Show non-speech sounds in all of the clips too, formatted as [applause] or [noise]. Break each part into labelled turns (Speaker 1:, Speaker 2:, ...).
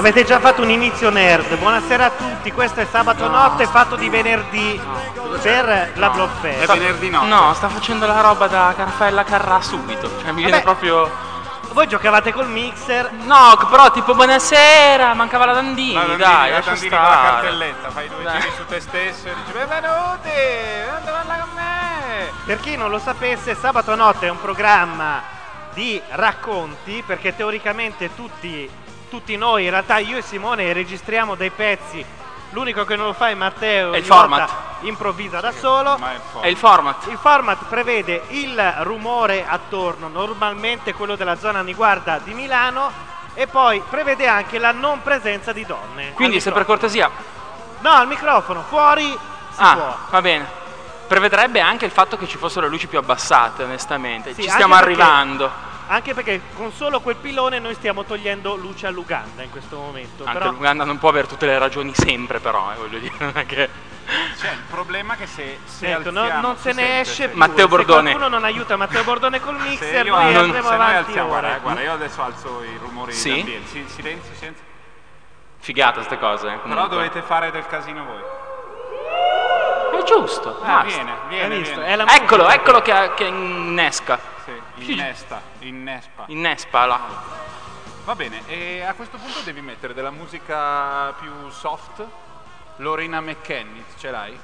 Speaker 1: Avete già fatto un inizio nerd. Buonasera a tutti. Questo è sabato notte fatto di venerdì per la Blogfest.
Speaker 2: No, sta facendo la roba da Raffaella Carrà subito. Cioè, mi viene
Speaker 1: Vabbè.
Speaker 2: proprio.
Speaker 1: Voi giocavate col mixer?
Speaker 2: No, però tipo buonasera, mancava la Dandini,
Speaker 3: La Dandini,
Speaker 2: dai,
Speaker 3: la con la
Speaker 2: stare.
Speaker 3: cartelletta, fai due
Speaker 2: Dai.
Speaker 3: giri su te stesso e dici benvenuti, venite a parlare con me.
Speaker 1: Per chi non lo sapesse, sabato notte è un programma di racconti perché teoricamente tutti, tutti noi, in realtà io e Simone registriamo dei pezzi. L'unico che non lo fa è Matteo.
Speaker 2: È il format.
Speaker 1: Improvvisa da solo.
Speaker 2: È il format.
Speaker 1: Il format prevede il rumore attorno, normalmente quello della zona Niguarda di Milano, e poi prevede anche la non presenza di donne.
Speaker 2: Quindi, se per cortesia.
Speaker 1: No, al microfono, fuori si
Speaker 2: ah,
Speaker 1: può.
Speaker 2: va bene. Prevedrebbe anche il fatto che ci fossero le luci più abbassate, onestamente.
Speaker 1: Sì,
Speaker 2: ci stiamo
Speaker 1: perché-
Speaker 2: arrivando.
Speaker 1: Anche perché con solo quel pilone noi stiamo togliendo luce all'Uganda in questo momento.
Speaker 2: Anche
Speaker 1: però...
Speaker 2: l'Uganda non può avere tutte le ragioni sempre, però, eh, voglio dire. [laughs] Non è che.
Speaker 3: Cioè, il problema è che se, se
Speaker 1: Ecco, non,
Speaker 3: alziamo,
Speaker 1: non
Speaker 3: si
Speaker 1: se ne
Speaker 3: sente,
Speaker 1: esce
Speaker 3: sì.
Speaker 2: Matteo
Speaker 1: più.
Speaker 2: Bordone.
Speaker 1: Se qualcuno non aiuta Matteo Bordone col mixer,
Speaker 3: io,
Speaker 1: noi
Speaker 3: non-
Speaker 1: andremo
Speaker 3: se noi
Speaker 1: avanti
Speaker 3: alziamo,
Speaker 1: ora.
Speaker 3: guarda, guarda, io adesso alzo i rumori
Speaker 2: Sì?
Speaker 3: d'ambiente. Sì, silenzio, silenzio.
Speaker 2: Figata queste cose. eh,
Speaker 3: Però
Speaker 2: comunque.
Speaker 3: dovete fare del casino voi.
Speaker 2: È giusto.
Speaker 3: Ah, viene, viene, viene.
Speaker 1: È
Speaker 2: Eccolo, eccolo che, che innesca.
Speaker 3: Innesta, innespa.
Speaker 2: Innespa là.
Speaker 3: Va bene, e a questo punto devi mettere della musica più soft. Lorena McKennitt, ce l'hai?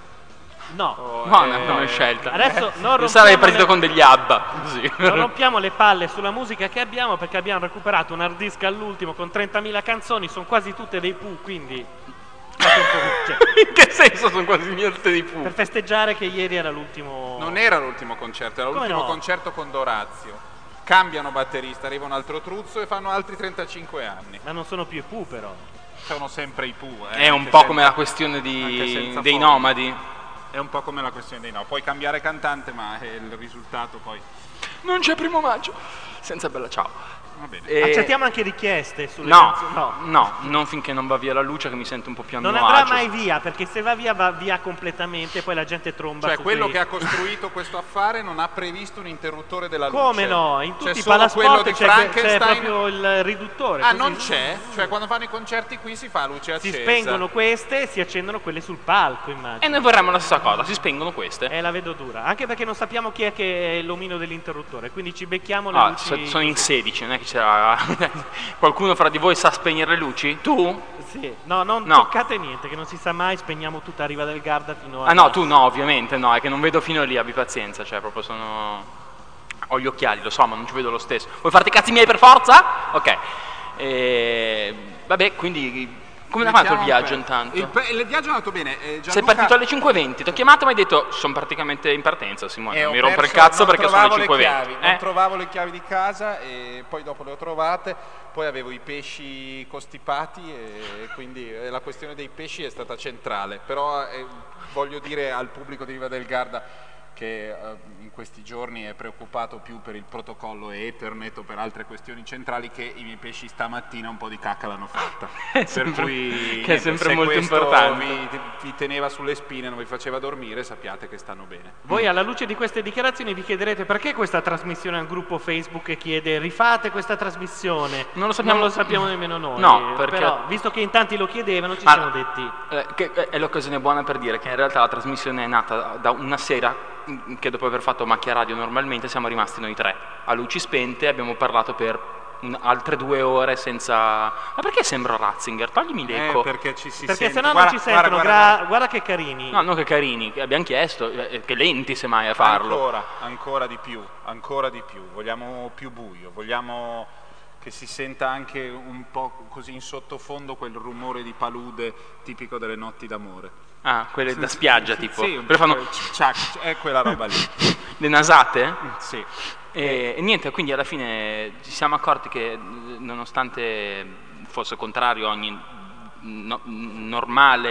Speaker 1: No.
Speaker 2: Buona
Speaker 3: eh,
Speaker 2: come scelta.
Speaker 1: Adesso non
Speaker 2: Io
Speaker 1: rompiamo
Speaker 2: sarei partito
Speaker 1: le-
Speaker 2: con degli ABBA. Così.
Speaker 1: Non rompiamo le palle sulla musica che abbiamo perché abbiamo recuperato un hard disk all'ultimo con 30.000 canzoni, sono quasi tutte dei Pooh, quindi un po' cioè,
Speaker 2: In che senso sono quasi niente di fu?
Speaker 1: per festeggiare che ieri era l'ultimo
Speaker 3: Non era l'ultimo concerto, era
Speaker 1: Come
Speaker 3: l'ultimo
Speaker 1: no?
Speaker 3: concerto con Dorazio. Cambiano batterista, arriva un altro truzzo e fanno altri 35 anni.
Speaker 1: Ma non sono più i Pooh però.
Speaker 3: Sono sempre i Pooh. eh,
Speaker 2: È un po'
Speaker 3: senza-
Speaker 2: come la questione di, dei nomadi.
Speaker 3: È un po' come la questione dei no. Puoi cambiare cantante, ma eh, il risultato poi.
Speaker 2: Non c'è primo maggio. Senza bella ciao.
Speaker 3: Va bene.
Speaker 2: E-
Speaker 1: Accettiamo anche richieste sulle
Speaker 2: No,
Speaker 1: canzoni. No.
Speaker 2: no, non finché non va via la luce che mi sento un po' più a
Speaker 1: Non
Speaker 2: mio
Speaker 1: andrà
Speaker 2: agio.
Speaker 1: mai via perché se va via va via completamente e poi la gente tromba
Speaker 3: Cioè,
Speaker 1: su
Speaker 3: quello
Speaker 1: quei-
Speaker 3: che ha costruito questo affare non ha previsto un interruttore della luce.
Speaker 1: Come no? In
Speaker 3: C'è
Speaker 1: tutti i
Speaker 3: solo quello
Speaker 1: palasport c'è, c'è proprio il riduttore.
Speaker 3: Ah, non c'è? Cioè, quando fanno i concerti qui si fa luce
Speaker 1: Si
Speaker 3: accesa.
Speaker 1: spengono queste e si accendono quelle sul palco, immagino.
Speaker 2: E noi vorremmo la stessa cosa, si spengono queste.
Speaker 1: Eh, la vedo dura. Anche perché non sappiamo chi è che è l'omino dell'interruttore, quindi ci becchiamo le
Speaker 2: Ah,
Speaker 1: luci.
Speaker 2: so- sono in 16, non è che c'era. [laughs] Qualcuno fra di voi sa spegnere le luci? Tu?
Speaker 1: Sì. No, non
Speaker 2: No.
Speaker 1: toccate niente, che non si sa mai, spegniamo tutta a riva del Garda fino a...
Speaker 2: Ah no, tu no, ovviamente no, è che non vedo fino lì, abbi pazienza, cioè proprio sono... Ho gli occhiali, lo so, ma non ci vedo lo stesso. Vuoi farti i cazzi miei per forza? Ok. E... Vabbè, quindi... Come l'ha fatto il viaggio intanto?
Speaker 3: Il, il viaggio è andato bene. Eh,
Speaker 2: Sei
Speaker 3: Gianluca-
Speaker 2: partito alle 5.20, ti ho chiamato e mi hai detto sono praticamente in partenza Simone,
Speaker 3: E
Speaker 2: non
Speaker 3: ho
Speaker 2: mi rompere il cazzo
Speaker 3: non
Speaker 2: perché sono
Speaker 3: trovavo
Speaker 2: le
Speaker 3: le
Speaker 2: 5.20.
Speaker 3: chiavi, Non
Speaker 2: Eh?
Speaker 3: trovavo le chiavi di casa e poi dopo le ho trovate, poi avevo i pesci costipati e quindi eh, la questione dei pesci è stata centrale. Però eh, voglio dire al pubblico di Riva del Garda che eh, in questi giorni è preoccupato più per il protocollo Ethernet o per altre questioni centrali che i miei pesci stamattina un po' di cacca l'hanno fatta. [laughs]
Speaker 2: È
Speaker 3: per
Speaker 2: sempre-
Speaker 3: cui
Speaker 2: che è sempre
Speaker 3: se
Speaker 2: molto importante.
Speaker 3: Vi, vi teneva sulle spine, non vi faceva dormire, sappiate che stanno bene.
Speaker 1: Voi alla luce di queste dichiarazioni vi chiederete perché questa trasmissione al gruppo Facebook che chiede rifate questa trasmissione.
Speaker 2: Non lo sappiamo-
Speaker 1: Non lo sappiamo nemmeno noi.
Speaker 2: No, perché-
Speaker 1: Però, visto che in tanti lo chiedevano, ci
Speaker 2: Ma-
Speaker 1: siamo detti...
Speaker 2: Eh, che è l'occasione buona per dire che in realtà la trasmissione è nata da una sera che dopo aver fatto macchia radio normalmente siamo rimasti noi tre a luci spente abbiamo parlato per un- altre due ore senza ma perché sembra Ratzinger? toglimi l'eco
Speaker 3: Eh, perché ci si
Speaker 1: Perché
Speaker 3: sente.
Speaker 1: se no non
Speaker 3: Guarda-
Speaker 1: ci sentono,
Speaker 3: guarda, guarda.
Speaker 1: guarda che carini.
Speaker 2: no non che carini che abbiamo chiesto eh, che lenti semmai a farlo
Speaker 3: Ancora, ancora di più, ancora di più. Vogliamo più buio, vogliamo che si senta anche un po' così in sottofondo quel rumore di palude tipico delle notti d'amore.
Speaker 2: Ah quelle da spiaggia tipo
Speaker 3: Sì,
Speaker 2: Quelle fanno
Speaker 3: ciac, è quella roba lì. [laughs]
Speaker 2: le nasate
Speaker 3: Sì.
Speaker 2: E, e niente, quindi alla fine ci siamo accorti che nonostante fosse contrario a ogni no- normale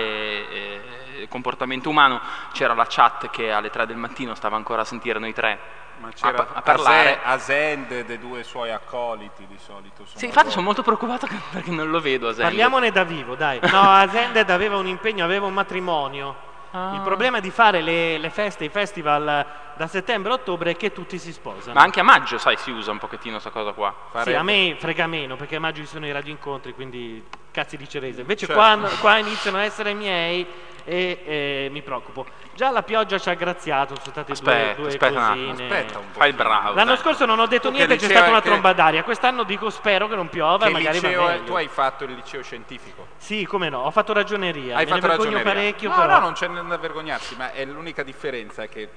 Speaker 2: eh, comportamento umano, c'era la chat che alle 3 del mattino stava ancora a sentire noi tre
Speaker 3: Ma
Speaker 2: a,
Speaker 3: c'era
Speaker 2: pa- a parlare.
Speaker 3: Asende dei due suoi accoliti di solito. sono
Speaker 2: Sì, infatti
Speaker 3: loro.
Speaker 2: sono molto preoccupato che- perché non lo vedo Asende.
Speaker 1: Parliamone da vivo, dai. No, [laughs] Asended aveva un impegno, aveva un matrimonio. Il problema di fare le, le feste, i festival da settembre a ottobre è che tutti si sposano.
Speaker 2: Ma anche a maggio, sai, si usa un pochettino questa cosa qua.
Speaker 1: Sì, a me frega meno perché a maggio ci sono i radioincontri, quindi cazzi di cerese. Invece
Speaker 3: Certo.
Speaker 1: qua, qua iniziano a essere miei e eh, mi preoccupo. Già la pioggia ci ha graziato, sono state due,
Speaker 2: Aspetta,
Speaker 1: due
Speaker 2: aspetta un attimo,
Speaker 1: cosine.
Speaker 3: aspetta un po'.
Speaker 2: Fai bravo.
Speaker 1: L'anno
Speaker 2: dai.
Speaker 1: scorso non ho detto
Speaker 3: Tu
Speaker 1: niente, c'è stata una
Speaker 3: che-
Speaker 1: tromba d'aria. Quest'anno dico spero che non piova
Speaker 3: Che
Speaker 1: magari va
Speaker 3: liceo
Speaker 1: meglio.
Speaker 3: tu hai fatto il liceo scientifico.
Speaker 1: Sì, come no, ho fatto ragioneria.
Speaker 3: Hai
Speaker 1: me
Speaker 3: fatto
Speaker 1: vergogno
Speaker 3: ragioneria.
Speaker 1: parecchio,
Speaker 3: no,
Speaker 1: però.
Speaker 3: no, non c'è da vergognarsi, ma è l'unica differenza che,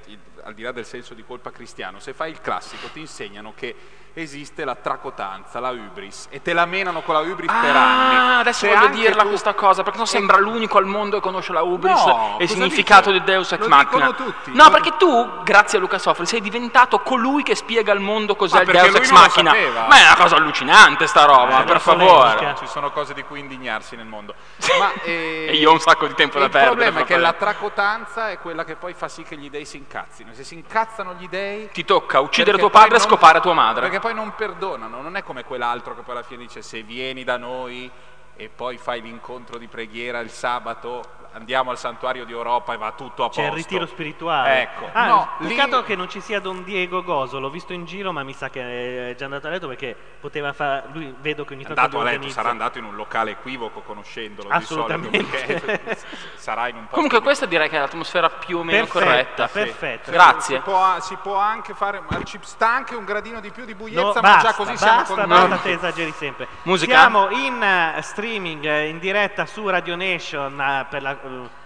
Speaker 3: al di là del senso di colpa cristiano, se fai il classico ti insegnano che esiste la tracotanza, la hubris, e te la menano con la hubris per anni.
Speaker 2: Ah, adesso
Speaker 3: Se
Speaker 2: voglio dirla
Speaker 3: tu-
Speaker 2: questa cosa, perché non sembra l'unico al mondo che conosce la Ubris
Speaker 3: No,
Speaker 2: e il significato
Speaker 3: dici?
Speaker 2: del Deus ex
Speaker 3: Lo
Speaker 2: machina.
Speaker 3: tutti.
Speaker 2: No,
Speaker 3: Lo-
Speaker 2: perché tu, grazie a Luca Sofri, sei diventato colui che spiega al mondo cos'è il Deus ex machina. Ma è una cosa allucinante sta roba,
Speaker 1: Eh,
Speaker 2: per favore.
Speaker 3: Ci sono cose di cui indignarsi nel mondo. Ma, [laughs] eh,
Speaker 2: E io ho un sacco di tempo da
Speaker 3: il
Speaker 2: perdere,
Speaker 3: problema è che la tracotanza è quella che poi fa sì che gli dei si incazzino. Se si incazzano gli dei...
Speaker 2: Ti tocca uccidere tuo padre e
Speaker 3: non-
Speaker 2: scopare tua madre.
Speaker 3: Perché poi non perdonano, non è come quell'altro che poi alla fine dice se vieni da noi e poi fai l'incontro di preghiera il sabato, andiamo al santuario di Europa e va tutto a posto.
Speaker 1: C'è il ritiro spirituale.
Speaker 3: Ecco.
Speaker 1: Ah,
Speaker 3: no,
Speaker 1: peccato
Speaker 3: lì-
Speaker 1: che non ci sia Don Diego Goso, l'ho visto in giro, ma mi sa che è già andato a letto perché poteva fare. Lui vedo che ogni
Speaker 3: È
Speaker 1: tanto
Speaker 3: andato a letto,
Speaker 1: organizza.
Speaker 3: sarà andato in un locale equivoco conoscendolo
Speaker 1: Assolutamente.
Speaker 3: di solito [laughs] sarà in un posto
Speaker 2: Comunque
Speaker 3: di-
Speaker 2: questa direi che è l'atmosfera più o meno
Speaker 1: Perfetta,
Speaker 2: corretta.
Speaker 1: perfetta.
Speaker 2: Grazie.
Speaker 3: Si può, si può anche fare, ma ci sta anche un gradino di più di buiezza,
Speaker 1: No,
Speaker 3: ma
Speaker 1: basta,
Speaker 3: già così siamo
Speaker 1: basta,
Speaker 3: contenti.
Speaker 1: basta, te esageri sempre.
Speaker 2: Musica?
Speaker 1: Siamo in eh, streaming, eh, in diretta su Radio Nation eh, per, la-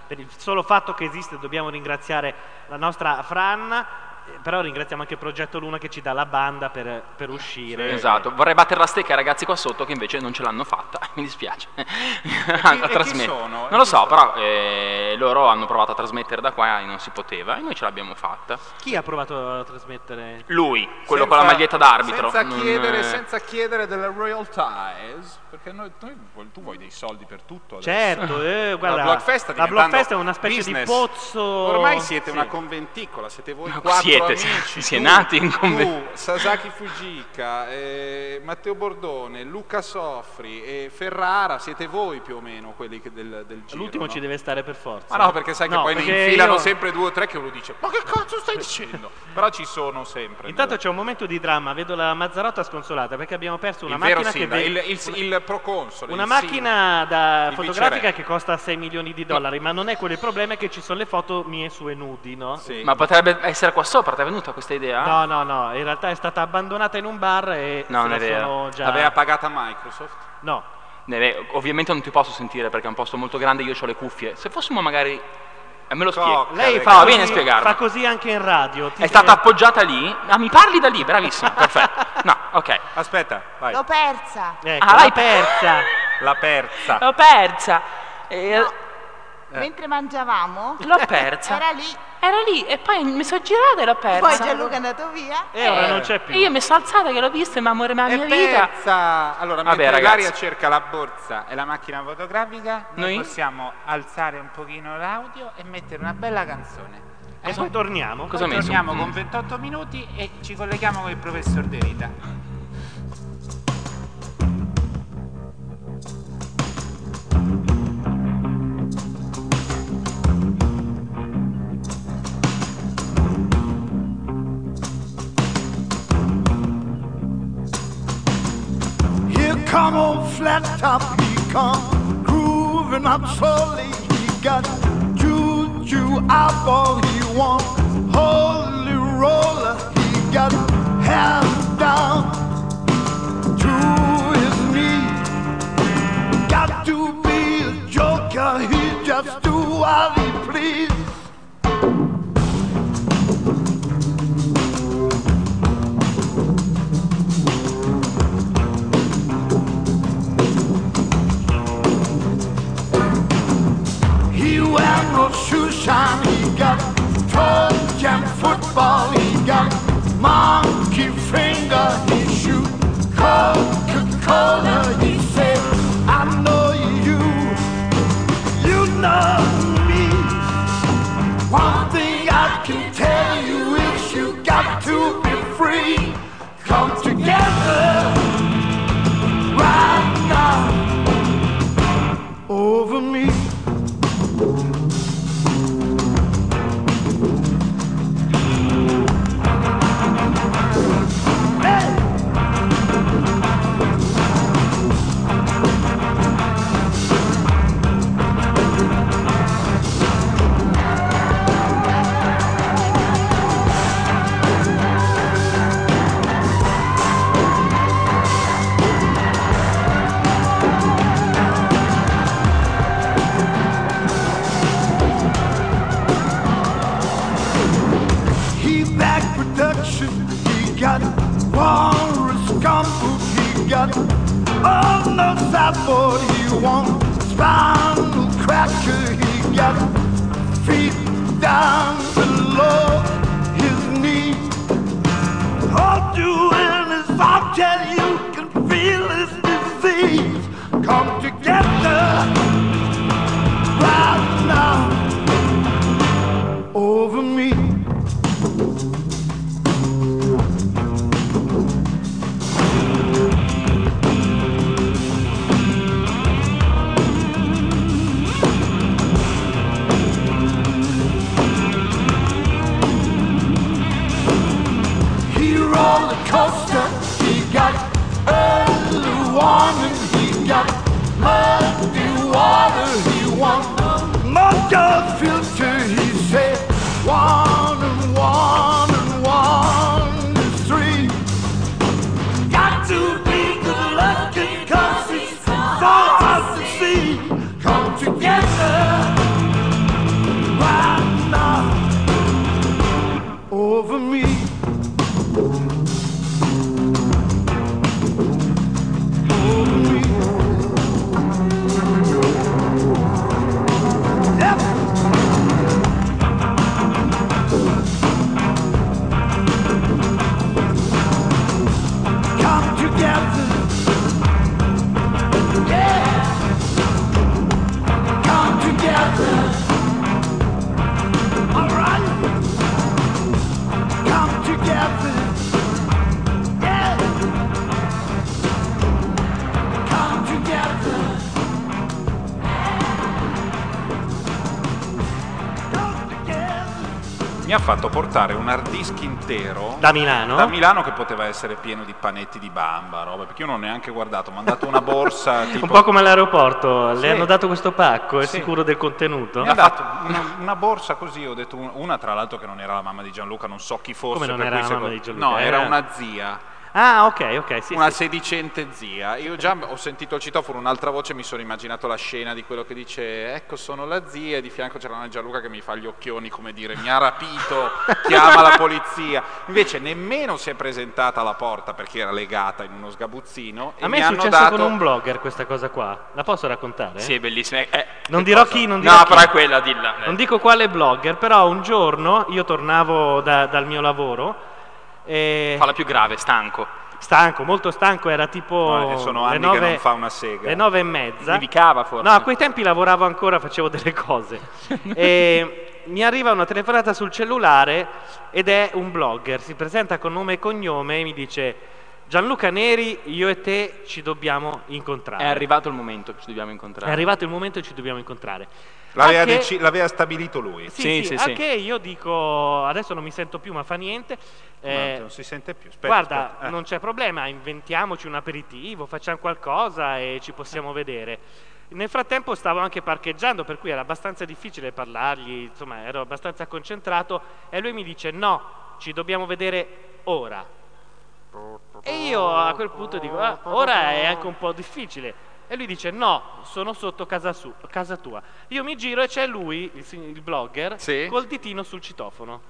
Speaker 1: per il solo fatto che esiste dobbiamo ringraziare la nostra Fran, eh, però ringraziamo anche Progetto Luna che ci dà la banda per, per uscire.
Speaker 2: Esatto, vorrei battere la stecca ai ragazzi qua sotto che invece non ce l'hanno fatta, [laughs] mi dispiace.
Speaker 3: e chi [laughs]
Speaker 2: Non lo so, però eh, loro hanno provato a trasmettere da qua e non si poteva e noi ce l'abbiamo fatta.
Speaker 1: Chi ha provato a trasmettere?
Speaker 2: Lui, quello
Speaker 3: Senza-
Speaker 2: con la maglietta d'arbitro.
Speaker 3: Senza
Speaker 2: non-
Speaker 3: chiedere, senza chiedere delle royalties, perché noi, noi- tu vuoi dei soldi per tutto adesso.
Speaker 1: Certo, eh, guarda,
Speaker 3: la Blockfest,
Speaker 1: la Blockfest è una specie
Speaker 3: business.
Speaker 1: di pozzo.
Speaker 3: Ormai siete
Speaker 1: Sì.
Speaker 3: una conventicola, siete voi
Speaker 2: Ma
Speaker 3: quattro
Speaker 2: siete,
Speaker 3: amici.
Speaker 2: si è
Speaker 3: tu,
Speaker 2: nati in conven-
Speaker 3: Tu, Sasaki Fujika, eh, Matteo Bordone, Luca Soffri e Ferrara, siete voi più o meno quelli che del, del giro.
Speaker 1: L'ultimo
Speaker 3: no?
Speaker 1: ci deve stare per forza.
Speaker 3: Ma no, perché sai che
Speaker 1: No,
Speaker 3: poi ne infilano
Speaker 1: io-
Speaker 3: sempre due o tre che uno dice Ma che cazzo stai dicendo? [laughs] Però ci sono sempre.
Speaker 1: Intanto
Speaker 3: nella-
Speaker 1: c'è un momento di dramma, vedo la Mazzarotta sconsolata perché abbiamo perso una
Speaker 3: il vero
Speaker 1: macchina che ve-
Speaker 3: il, il, il proconsole.
Speaker 1: una
Speaker 3: il
Speaker 1: macchina da fotografica
Speaker 3: viceré.
Speaker 1: che costa 6 milioni di dollari, ma non è quello il problema, è che ci sono le foto mie sue nudi, no?
Speaker 3: Sì.
Speaker 2: Ma potrebbe essere qua sopra, ti è venuta questa idea?
Speaker 1: No, no, no, in realtà è stata abbandonata in un bar e
Speaker 2: No,
Speaker 1: se
Speaker 2: non è vero.
Speaker 1: sono già...
Speaker 3: L'aveva pagata Microsoft?
Speaker 1: No,
Speaker 2: Eh, Ovviamente non ti posso sentire perché è un posto molto grande, io ho le cuffie. Se fossimo magari... eh, me lo spiego.
Speaker 1: Lei fa,
Speaker 2: No,
Speaker 1: così,
Speaker 2: vieni a spiegarmi.
Speaker 1: fa così anche in radio. ti
Speaker 2: È stata appoggiata lì? Ah, mi parli da lì, bravissimo, [laughs] perfetto. No, ok.
Speaker 3: Aspetta, vai.
Speaker 4: L'ho persa.
Speaker 1: Ecco,
Speaker 2: Ah, [laughs]
Speaker 1: l'ha
Speaker 2: l'hai
Speaker 1: persa.
Speaker 3: La persa.
Speaker 2: L'ho persa. Eh,
Speaker 4: Mentre mangiavamo,
Speaker 2: L'ho persa.
Speaker 4: era lì.
Speaker 2: Era lì e poi mi sono girata e l'ho persa.
Speaker 4: Poi Gianluca è andato via.
Speaker 1: E ora non c'è più.
Speaker 2: E io mi sono alzata che l'ho vista, ma amore la mia vita.
Speaker 3: persa! Allora,
Speaker 2: Vabbè,
Speaker 3: mentre
Speaker 2: ragazzi.
Speaker 3: Ilaria cerca la borsa e la macchina fotografica, noi,
Speaker 2: Noi?
Speaker 3: possiamo alzare un pochino l'audio e mettere una bella canzone.
Speaker 1: E poi torniamo.
Speaker 2: Cosa
Speaker 3: Poi torniamo con 28 minuti e ci colleghiamo con il professor De Vita.
Speaker 5: Old flat top, he come grooving up slowly. He got juju eyeball, he want holy roller. He got hair down to his knees. Got to be a joker, he just do what he please. Liga, Tall Jam Football He got Monkey Finger, he shoot. Coca-Cola,
Speaker 3: fatto portare un hard disk intero
Speaker 1: Da Milano?
Speaker 3: da Milano che poteva essere pieno di panetti di bamba, roba, perché io non ho neanche guardato, mi hanno dato una borsa [laughs] tipo...
Speaker 1: Un po' come all'aeroporto,
Speaker 3: Sì.
Speaker 1: le hanno dato questo pacco, è
Speaker 3: Sì.
Speaker 1: sicuro del contenuto?
Speaker 3: Mi ha dato una, una borsa così, ho detto un- una tra l'altro che non era la mamma di Gianluca, non so chi fosse.
Speaker 1: Come non era la mamma di Gianluca?
Speaker 3: No, era
Speaker 1: Era-
Speaker 3: una zia,
Speaker 1: Ah, ok, ok, sì,
Speaker 3: una
Speaker 1: sì.
Speaker 3: sedicente zia. Io già ho sentito il citofono, un'altra voce, mi sono immaginato la scena di quello che dice ecco sono la zia e di fianco c'era una Gianluca che mi fa gli occhioni come dire mi ha rapito, chiama la polizia. Invece nemmeno si è presentata alla porta perché era legata in uno sgabuzzino e
Speaker 1: A me
Speaker 3: mi
Speaker 1: è
Speaker 3: hanno
Speaker 1: successo
Speaker 3: dato...
Speaker 1: con un blogger questa cosa qua. La posso raccontare?
Speaker 2: Sì, è bellissima. Eh,
Speaker 1: Non
Speaker 2: che
Speaker 1: dirò
Speaker 2: cosa?
Speaker 1: chi, non dirò
Speaker 2: No,
Speaker 1: chi.
Speaker 2: però è quella, dilla. Eh.
Speaker 1: Non dico quale blogger, però un giorno io tornavo da- dal mio lavoro e
Speaker 2: Fa la più grave, stanco.
Speaker 1: stanco, molto stanco, era tipo
Speaker 3: No, sono
Speaker 1: le
Speaker 3: anni
Speaker 1: nove,
Speaker 3: che non fa una sega.
Speaker 1: le nove e mezza.
Speaker 2: Nevicava forse.
Speaker 1: No, a quei tempi lavoravo ancora, facevo delle cose. [laughs] e mi arriva una telefonata sul cellulare ed è un blogger, si presenta con nome e cognome e mi dice Gianluca Neri, io e te ci dobbiamo incontrare.
Speaker 2: È arrivato il momento ci dobbiamo incontrare.
Speaker 1: È arrivato il momento e ci dobbiamo incontrare.
Speaker 3: L'aveva,
Speaker 1: Anche-
Speaker 3: deci- l'aveva stabilito lui.
Speaker 1: Sì,
Speaker 2: Sì,
Speaker 1: sì,
Speaker 2: sì, sì.
Speaker 1: anche io dico, adesso non mi sento più, ma fa niente. eh,
Speaker 3: No, non si sente più. Aspetta,
Speaker 1: guarda,
Speaker 3: aspetta. Eh.
Speaker 1: non c'è problema, inventiamoci un aperitivo, facciamo qualcosa e ci possiamo vedere. Nel frattempo stavo anche parcheggiando, per cui era abbastanza difficile parlargli, insomma, ero abbastanza concentrato e lui mi dice "No, ci dobbiamo vedere ora". E io a quel punto dico "Ah, "Ora è anche un po' difficile". E lui dice "No, sono sotto casa, su- casa tua". Io mi giro e c'è lui, il, il blogger,
Speaker 3: Sì.
Speaker 1: col ditino sul citofono.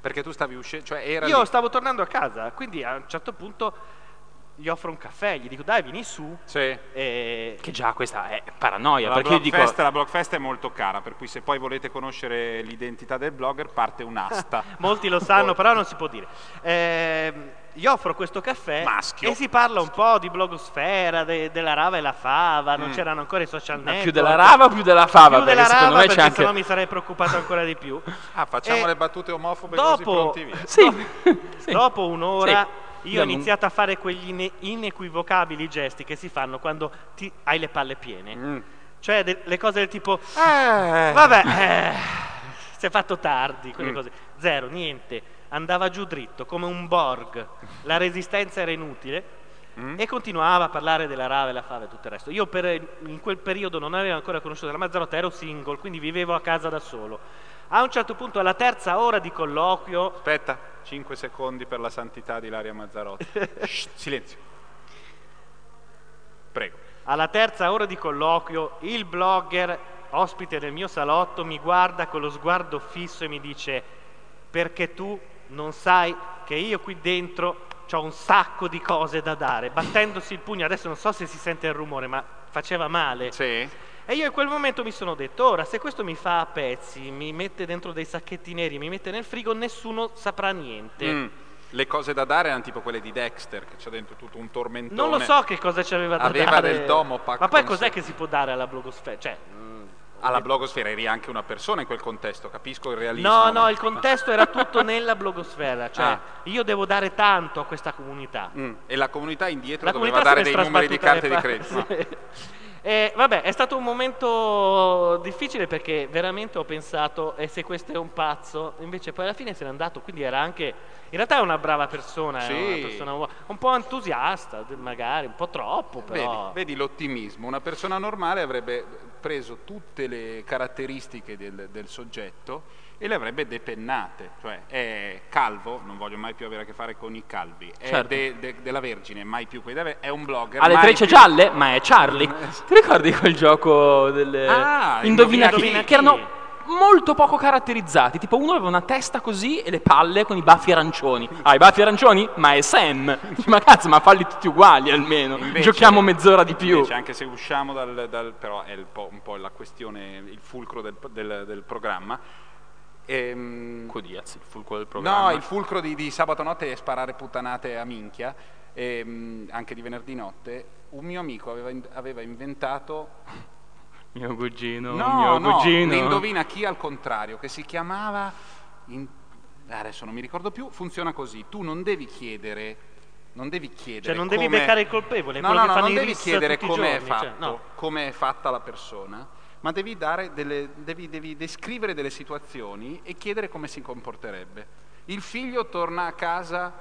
Speaker 3: Perché tu stavi uscendo, cioè era
Speaker 1: Io
Speaker 3: lì.
Speaker 1: stavo tornando a casa, quindi a un certo punto gli offro un caffè, gli dico dai vieni su.
Speaker 3: Sì.
Speaker 1: E...
Speaker 2: Che già questa è paranoia,
Speaker 3: La
Speaker 2: perché io dico...
Speaker 3: Blockfest, la Blockfest è molto cara, per cui se poi volete conoscere l'identità del blogger parte un'asta. [laughs]
Speaker 1: Molti lo sanno, però non si può dire. Ehm, gli offro questo caffè
Speaker 3: Maschio.
Speaker 1: e si parla un po' di blogosfera, de- della rava e la fava, non c'erano ancora i social
Speaker 2: Ma
Speaker 1: network.
Speaker 2: più della rava o più della fava?
Speaker 1: Più della rava
Speaker 2: me
Speaker 1: perché
Speaker 2: c'è anche...
Speaker 1: sennò mi sarei preoccupato ancora di più. [laughs]
Speaker 3: Ah, facciamo
Speaker 1: E
Speaker 3: le battute omofobe così
Speaker 1: dopo-
Speaker 3: pronti via. [laughs]
Speaker 2: Sì. [laughs] sì.
Speaker 1: Dopo un'ora
Speaker 2: Sì.
Speaker 1: io ho iniziato a fare quegli ine- inequivocabili gesti che si fanno quando ti- hai le palle piene.
Speaker 3: Mm.
Speaker 1: Cioè de- le cose del tipo
Speaker 3: Eh.
Speaker 1: Vabbè, eh, si è fatto tardi, quelle
Speaker 3: Mm.
Speaker 1: cose. Zero, niente. Andava giù dritto, come un Borg. La resistenza era inutile.
Speaker 3: Mm.
Speaker 1: E continuava a parlare della rave, la fava e tutto il resto. Io per- in quel periodo non avevo ancora conosciuto la Mazzarotta, ero single, quindi vivevo a casa da solo. A un certo punto, alla terza ora di colloquio,
Speaker 3: Aspetta, 5 secondi per la santità di Laria Mazzarotti. [laughs] Shh, silenzio. Prego.
Speaker 1: alla terza ora di colloquio, il blogger, ospite del mio salotto, mi guarda con lo sguardo fisso e mi dice: Perché tu non sai che io qui dentro ho un sacco di cose da dare. Battendosi il pugno, adesso non so se si sente il rumore, ma faceva male.
Speaker 3: Sì.
Speaker 1: E io in quel momento mi sono detto, ora se questo mi fa a pezzi, mi mette dentro dei sacchetti neri, mi mette nel frigo, nessuno saprà niente.
Speaker 3: Mm. Le cose da dare erano tipo quelle di Dexter, che c'è dentro tutto un tormentone.
Speaker 1: Non lo so che cosa ci aveva da
Speaker 3: Aveva
Speaker 1: dare.
Speaker 3: del Domopac
Speaker 1: Ma poi cos'è che si può dare alla blogosfera? Cioè,
Speaker 3: Alla blogosfera eri anche una persona in quel contesto, capisco il realismo.
Speaker 1: No, no, il contesto era tutto [laughs] nella blogosfera, cioè
Speaker 3: Ah.
Speaker 1: io devo dare tanto a questa comunità.
Speaker 3: Mm, E la comunità indietro
Speaker 1: La
Speaker 3: doveva
Speaker 1: comunità
Speaker 3: dare dei numeri di carte di credito.
Speaker 1: Sì. [laughs] Eh, vabbè, è stato un momento difficile perché veramente ho pensato, e se questo è un pazzo? Invece poi alla fine se n'è andato, quindi era anche, in realtà è una brava persona,
Speaker 3: Sì.
Speaker 1: è una persona un po' entusiasta, magari, un po' troppo
Speaker 3: Vedi,
Speaker 1: però.
Speaker 3: vedi l'ottimismo. Una persona normale avrebbe preso tutte le caratteristiche del, del soggetto e le avrebbe depennate. Cioè, è calvo, non voglio mai più avere a che fare con i calvi. È
Speaker 2: Certo.
Speaker 3: de- de- della Vergine, mai più quei deve- È un blogger.
Speaker 2: Ha le trecce
Speaker 3: più-
Speaker 2: gialle, ma è Charlie. [laughs] Ti ricordi quel gioco delle
Speaker 3: Ah,
Speaker 2: Indovina,
Speaker 3: Indovina?
Speaker 2: Che erano molto poco caratterizzati. Tipo uno aveva una testa così e le palle con i baffi arancioni. Ah, i baffi arancioni? Ma è Sam. Ma cazzo, ma falli tutti uguali almeno.
Speaker 3: Invece-
Speaker 2: Giochiamo mezz'ora di più.
Speaker 3: Invece, anche se usciamo dal, dal- però è il po'- un po' la questione, il fulcro del, del- del programma. Ehm,
Speaker 2: Codiaz, il fulcro del programma.
Speaker 3: No, il fulcro di, di sabato notte è sparare puttanate a minchia, ehm, anche di venerdì notte. Un mio amico aveva, in- aveva inventato. [laughs]
Speaker 2: Mio cugino,
Speaker 3: No,
Speaker 2: mio
Speaker 3: no,
Speaker 2: cugino.
Speaker 3: indovina chi al contrario, che si chiamava. in- adesso non mi ricordo più. Funziona così: tu non devi chiedere. Non devi chiedere.
Speaker 1: Cioè non devi
Speaker 3: come-
Speaker 1: beccare il colpevole,
Speaker 3: No, no,
Speaker 1: che
Speaker 3: no, non devi chiedere come è fatto,
Speaker 1: cioè, no.
Speaker 3: come è fatta la persona, ma devi, delle, devi, devi descrivere delle situazioni e chiedere come si comporterebbe. Il figlio torna a casa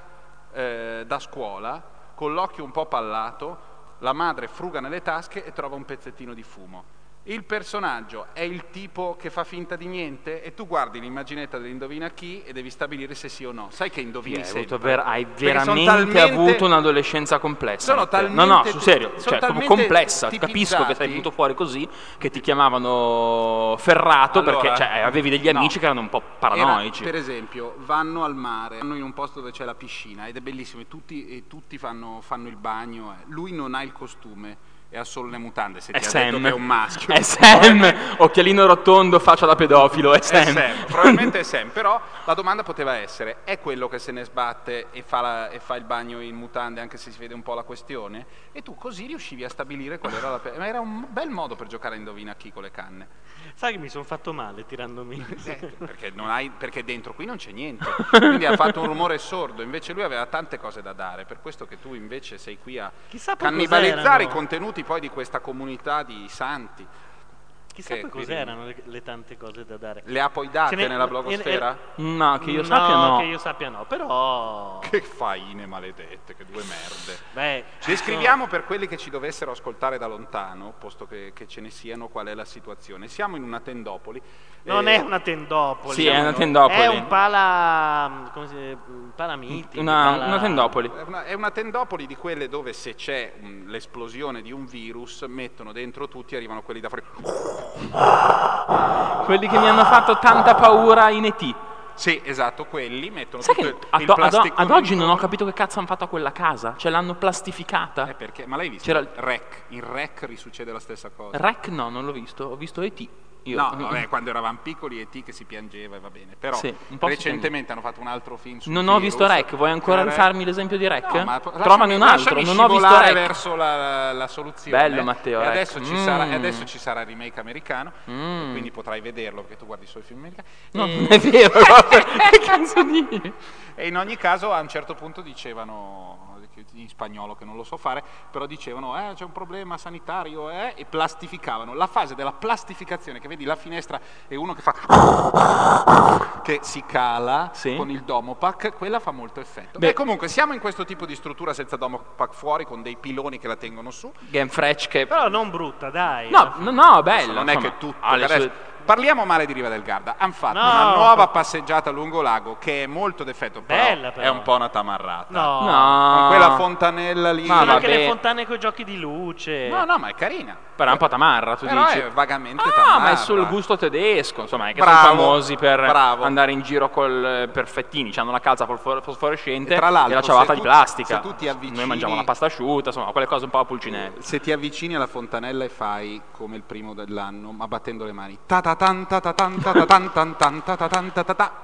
Speaker 3: eh, da scuola con l'occhio un po' pallato, la madre fruga nelle tasche e trova un pezzettino di fumo. Il personaggio è il tipo che fa finta di niente e tu guardi l'immaginetta dell'indovina chi e devi stabilire se sì o no. Sai che indovini
Speaker 2: hai,
Speaker 3: sempre.
Speaker 2: ver- hai veramente
Speaker 3: talmente-
Speaker 2: avuto un'adolescenza complessa.
Speaker 3: Sono talmente
Speaker 2: no, no, su
Speaker 3: tu-
Speaker 2: serio, cioè proprio complessa. Capisco che sei venuto fuori così, che ti chiamavano Ferrato
Speaker 3: Allora,
Speaker 2: perché cioè, avevi degli
Speaker 3: no.
Speaker 2: amici che erano un po'
Speaker 3: Era,
Speaker 2: paranoici.
Speaker 3: per esempio, vanno al mare, vanno in un posto dove c'è la piscina ed è bellissimo e tutti, e tutti fanno, fanno il bagno. eh. Lui non ha il costume e ha solo le mutande. Se
Speaker 2: È
Speaker 3: ti ha detto
Speaker 2: Sam.
Speaker 3: che è un maschio, [laughs]
Speaker 2: È Sam, occhialino rotondo, faccia da pedofilo, è
Speaker 3: È
Speaker 2: Sam.
Speaker 3: Sam, probabilmente è Sam, però la domanda poteva essere, è quello che se ne sbatte e fa, la- e fa il bagno in mutande anche se si vede un po' la questione? E tu così riuscivi a stabilire qual era la... pe- Ma era un bel modo per giocare a indovina chi con le canne.
Speaker 1: Sai che mi sono fatto male tirandomi.
Speaker 3: Eh, perché, non hai- perché dentro qui non c'è niente, quindi ha fatto un rumore sordo, invece lui aveva tante cose da dare, per questo che tu invece sei qui a
Speaker 1: Chissà
Speaker 3: cannibalizzare i contenuti poi di questa comunità di santi.
Speaker 1: Chissà
Speaker 3: Che
Speaker 1: cos'erano le, le tante cose da dare.
Speaker 3: Le ha poi date
Speaker 1: n'è-
Speaker 3: nella
Speaker 1: eh,
Speaker 3: blogosfera?
Speaker 2: No, che io sappia no.
Speaker 1: che io sappia no, però...
Speaker 3: Che faine maledette, che due merde.
Speaker 1: Beh,
Speaker 3: Descriviamo per quelli che ci dovessero ascoltare da lontano, posto che, che ce ne siano, qual è la situazione. Siamo in una tendopoli.
Speaker 1: Non
Speaker 3: eh,
Speaker 1: è una tendopoli.
Speaker 2: Sì, è una tendopoli.
Speaker 1: È un pala... come si un palamiti.
Speaker 2: Una,
Speaker 1: pala-
Speaker 2: una tendopoli.
Speaker 3: È una, è una tendopoli di quelle dove se c'è un- l'esplosione di un virus mettono dentro tutti e arrivano quelli da fuori.
Speaker 2: Quelli che mi hanno fatto tanta paura in E.T.
Speaker 3: Sì, esatto, quelli mettono
Speaker 2: Sai
Speaker 3: tutto
Speaker 2: che
Speaker 3: il,
Speaker 2: ad,
Speaker 3: il
Speaker 2: ad- ad
Speaker 3: plasticone
Speaker 2: oggi non ho capito che cazzo hanno fatto a quella casa. Cioè l'hanno plastificata.
Speaker 3: Eh, perché? Ma l'hai visto?
Speaker 2: C'era il-
Speaker 3: Rec. In Rec risuccede la stessa cosa.
Speaker 2: Rec no, non l'ho visto. Ho visto E.T. Io.
Speaker 3: No, vabbè, quando eravamo piccoli e T che si piangeva e va bene. Però
Speaker 2: Sì,
Speaker 3: recentemente hanno fatto un altro film su
Speaker 2: Non ho visto Rec, vuoi ancora rifarmi l'esempio di Rec?
Speaker 3: No, ma
Speaker 2: Trovane un altro, non ho visto Rec.
Speaker 3: verso la, la soluzione.
Speaker 2: Bello, Matteo,
Speaker 3: E
Speaker 2: Rec.
Speaker 3: adesso, ci
Speaker 2: Mm.
Speaker 3: sarà, e adesso ci sarà il remake americano,
Speaker 2: Mm.
Speaker 3: quindi potrai vederlo perché tu guardi solo i film americani.
Speaker 2: No,
Speaker 3: e,
Speaker 2: non è vero, [laughs] che cazzo dici?
Speaker 3: e in ogni caso a un certo punto dicevano in spagnolo che non lo so fare, però dicevano eh, c'è un problema sanitario eh, e plastificavano. La fase della plastificazione, che vedi la finestra e uno che fa [laughs] che si cala
Speaker 2: Sì.
Speaker 3: con il domopac, quella fa molto effetto.
Speaker 2: Beh.
Speaker 3: Beh, comunque siamo in questo tipo di struttura senza domopac fuori con dei piloni che la tengono su.
Speaker 2: Game Fresh che...
Speaker 1: Però non brutta, dai.
Speaker 2: No, no, no, bella.
Speaker 3: non è
Speaker 2: insomma,
Speaker 3: che tutto, adesso-
Speaker 2: sue-
Speaker 3: parliamo male di Riva del Garda. Hanno fatto
Speaker 1: No,
Speaker 3: una nuova passeggiata lungo lago che è molto defetto, però,
Speaker 1: Bella, però.
Speaker 3: è un po' una tamarrata.
Speaker 1: No.
Speaker 2: No.
Speaker 3: Con quella fontanella lì.
Speaker 2: Ma
Speaker 1: anche le fontane con i giochi di luce.
Speaker 3: No, no, ma è carina.
Speaker 2: Però è un po' tamarra, tu
Speaker 3: Però
Speaker 2: dici.
Speaker 3: è vagamente
Speaker 2: Ah,
Speaker 3: tamarra.
Speaker 2: ma è sul gusto tedesco, insomma, è che
Speaker 3: Bravo,
Speaker 2: sono famosi per
Speaker 3: bravo.
Speaker 2: andare in giro col perfettini, hanno la calza fosfor- fosforescente
Speaker 3: E tra l'altro,
Speaker 2: la ciabatta
Speaker 3: se
Speaker 2: di
Speaker 3: tu-
Speaker 2: plastica.
Speaker 3: se tu ti avvicini-
Speaker 2: Noi mangiamo la pasta asciutta, insomma, quelle cose un po' a pulcinelle.
Speaker 3: Se ti avvicini alla fontanella e fai come il primo dell'anno, ma battendo le mani, ta ta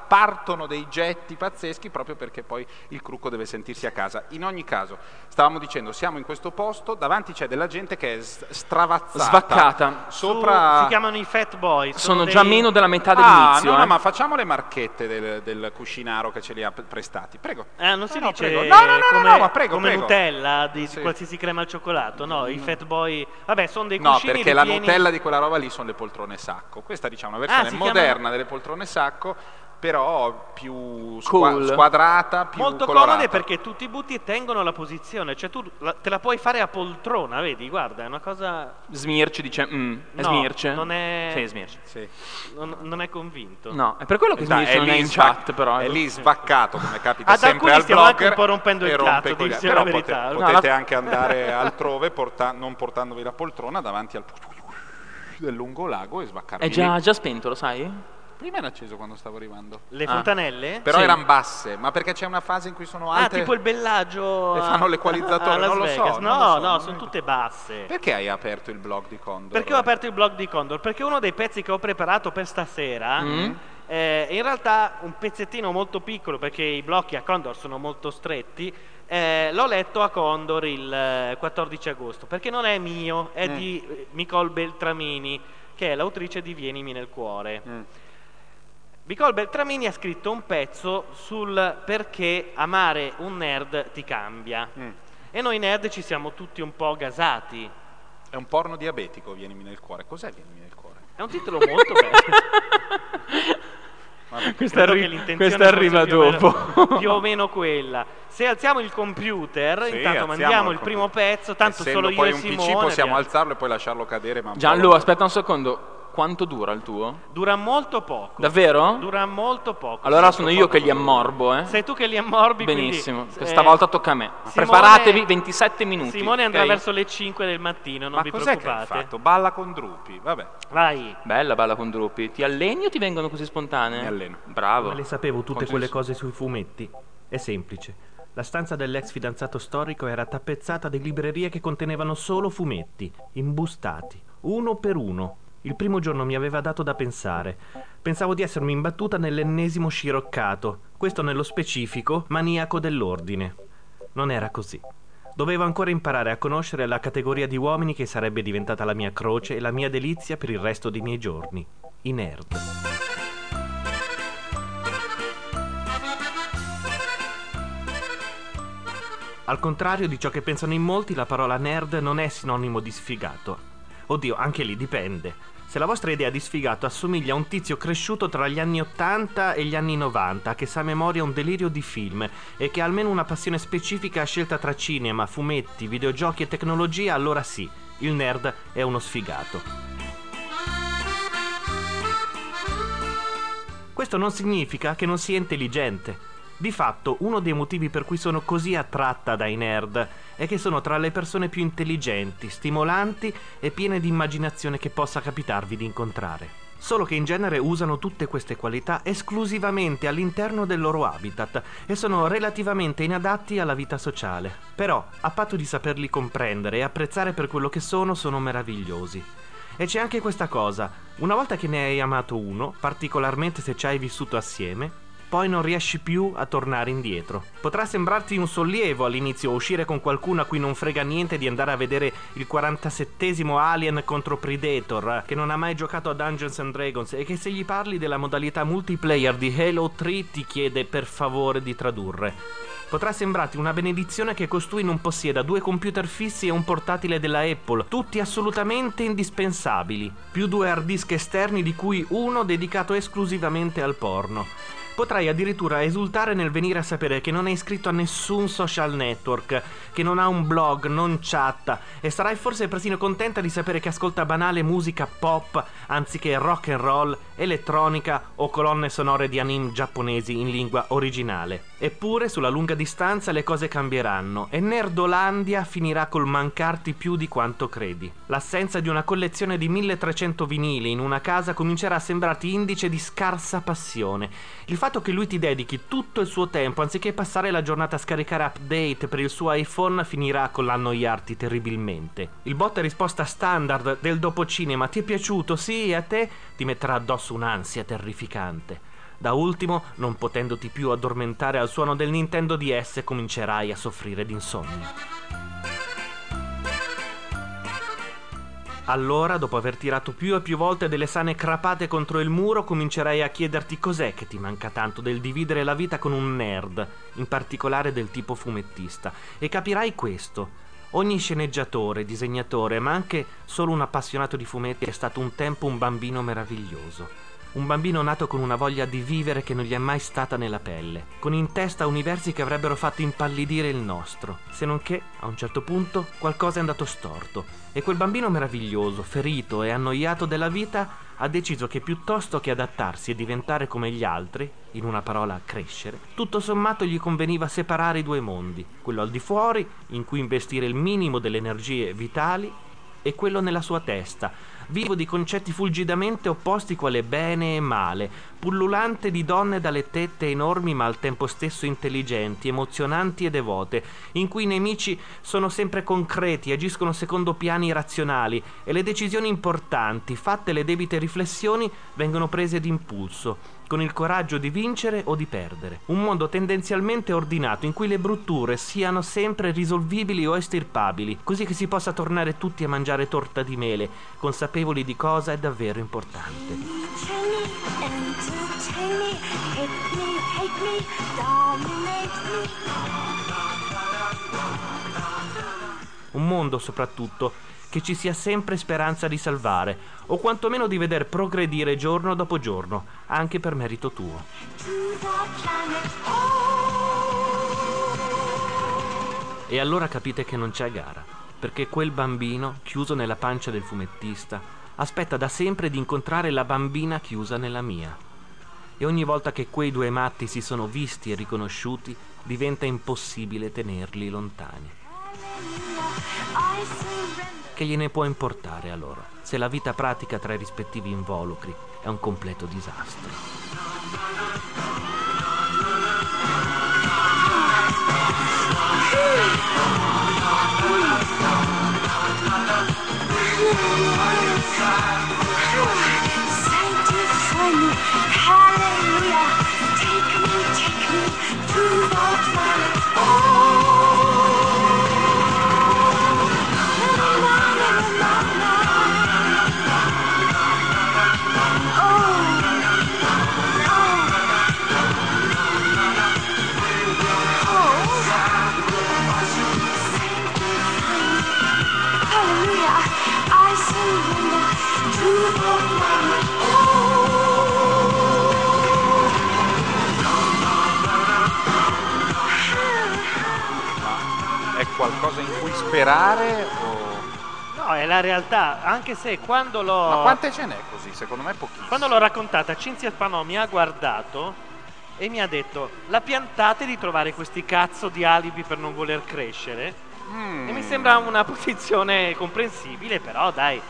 Speaker 3: partono dei getti pazzeschi proprio perché poi il crucco deve sentirsi a casa. In ogni caso, stavamo dicendo, siamo in questo posto, davanti c'è della gente che è stravazzata,
Speaker 2: Svaccata.
Speaker 3: Sopra
Speaker 1: si chiamano i Fat Boy.
Speaker 2: Sono
Speaker 1: dei-
Speaker 2: già meno della metà
Speaker 3: Ah,
Speaker 2: dell'inizio.
Speaker 3: no, no,
Speaker 2: eh.
Speaker 3: ma facciamo le marchette del, del cuscinaro che ce li ha prestati. Prego.
Speaker 1: Ah, non si
Speaker 3: No, no,
Speaker 1: dice.
Speaker 3: No, no, no, no,
Speaker 1: come,
Speaker 3: no, ma prego,
Speaker 1: come
Speaker 3: prego.
Speaker 1: Nutella di
Speaker 3: Sì.
Speaker 1: qualsiasi crema al cioccolato, no, i Fat Boy. Vabbè, sono dei
Speaker 3: No,
Speaker 1: cuscini
Speaker 3: perché la
Speaker 1: ripieni-
Speaker 3: Nutella di quella roba lì sono le poltrone sacco. Questa diciamo una versione
Speaker 1: Ah,
Speaker 3: moderna
Speaker 1: chiamano-
Speaker 3: delle poltrone sacco, però più squa-
Speaker 2: Cool.
Speaker 3: squadrata, più
Speaker 1: Molto
Speaker 3: colorata.
Speaker 1: comode perché tutti i butti tengono la posizione, cioè tu la- te la puoi fare a poltrona, vedi? Guarda, è una cosa
Speaker 2: Smirci dice, mm, è
Speaker 1: No,
Speaker 2: Smirce?
Speaker 1: non è-
Speaker 2: Sì, Smirce.
Speaker 3: Sì.
Speaker 1: non, non è convinto.
Speaker 2: No, è per quello che
Speaker 3: Dai,
Speaker 2: Smirce non è
Speaker 3: lì
Speaker 2: in
Speaker 3: svac-
Speaker 2: chat, però.
Speaker 3: È lì svaccato, come capita [laughs]
Speaker 1: Ad
Speaker 3: sempre
Speaker 1: alcuni
Speaker 3: al
Speaker 1: stiamo anche
Speaker 3: blogger.
Speaker 1: un po' rompendo il
Speaker 3: rompe
Speaker 1: cazzo,
Speaker 3: i coglioni.
Speaker 1: dici
Speaker 3: Però
Speaker 1: la verità.
Speaker 3: pote-
Speaker 1: No,
Speaker 3: potete
Speaker 2: la-
Speaker 3: anche andare [laughs] altrove porta- non portandovi la poltrona davanti al del lungo lago e svaccarvi
Speaker 2: È già, già spento, lo sai?
Speaker 3: Prima era acceso quando stavo arrivando.
Speaker 1: Le
Speaker 2: Ah.
Speaker 1: fontanelle?
Speaker 3: Però
Speaker 2: Sì.
Speaker 3: erano basse, ma perché c'è una fase in cui sono
Speaker 1: Ah,
Speaker 3: alte.
Speaker 1: tipo il bellagio
Speaker 3: E fanno l'equalizzatore,
Speaker 1: a Las
Speaker 3: non lo so,
Speaker 1: Vegas.
Speaker 3: non
Speaker 1: No,
Speaker 3: lo so,
Speaker 1: no,
Speaker 3: non
Speaker 1: sono
Speaker 3: mi-
Speaker 1: tutte basse.
Speaker 3: Perché hai aperto il blog di Condor?
Speaker 1: Perché ho aperto il blog di Condor? Perché uno dei pezzi che ho preparato per stasera
Speaker 2: Mm.
Speaker 1: è in realtà un pezzettino molto piccolo perché i blocchi a Condor sono molto stretti. Eh, l'ho letto a Condor il eh, 14 agosto perché non è mio, è
Speaker 3: Mm.
Speaker 1: di eh, Nicole Beltramini, che è l'autrice di Vienimi nel cuore.
Speaker 3: Mm.
Speaker 1: Nicole Beltramini ha scritto un pezzo sul perché amare un nerd ti cambia.
Speaker 3: Mm.
Speaker 1: E noi nerd ci siamo tutti un po' gasati.
Speaker 3: È un porno diabetico, vienimi nel cuore. Cos'è vienimi nel cuore?
Speaker 1: È un titolo molto bello. [laughs]
Speaker 2: Questa,
Speaker 1: Credo
Speaker 2: arri-
Speaker 1: che l'intenzione
Speaker 2: questa arriva
Speaker 1: fosse più o
Speaker 2: dopo.
Speaker 1: meno- [laughs] più o meno quella. Se alziamo il computer,
Speaker 3: Sì,
Speaker 1: intanto mandiamo il
Speaker 3: il
Speaker 1: primo pezzo, tanto
Speaker 3: Essendo
Speaker 1: solo io
Speaker 3: poi
Speaker 1: e
Speaker 3: un
Speaker 1: Simone.
Speaker 3: PC possiamo
Speaker 1: abbiamo-
Speaker 3: alzarlo e poi lasciarlo cadere. Un
Speaker 2: Gianlu, aspetta un secondo. Quanto dura il tuo?
Speaker 1: Dura molto poco.
Speaker 2: Davvero?
Speaker 1: Dura molto poco.
Speaker 2: Allora sono io che li ammorbo, eh?
Speaker 1: Sei tu che li ammorbi, quindi,
Speaker 2: Benissimo.
Speaker 1: eh,
Speaker 2: Questa volta tocca a me.
Speaker 1: Simone-
Speaker 2: Preparatevi 27 minuti.
Speaker 1: Simone andrà
Speaker 2: ok?
Speaker 1: verso le 5 del mattino, non
Speaker 3: Ma
Speaker 1: vi
Speaker 3: cos'è che hai
Speaker 1: preoccupate.
Speaker 3: fatto? Balla con Drupi, vabbè.
Speaker 1: Vai.
Speaker 2: Bella, bella con Drupi. Ti alleni o ti vengono così spontanee?
Speaker 3: Mi alleno.
Speaker 2: Bravo.
Speaker 6: Ma le sapevo tutte
Speaker 2: Quanto
Speaker 6: quelle cose sui fumetti? È semplice. La stanza dell'ex fidanzato storico era tappezzata di librerie che contenevano solo fumetti, imbustati, uno per uno. Il primo giorno mi aveva dato da pensare. Pensavo di essermi imbattuta nell'ennesimo sciroccato, questo nello specifico maniaco dell'ordine. Non era così. Dovevo ancora imparare a conoscere la categoria di uomini che sarebbe diventata la mia croce e la mia delizia per il resto dei miei giorni. I nerd. Al contrario di ciò che pensano in molti, la parola nerd non è sinonimo di sfigato. Oddio, anche lì dipende. Se la vostra idea di sfigato assomiglia a un tizio cresciuto tra gli anni 80 e gli anni 90, che sa a memoria un delirio di film e che ha almeno una passione specifica scelta tra cinema, fumetti, videogiochi e tecnologia, allora sì, il nerd è uno sfigato. Questo non significa che non sia intelligente. Di fatto, uno dei motivi per cui sono così attratta dai nerd è che sono tra le persone più intelligenti, stimolanti e piene di immaginazione che possa capitarvi di incontrare. Solo che in genere usano tutte queste qualità esclusivamente all'interno del loro habitat e sono relativamente inadatti alla vita sociale. Però, a patto di saperli comprendere e apprezzare per quello che sono, sono meravigliosi. E c'è anche questa cosa, una volta che ne hai amato uno, particolarmente se ci hai vissuto assieme, poi non riesci più a tornare indietro. Potrà sembrarti un sollievo all'inizio uscire con qualcuno a cui non frega niente di andare a vedere il 47esimo Alien contro Predator, che non ha mai giocato a Dungeons and Dragons e che se gli parli della modalità multiplayer di Halo 3 ti chiede per favore di tradurre. Potrà sembrarti una benedizione che costui non possieda due computer fissi e un portatile della Apple, tutti assolutamente indispensabili, più due hard disk esterni di cui uno dedicato esclusivamente al porno.
Speaker 7: Potrai addirittura esultare nel venire a sapere che non è iscritto a nessun social network, che non ha un blog, non chatta e sarai forse persino contenta di sapere che ascolta banale musica pop anziché rock and roll, elettronica o colonne sonore di anime giapponesi in lingua originale. Eppure sulla lunga distanza le cose cambieranno e Nerdolandia finirà col mancarti più di quanto credi. L'assenza di una collezione di 1300 vinili in una casa comincerà a sembrarti indice di scarsa passione. Il fatto che lui ti dedichi tutto il suo tempo anziché passare la giornata a scaricare update per il suo iPhone finirà con l'annoiarti terribilmente. Il botta e risposta standard del dopo cinema ti è piaciuto? Sì, a te ti metterà addosso un'ansia terrificante. Da ultimo, non potendoti più addormentare al suono del Nintendo DS, comincerai a soffrire d'insonnia. Allora, dopo aver tirato più e più volte delle sane crapate contro il muro, comincerai a chiederti cos'è che ti manca tanto del dividere la vita con un nerd, in particolare del tipo fumettista, e capirai questo. Ogni sceneggiatore, disegnatore, ma anche solo un appassionato di fumetti è stato un tempo un bambino meraviglioso. Un bambino nato con una voglia di vivere che non gli è mai stata nella pelle, con in testa universi che avrebbero fatto impallidire il nostro, se non che, a un certo punto, qualcosa è andato storto e quel bambino meraviglioso, ferito e annoiato della vita, ha deciso che piuttosto che adattarsi e diventare come gli altri, in una parola crescere, tutto sommato gli conveniva separare i due mondi, quello al di fuori, in cui investire il minimo delle energie vitali, e quello nella sua testa, vivo di concetti fulgidamente opposti quale bene e male, pullulante di donne dalle tette enormi ma al tempo stesso intelligenti, emozionanti e devote, in cui i nemici sono sempre concreti, agiscono secondo piani razionali e le decisioni importanti, fatte le debite riflessioni, vengono prese d'impulso con il coraggio di vincere o di perdere. Un mondo tendenzialmente ordinato in cui le brutture siano sempre risolvibili o estirpabili, così che si possa tornare tutti a mangiare torta di mele, consapevoli di cosa è davvero importante. Un mondo soprattutto che ci sia sempre speranza di salvare, o quantomeno di veder progredire giorno dopo giorno, anche per merito tuo. E allora capite che non c'è gara, perché quel bambino, chiuso nella pancia del fumettista, aspetta da sempre di incontrare la bambina chiusa nella mia. E ogni volta che quei due matti si sono visti e riconosciuti, diventa impossibile tenerli lontani.
Speaker 8: I surrender.
Speaker 7: Che gliene può importare a loro, se la vita pratica tra i rispettivi involucri è un completo disastro.
Speaker 3: Qualcosa in cui sperare o...
Speaker 1: No, è la realtà, anche se quando l'ho...
Speaker 3: Ma quante ce n'è così? Secondo me pochissime.
Speaker 1: Quando l'ho raccontata, Cinzia Spanò mi ha guardato e mi ha detto: La piantate di trovare questi cazzo di alibi per non voler crescere?
Speaker 3: Mm.
Speaker 1: E mi sembra una [laughs] posizione comprensibile, però dai.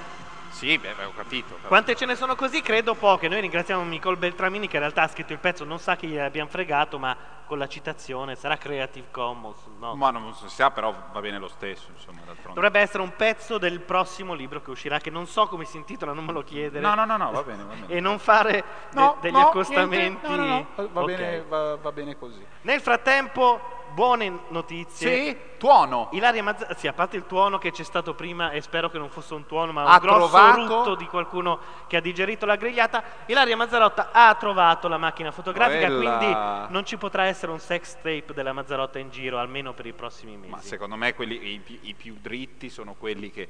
Speaker 3: Sì, beh, ho capito. però-
Speaker 1: Quante ce ne sono così? Credo poche. Noi ringraziamo Nicole Beltramini che in realtà ha scritto il pezzo, non sa che gli abbiamo fregato, ma con la citazione sarà Creative Commons. No.
Speaker 3: Ma non si sa, però va bene lo stesso, insomma, d'altronde.
Speaker 1: Dovrebbe essere un pezzo del prossimo libro che uscirà, che non so come si intitola, non me lo chiedere.
Speaker 3: No, no, no, no, va bene, va bene. [laughs]
Speaker 1: E non fare de-
Speaker 3: No,
Speaker 1: degli
Speaker 3: no,
Speaker 1: accostamenti.
Speaker 3: niente, no, no, no, Va,
Speaker 1: Ok.
Speaker 3: bene, va, va bene così.
Speaker 1: Nel frattempo, buone notizie.
Speaker 3: Sì, tuono.
Speaker 1: Ilaria Mazzarotto, sì, a parte il tuono che c'è stato prima e spero che non fosse un tuono, ma un
Speaker 3: Ha
Speaker 1: grosso
Speaker 3: trovato-
Speaker 1: rutto di qualcuno che ha digerito la grigliata, Ilaria Mazzarotta ha trovato la macchina fotografica,
Speaker 3: Quella-
Speaker 1: quindi non ci potrà essere un sex tape della Mazzarotta in giro, almeno per i prossimi mesi.
Speaker 3: Ma secondo me quelli, i, i più dritti sono quelli che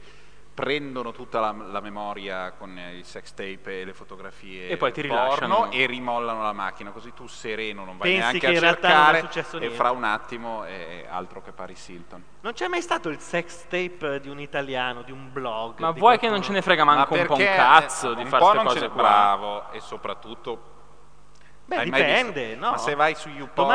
Speaker 3: prendono tutta la, la memoria con eh, il sex tape e le fotografie
Speaker 2: E poi ti rilasciano.
Speaker 3: e rimollano la macchina così tu sereno non vai
Speaker 1: Pensi
Speaker 3: neanche
Speaker 1: che
Speaker 3: a
Speaker 1: in realtà non è
Speaker 3: cercare e
Speaker 1: niente.
Speaker 3: fra un attimo è altro che Paris Hilton
Speaker 1: Non c'è mai stato il sex tape di un italiano, di un blog?
Speaker 2: Ma
Speaker 1: di
Speaker 2: vuoi che
Speaker 1: qualcuno?
Speaker 2: non ce ne frega manco
Speaker 3: Ma
Speaker 2: un po' un cazzo
Speaker 3: eh,
Speaker 2: di
Speaker 3: un
Speaker 2: fare queste cose qua?
Speaker 3: bravo e soprattutto
Speaker 1: Beh,
Speaker 3: Hai
Speaker 1: dipende, no?
Speaker 3: Ma se vai su YouPorn,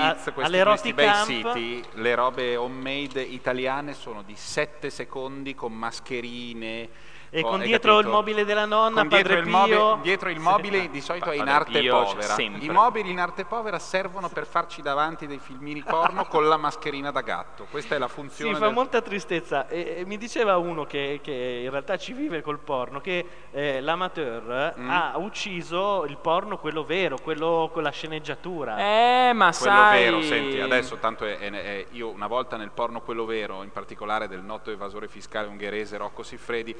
Speaker 1: a-
Speaker 3: questi, questi bei siti, le robe homemade italiane sono di 7 secondi con mascherine.
Speaker 1: E
Speaker 3: co-
Speaker 1: con dietro il
Speaker 3: capito?
Speaker 1: mobile della nonna,
Speaker 3: Con dietro
Speaker 1: Padre
Speaker 3: il mobile,
Speaker 1: Pio.
Speaker 3: dietro il
Speaker 1: Sì.
Speaker 3: mobile di solito è in arte
Speaker 2: Pio
Speaker 3: povera.
Speaker 2: sempre.
Speaker 3: I mobili in arte povera servono per farci davanti dei filmini porno con la mascherina da gatto. Questa è la
Speaker 1: Sì,
Speaker 3: funzione
Speaker 1: fa
Speaker 3: del-
Speaker 1: molta tristezza. E, e mi diceva uno che, che in realtà ci vive col porno che eh, l'amateur
Speaker 3: Mm.
Speaker 1: ha ucciso il porno, quello vero, quello con la sceneggiatura.
Speaker 2: Eh, ma
Speaker 3: quello
Speaker 2: sai...
Speaker 3: vero, senti, adesso tanto è, è- è- io una volta nel porno quello vero, in particolare del noto evasore fiscale ungherese Rocco Siffredi,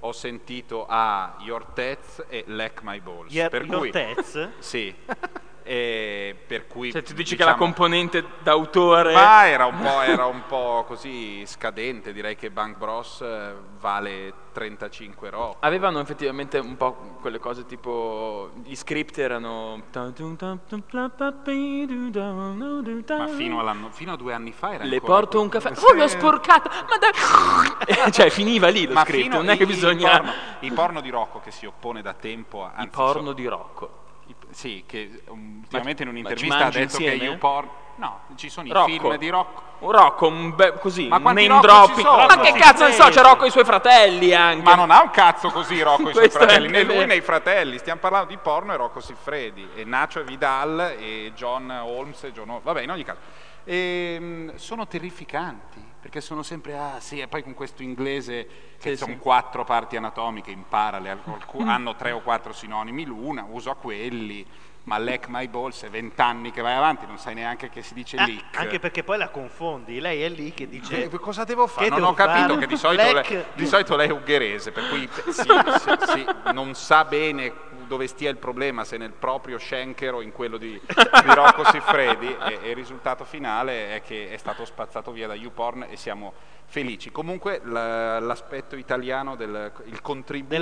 Speaker 3: ho sentito a Your Tets e Lack My Balls.
Speaker 1: Your-
Speaker 3: per
Speaker 1: Your
Speaker 3: cui,
Speaker 1: Tets?
Speaker 3: Sì. [laughs] E per cui
Speaker 2: Cioè, tu dici che la
Speaker 3: diciamo,
Speaker 2: componente d'autore...
Speaker 3: Ma era un, po', era un po' così scadente, direi che Bank Bros eh, vale 35 rock.
Speaker 2: Avevano effettivamente un po' quelle cose tipo gli script erano
Speaker 3: Ma fino, all'anno- fino a due anni fa era
Speaker 2: le porto un caffè. oh l'ho sporcato ma dai [laughs] [laughs] cioè finiva lì lo
Speaker 3: Ma
Speaker 2: script non è che
Speaker 3: il- il
Speaker 2: bisogna
Speaker 3: porno, il porno di Rocco che si oppone da tempo a
Speaker 2: il porno
Speaker 3: so-
Speaker 2: di Rocco
Speaker 3: sì, che um, ultimamente in
Speaker 2: ma ci
Speaker 3: un'intervista ha detto che
Speaker 2: insieme?
Speaker 3: YouPorn no, ci sono i
Speaker 2: Rocco.
Speaker 3: film di Rocco
Speaker 2: un Rocco un be- così
Speaker 3: Ma
Speaker 2: un name dropping ma che cazzo ne so c'è Rocco e i suoi fratelli anche
Speaker 3: ma non ha un cazzo così Rocco e i suoi [laughs] fratelli, né lui né i fratelli. Stiamo parlando di porno e Rocco Siffredi, e Nacho e Vidal e John Holmes e John. Vabbè, in ogni caso. Ehm, sono terrificanti perché sono sempre ah sì e poi con questo inglese che
Speaker 2: Sì,
Speaker 3: sono
Speaker 2: sì.
Speaker 3: quattro parti anatomiche impara le- hanno tre o quattro sinonimi l'una uso quelli ma Leck My Balls è vent'anni che vai avanti non sai neanche che si dice
Speaker 1: Ah,
Speaker 3: lick
Speaker 1: anche perché poi la confondi. Lei è lì che dice.
Speaker 3: eh, cosa devo fare? Non ho capito
Speaker 1: fare?
Speaker 3: che di solito, lei, di solito lei è ungherese, per cui [laughs] sì, sì, non sa bene dove stia il problema, se nel proprio Schenker o in quello di, di Rocco Siffredi e, e il risultato finale è che è stato spazzato via da YouPorn e siamo felici. Comunque la- l'aspetto italiano, del, il contributo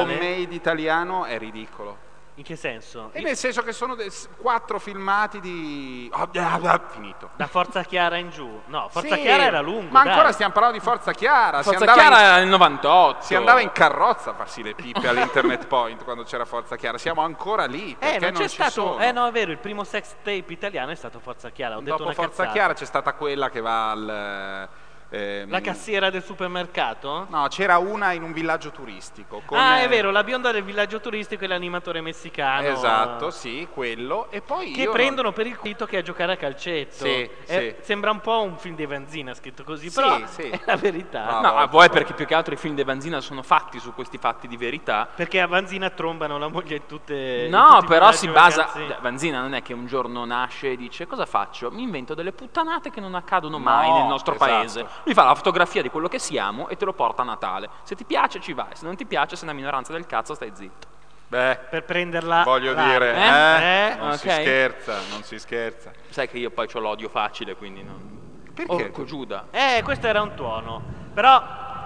Speaker 3: homemade italiano è ridicolo.
Speaker 1: In che senso?
Speaker 3: E nel senso che sono de- quattro filmati di... ah, ah, finito.
Speaker 1: Da Forza Chiara in giù. No, Forza
Speaker 3: Sì,
Speaker 1: Chiara era lungo.
Speaker 3: Ma ancora
Speaker 1: dai.
Speaker 3: stiamo parlando di Forza Chiara. si
Speaker 2: Forza
Speaker 3: andava in-
Speaker 2: Chiara era nel 98
Speaker 3: Si andava in carrozza a farsi le pippe [laughs] all'Internet Point quando c'era Forza Chiara. Siamo ancora lì. Perché
Speaker 1: Eh, non c'è
Speaker 3: ci
Speaker 1: stato.
Speaker 3: sono.
Speaker 1: Eh, no, è vero, il primo sex tape italiano è stato Forza Chiara. Ho detto
Speaker 3: Dopo
Speaker 1: una
Speaker 3: Forza
Speaker 1: cazzata.
Speaker 3: Chiara c'è stata quella che va al. Ehm,
Speaker 1: La cassiera del supermercato?
Speaker 3: No, c'era una in un villaggio turistico. con,
Speaker 1: ah,
Speaker 3: eh,
Speaker 1: è vero, la bionda del villaggio turistico e l'animatore messicano.
Speaker 3: Esatto, sì, quello. E poi
Speaker 1: Che
Speaker 3: io non-
Speaker 1: prendono per il cuito che è a giocare a calcetto.
Speaker 3: Sì,
Speaker 1: Eh,
Speaker 3: sì.
Speaker 1: Sembra un po' un film di Vanzina scritto così,
Speaker 3: Sì,
Speaker 1: però
Speaker 3: sì. [laughs]
Speaker 1: è la verità.
Speaker 3: No.
Speaker 2: No, voi
Speaker 3: volte.
Speaker 2: perché più che altro i film di Vanzina sono fatti su questi fatti di verità.
Speaker 1: Perché a Vanzina trombano la moglie in tutte
Speaker 2: No, però si basa.
Speaker 1: vacanze.
Speaker 2: Vanzina non è che un giorno nasce e dice cosa faccio? Mi invento delle puttanate che non accadono mai
Speaker 3: No,
Speaker 2: nel nostro
Speaker 3: esatto.
Speaker 2: paese. Lui fa la fotografia di quello che siamo e te lo porta a Natale. Se ti piace ci vai, se non ti piace, sei una minoranza del cazzo, stai zitto.
Speaker 3: Beh,
Speaker 1: Per prenderla.
Speaker 3: voglio
Speaker 1: là.
Speaker 3: dire,
Speaker 2: Eh?
Speaker 3: eh,
Speaker 1: Eh?
Speaker 3: non si
Speaker 2: Ok.
Speaker 3: scherza, non si scherza.
Speaker 2: Sai che io poi ho l'odio facile, quindi non.
Speaker 3: Perché?
Speaker 2: Orco Giuda.
Speaker 1: Eh, questo era un tuono. Però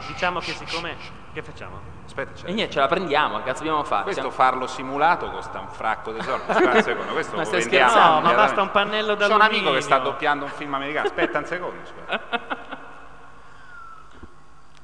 Speaker 1: diciamo che siccome. Che facciamo?
Speaker 3: Aspetta, c'è.
Speaker 2: E niente, ce la prendiamo, che cazzo dobbiamo fare?
Speaker 3: Questo
Speaker 2: Siamo-
Speaker 3: farlo simulato costa un fracco di soldi. [laughs] Aspetta un secondo, questo
Speaker 2: Ma
Speaker 3: lo
Speaker 2: stai
Speaker 3: vendiamo
Speaker 2: scherzando?
Speaker 1: No, ma basta un pannello
Speaker 3: C'è un amico che sta doppiando un film americano. Aspetta un secondo. aspetta. [laughs]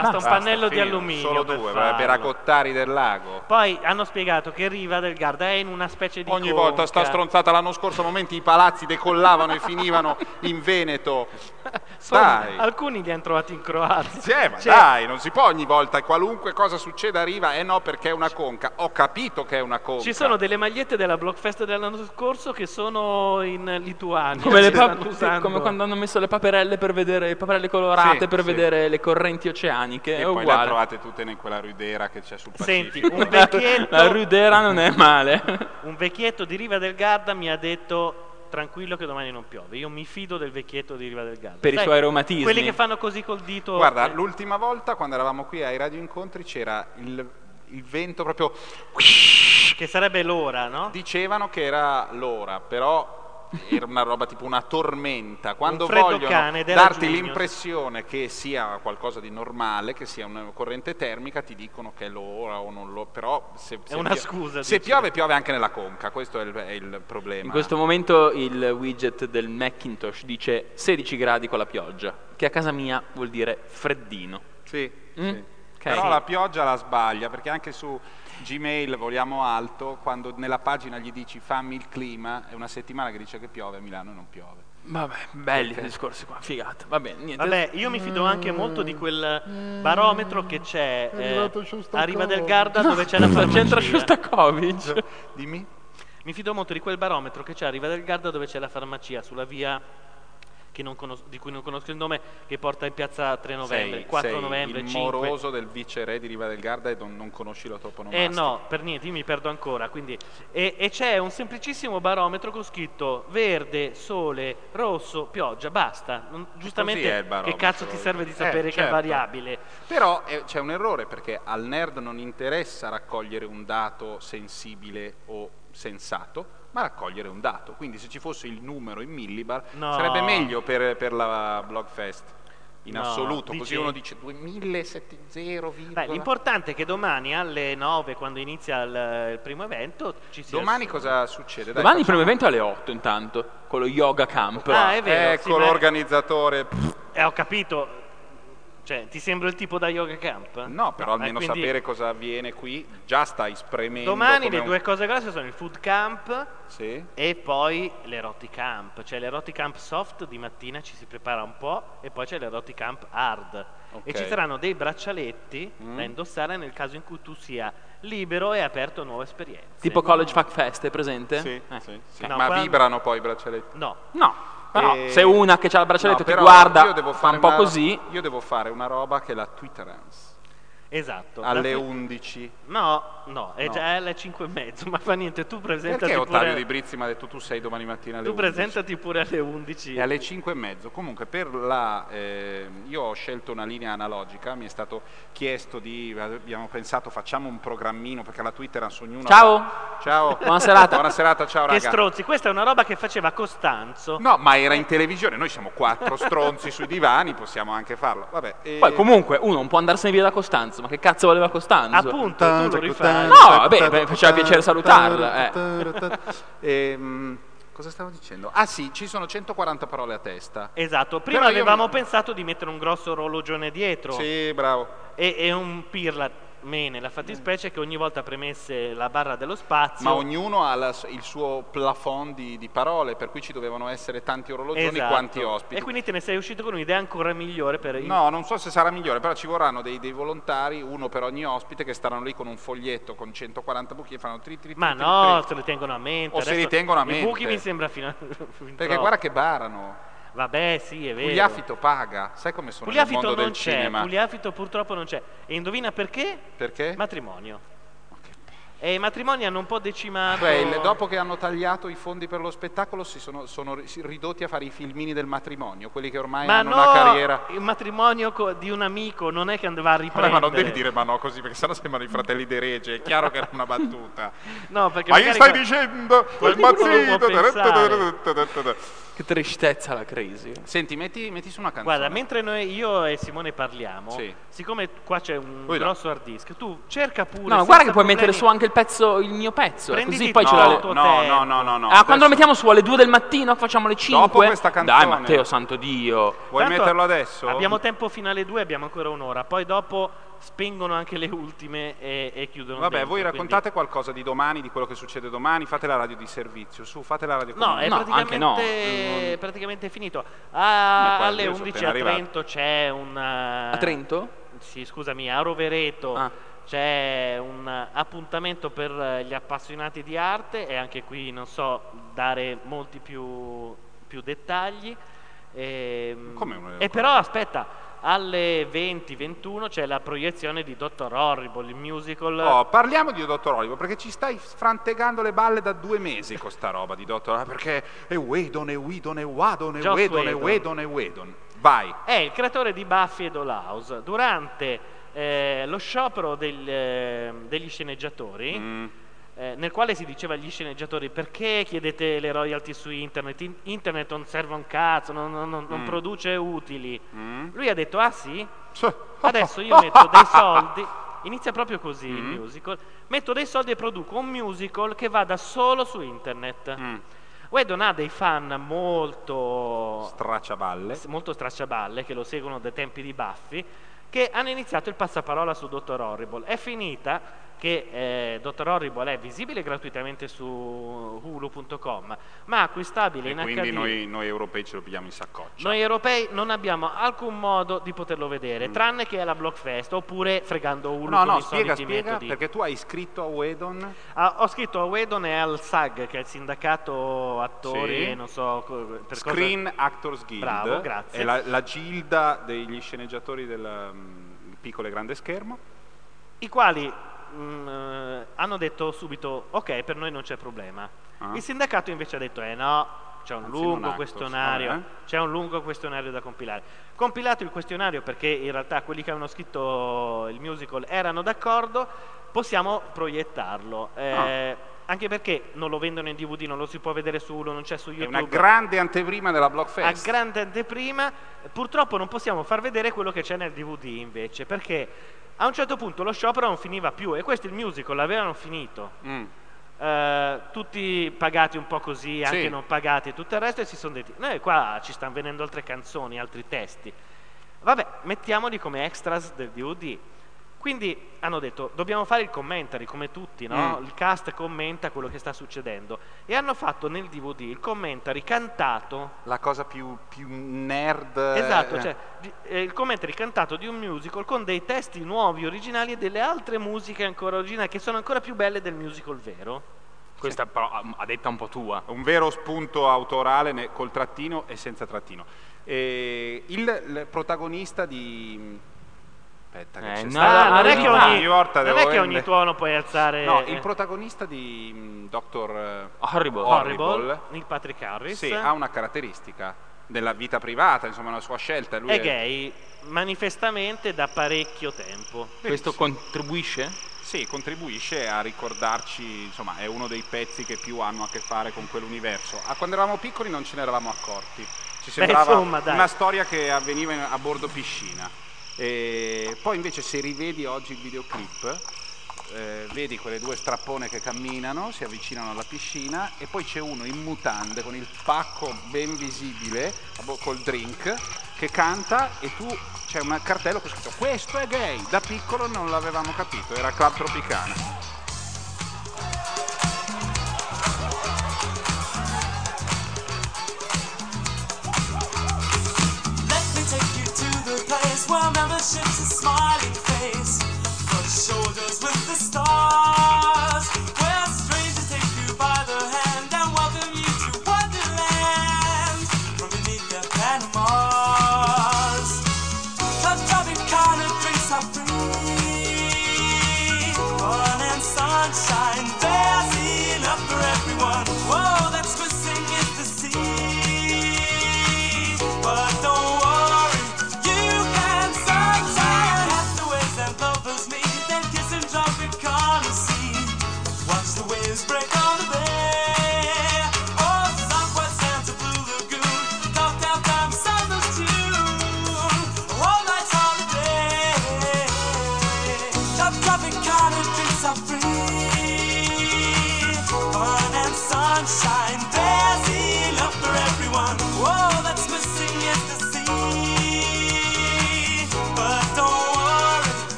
Speaker 1: Basta un
Speaker 3: Basta,
Speaker 1: pannello di
Speaker 3: finito.
Speaker 1: alluminio.
Speaker 3: Solo
Speaker 1: per
Speaker 3: due,
Speaker 1: farlo.
Speaker 3: per Racottari del Lago.
Speaker 1: Poi hanno spiegato che Riva del Garda è in una specie di.
Speaker 3: Ogni
Speaker 1: conca.
Speaker 3: volta sta stronzata l'anno scorso, a momenti i palazzi decollavano e finivano in Veneto. [laughs]
Speaker 1: Insomma,
Speaker 3: Dai.
Speaker 1: Alcuni li hanno trovati in Croazia.
Speaker 3: Sì, ma
Speaker 1: Cioè,
Speaker 3: dai, non si può ogni volta, qualunque cosa succeda arriva, eh no perché è una conca. Ho capito che è una conca.
Speaker 1: Ci sono delle magliette della Blockfest dell'anno scorso che sono in Lituania.
Speaker 2: Come, le pap-
Speaker 1: usando.
Speaker 2: come quando hanno messo le paperelle per vedere paperelle colorate
Speaker 3: Sì,
Speaker 2: per
Speaker 3: sì.
Speaker 2: vedere le correnti oceaniche.
Speaker 3: E
Speaker 2: è
Speaker 3: poi le
Speaker 2: uguale.
Speaker 3: trovate tutte in quella rudera che c'è sul
Speaker 1: Senti,
Speaker 3: Pacifico.
Speaker 1: un vecchietto, [laughs]
Speaker 2: La Rudera non è male. [laughs]
Speaker 1: un vecchietto di Riva del Garda mi ha detto tranquillo che domani non piove. Io mi fido del vecchietto di Riva del Garda.
Speaker 2: Per i
Speaker 1: Sai,
Speaker 2: suoi reumatismi.
Speaker 1: Quelli che fanno così col dito.
Speaker 3: Guarda,
Speaker 1: eh,
Speaker 3: l'ultima volta quando eravamo qui ai radioincontri c'era il, il vento proprio...
Speaker 1: che sarebbe l'ora, no?
Speaker 3: Dicevano che era l'ora, però era una roba tipo una tormenta. Quando
Speaker 1: freddo
Speaker 3: vogliono darti
Speaker 1: Junior.
Speaker 3: l'impressione che sia qualcosa di normale, che sia una corrente termica, ti dicono che è l'ora o non lo. Però se, se
Speaker 1: una
Speaker 3: pio-
Speaker 1: scusa,
Speaker 3: Se piove, piove anche nella conca. Questo è il, è il problema.
Speaker 2: In questo momento il widget del Macintosh dice 16 gradi con la pioggia, che a casa mia vuol dire freddino.
Speaker 3: Sì,
Speaker 2: Mm?
Speaker 3: sì.
Speaker 2: Ok.
Speaker 3: Però la pioggia la sbaglia perché anche su Gmail vogliamo alto, quando nella pagina gli dici fammi il clima, è una settimana che dice che piove a Milano e non piove.
Speaker 2: Vabbè, belli questi discorsi qua, figata. Va bene, niente.
Speaker 1: Vabbè, io mi fido anche molto di quel barometro che c'è eh, a Riva del Garda dove c'è la
Speaker 2: C'entra
Speaker 1: farmacia.
Speaker 2: Shostakovich.
Speaker 3: Dimmi?
Speaker 1: Mi fido molto di quel barometro che c'è a Riva del Garda dove c'è la farmacia sulla via che non conos- di cui non conosco il nome che porta in piazza 3 novembre,
Speaker 3: sei,
Speaker 1: 4
Speaker 3: sei
Speaker 1: novembre,
Speaker 3: il
Speaker 1: 5.
Speaker 3: moroso del vice re di Riva del Garda e non, non conosci la toponomastica.
Speaker 1: Eh no, per niente, io mi perdo ancora. Quindi, e, e c'è un semplicissimo barometro con scritto verde, sole, rosso, pioggia, basta. Non- giustamente
Speaker 3: il
Speaker 1: che cazzo ti serve di
Speaker 3: Eh,
Speaker 1: sapere che è
Speaker 3: certo.
Speaker 1: variabile?
Speaker 3: Però eh, c'è un errore perché al nerd non interessa raccogliere un dato sensibile o sensato, ma raccogliere un dato. Quindi se ci fosse il numero in millibar
Speaker 1: No.
Speaker 3: sarebbe meglio per, per la Blogfest in
Speaker 1: No,
Speaker 3: assoluto.
Speaker 1: dici-
Speaker 3: Così uno dice 2070,
Speaker 1: Beh, l'importante è che domani alle 9, quando inizia il, il primo evento, ci sia.
Speaker 3: Domani
Speaker 1: sole.
Speaker 3: cosa succede? Dai,
Speaker 2: Domani il primo
Speaker 3: facciamo-
Speaker 2: evento è alle 8 intanto, con lo yoga camp.
Speaker 1: Ah, è vero.
Speaker 3: Ecco
Speaker 1: sì,
Speaker 3: l'organizzatore.
Speaker 1: eh, ho capito. Cioè, ti sembra il tipo da yoga camp?
Speaker 3: No, però
Speaker 1: Eh,
Speaker 3: almeno
Speaker 1: quindi
Speaker 3: sapere cosa avviene qui. Già stai spremendo.
Speaker 1: Domani le
Speaker 3: un-
Speaker 1: due cose grosse sono il food camp
Speaker 3: Sì.
Speaker 1: e poi l'eroticamp. Cioè l'eroticamp soft di mattina ci si prepara un po' e poi c'è l'eroticamp hard.
Speaker 3: Ok.
Speaker 1: E ci saranno dei braccialetti
Speaker 3: Mm.
Speaker 1: da indossare nel caso in cui tu sia libero e aperto a nuove esperienze.
Speaker 2: Tipo College Fuck Fest, è presente?
Speaker 3: Sì,
Speaker 2: Eh.
Speaker 3: sì, sì.
Speaker 1: No,
Speaker 3: Ma
Speaker 1: quando-
Speaker 3: vibrano poi i braccialetti.
Speaker 1: No.
Speaker 2: No, però
Speaker 3: E-
Speaker 2: se una che ha il braccialetto
Speaker 3: No,
Speaker 2: ti guarda
Speaker 3: io devo
Speaker 2: fa un po'
Speaker 3: una-
Speaker 2: così,
Speaker 3: Io devo fare una roba che è la Twitterance.
Speaker 1: Esatto.
Speaker 3: Alle
Speaker 1: La-
Speaker 3: 11.
Speaker 1: No, no, è
Speaker 3: No.
Speaker 1: già alle 5 e mezzo, ma fa niente, tu presentati
Speaker 3: Perché Ottavio
Speaker 1: pure...
Speaker 3: Di Brizzi mi ha detto tu sei domani mattina alle
Speaker 1: Tu
Speaker 3: 11?
Speaker 1: presentati pure alle 11.
Speaker 3: E alle 5 e mezzo. Comunque per la... eh, io ho scelto una linea analogica, mi è stato chiesto di... abbiamo pensato facciamo un programmino perché la Twitterance ognuno...
Speaker 2: Ciao.
Speaker 3: Ciao.
Speaker 2: Buona serata.
Speaker 3: Buona serata, ciao
Speaker 1: Che
Speaker 3: raga.
Speaker 1: stronzi, questa è una roba che faceva Costanzo.
Speaker 3: No, ma era in televisione, noi siamo quattro stronzi sui divani, possiamo anche farlo. Vabbè, e-
Speaker 2: poi comunque uno non può andarsene via da Costanzo, ma che cazzo voleva Costanzo?
Speaker 1: Appunto, tu lo rifai.
Speaker 2: No, vabbè, beh, faceva piacere salutarla, [laughs]
Speaker 3: Ehm, cosa stavo dicendo? Ah sì, ci sono 140 parole a testa.
Speaker 1: Esatto, prima
Speaker 3: Però
Speaker 1: avevamo pensato di mettere un grosso orologione dietro
Speaker 3: Sì, bravo.
Speaker 1: e, e un pirla me nella fattispecie che ogni volta premesse la barra dello spazio.
Speaker 3: Ma ognuno ha la- il suo plafond di, di parole, per cui ci dovevano essere tanti orologioni
Speaker 1: Esatto.
Speaker 3: quanti ospiti.
Speaker 1: E quindi te ne sei uscito con un'idea ancora migliore per il-
Speaker 3: No, non so se sarà migliore, però ci vorranno dei, dei volontari, uno per ogni ospite, che staranno lì con un foglietto con 140 buchi e fanno tri tri tri
Speaker 1: Ma
Speaker 3: tri,
Speaker 1: no,
Speaker 3: tri.
Speaker 1: se li tengono a mente.
Speaker 3: O se li tengono a
Speaker 1: I
Speaker 3: mente.
Speaker 1: buchi mi sembra fino a...
Speaker 3: Perché guarda che barano.
Speaker 1: Vabbè, sì, è vero.
Speaker 3: Pugliafito paga. Sai come sono nel
Speaker 1: Pugliafito
Speaker 3: mondo
Speaker 1: non
Speaker 3: del
Speaker 1: c'è,
Speaker 3: cinema?
Speaker 1: Pugliafito purtroppo non c'è. E indovina perché?
Speaker 3: Perché?
Speaker 1: Matrimonio. E i matrimoni hanno un po' decimato...
Speaker 3: Cioè, il- dopo che hanno tagliato i fondi per lo spettacolo si sono, sono ridotti a fare i filmini del matrimonio, quelli che ormai
Speaker 1: Ma
Speaker 3: hanno
Speaker 1: no,
Speaker 3: una carriera...
Speaker 1: il matrimonio co- di un amico non è che andava a
Speaker 3: Vabbè,
Speaker 1: riprendere.
Speaker 3: ma non devi dire ma no così, perché sennò sembrano i fratelli De Rege, è chiaro che era una battuta. [laughs]
Speaker 1: No, perché
Speaker 3: ma gli stai dicendo,
Speaker 1: può
Speaker 3: Mazzito,
Speaker 2: Che tristezza la crisi.
Speaker 3: Senti, metti, metti su una canzone.
Speaker 1: Guarda, mentre noi, io e Simone parliamo,
Speaker 3: Sì.
Speaker 1: siccome qua c'è un
Speaker 3: Ui, no.
Speaker 1: grosso hard disk, tu cerca pure...
Speaker 2: No, guarda che puoi mettere su anche il pezzo, il mio pezzo,
Speaker 1: Prenditi
Speaker 2: così poi ce
Speaker 1: tutto
Speaker 2: l'ha
Speaker 3: No,
Speaker 1: tempo.
Speaker 3: no, no, no, no.
Speaker 2: Ah, quando lo mettiamo su alle 2 del mattino facciamo le 5.
Speaker 3: Dopo questa canzone.
Speaker 2: Dai, Matteo, santo Dio.
Speaker 3: Vuoi
Speaker 1: Tanto
Speaker 3: metterlo adesso?
Speaker 1: Abbiamo tempo fino alle 2, abbiamo ancora un'ora. Poi dopo spengono anche le ultime e, e chiudono.
Speaker 3: Vabbè,
Speaker 1: dentro,
Speaker 3: voi
Speaker 1: quindi-
Speaker 3: raccontate qualcosa di domani, di quello che succede domani, fate la radio di servizio, su, fate la radio
Speaker 1: No,
Speaker 3: comune.
Speaker 1: è
Speaker 2: No,
Speaker 1: praticamente,
Speaker 2: anche no.
Speaker 1: praticamente finito. A- alle
Speaker 3: io sono
Speaker 1: 11
Speaker 3: appena
Speaker 1: a
Speaker 3: arrivato.
Speaker 1: Trento c'è un...
Speaker 2: A Trento?
Speaker 1: Sì, scusami, a Rovereto
Speaker 2: Ah.
Speaker 1: C'è un appuntamento per gli appassionati di arte e anche qui non so dare molti più, più dettagli. Ehm,
Speaker 3: Come un-
Speaker 1: e però aspetta, alle 20-21 c'è la proiezione di Dottor Horrible, il musical.
Speaker 3: Oh, parliamo di Dottor Olivo perché ci stai frantegando le balle da due mesi con sta roba di Dottor Olivo perché è Whedon, è Whedon, è Wadon, è
Speaker 1: Joss
Speaker 3: Whedon, è.
Speaker 1: Whedon,
Speaker 3: è Whedon. Vai.
Speaker 1: È il creatore di Buffy e Dollhouse. Durante eh, lo sciopero del- eh, degli sceneggiatori,
Speaker 3: Mm.
Speaker 1: eh, nel quale si diceva agli sceneggiatori perché chiedete le royalty su internet? In- internet non serve un cazzo, non, non- non- non
Speaker 3: Mm.
Speaker 1: produce utili.
Speaker 3: Mm.
Speaker 1: Lui ha detto, ah sì? Adesso io [laughs] metto dei soldi, inizia proprio così il
Speaker 3: Mm.
Speaker 1: musical, metto dei soldi e produco un musical che vada solo su internet.
Speaker 3: Mm.
Speaker 1: Whedon ha dei fan molto
Speaker 3: Stracciaballe.
Speaker 1: molto stracciaballe che lo seguono dai tempi di Buffy che hanno iniziato il passaparola su Dr. Horrible. È finita che eh, Dr. Horrible è visibile gratuitamente su hulu.com, ma acquistabile
Speaker 3: E
Speaker 1: in
Speaker 3: quindi
Speaker 1: HD.
Speaker 3: noi, noi europei ce lo pigliamo in saccoccia.
Speaker 1: Noi europei non abbiamo alcun modo di poterlo vedere,
Speaker 3: Mm.
Speaker 1: tranne che alla Blockfest oppure fregando Hulu
Speaker 3: No,
Speaker 1: con
Speaker 3: no,
Speaker 1: i
Speaker 3: spiega,
Speaker 1: soliti
Speaker 3: spiega,
Speaker 1: metodi.
Speaker 3: perché tu hai scritto a Wedon
Speaker 1: Ah, ho scritto a Wedon e al SAG, che è il sindacato attori,
Speaker 3: Sì.
Speaker 1: non so per cosa-
Speaker 3: Screen Actors Guild.
Speaker 1: Bravo, grazie.
Speaker 3: È la, la gilda degli sceneggiatori del mm, piccolo e grande schermo.
Speaker 1: i quali mm, eh, hanno detto subito ok per noi non c'è problema
Speaker 3: Ah.
Speaker 1: il sindacato invece ha detto eh no c'è un lungo
Speaker 3: vabbè.
Speaker 1: c'è un lungo questionario da compilare compilato il questionario perché in realtà quelli che avevano scritto il musical erano d'accordo possiamo proiettarlo Eh, anche perché non lo vendono in dvd non lo si può vedere su Hulu non c'è su
Speaker 3: È
Speaker 1: youtube
Speaker 3: una grande anteprima della Blockfest.
Speaker 1: grande anteprima. Purtroppo non possiamo far vedere quello che c'è nel DVD invece, perché a un certo punto lo sciopero non finiva più e questo il musical l'avevano finito.
Speaker 3: Mm.
Speaker 1: Eh, tutti pagati un po' così, anche
Speaker 3: Sì.
Speaker 1: non pagati e tutto il resto e si sono detti, noi qua ci stanno venendo altre canzoni, altri testi. Vabbè, mettiamoli come extras del DVD. Quindi hanno detto, dobbiamo fare il commentary come tutti, no?
Speaker 3: Mm.
Speaker 1: Il cast commenta quello che sta succedendo. E hanno fatto nel DVD il commentary cantato
Speaker 3: La cosa più, più nerd.
Speaker 1: Esatto,
Speaker 3: eh,
Speaker 1: cioè eh, il commentary cantato di un musical con dei testi nuovi, originali e delle altre musiche ancora originali che sono ancora più belle del musical vero.
Speaker 2: Questa però a- a detta un po' tua.
Speaker 3: un vero spunto autorale col trattino e senza trattino. E il, il protagonista di. Aspetta, che
Speaker 2: Eh,
Speaker 3: c'è
Speaker 2: no,
Speaker 3: stato-
Speaker 1: Ah, non è che
Speaker 3: Ah,
Speaker 1: ogni,
Speaker 3: ogni volta
Speaker 1: non è che ogni tuono puoi alzare
Speaker 3: No, il protagonista di mm, Dr.
Speaker 2: Horrible.
Speaker 1: Horrible,
Speaker 3: Horrible.
Speaker 1: Neil Patrick Harris.
Speaker 3: Sì, ha una caratteristica della vita privata, insomma, una sua scelta. Lui
Speaker 1: è gay manifestamente da parecchio tempo.
Speaker 2: Questo contribuisce?
Speaker 3: Sì, contribuisce a ricordarci, insomma, è uno dei pezzi che più hanno a che fare con quell'universo. A quando eravamo piccoli non ce ne eravamo accorti. Ci sembrava
Speaker 1: insomma, dai.
Speaker 3: una storia che avveniva a bordo piscina. E poi invece se rivedi oggi il videoclip, eh, vedi quelle due strappone che camminano, si avvicinano alla piscina e poi c'è uno in mutande con il pacco ben visibile, col drink, che canta e tu c'è un cartello con scritto questo è gay, da piccolo non l'avevamo capito, era Club Tropicana.
Speaker 9: The place. Where membership's a smiling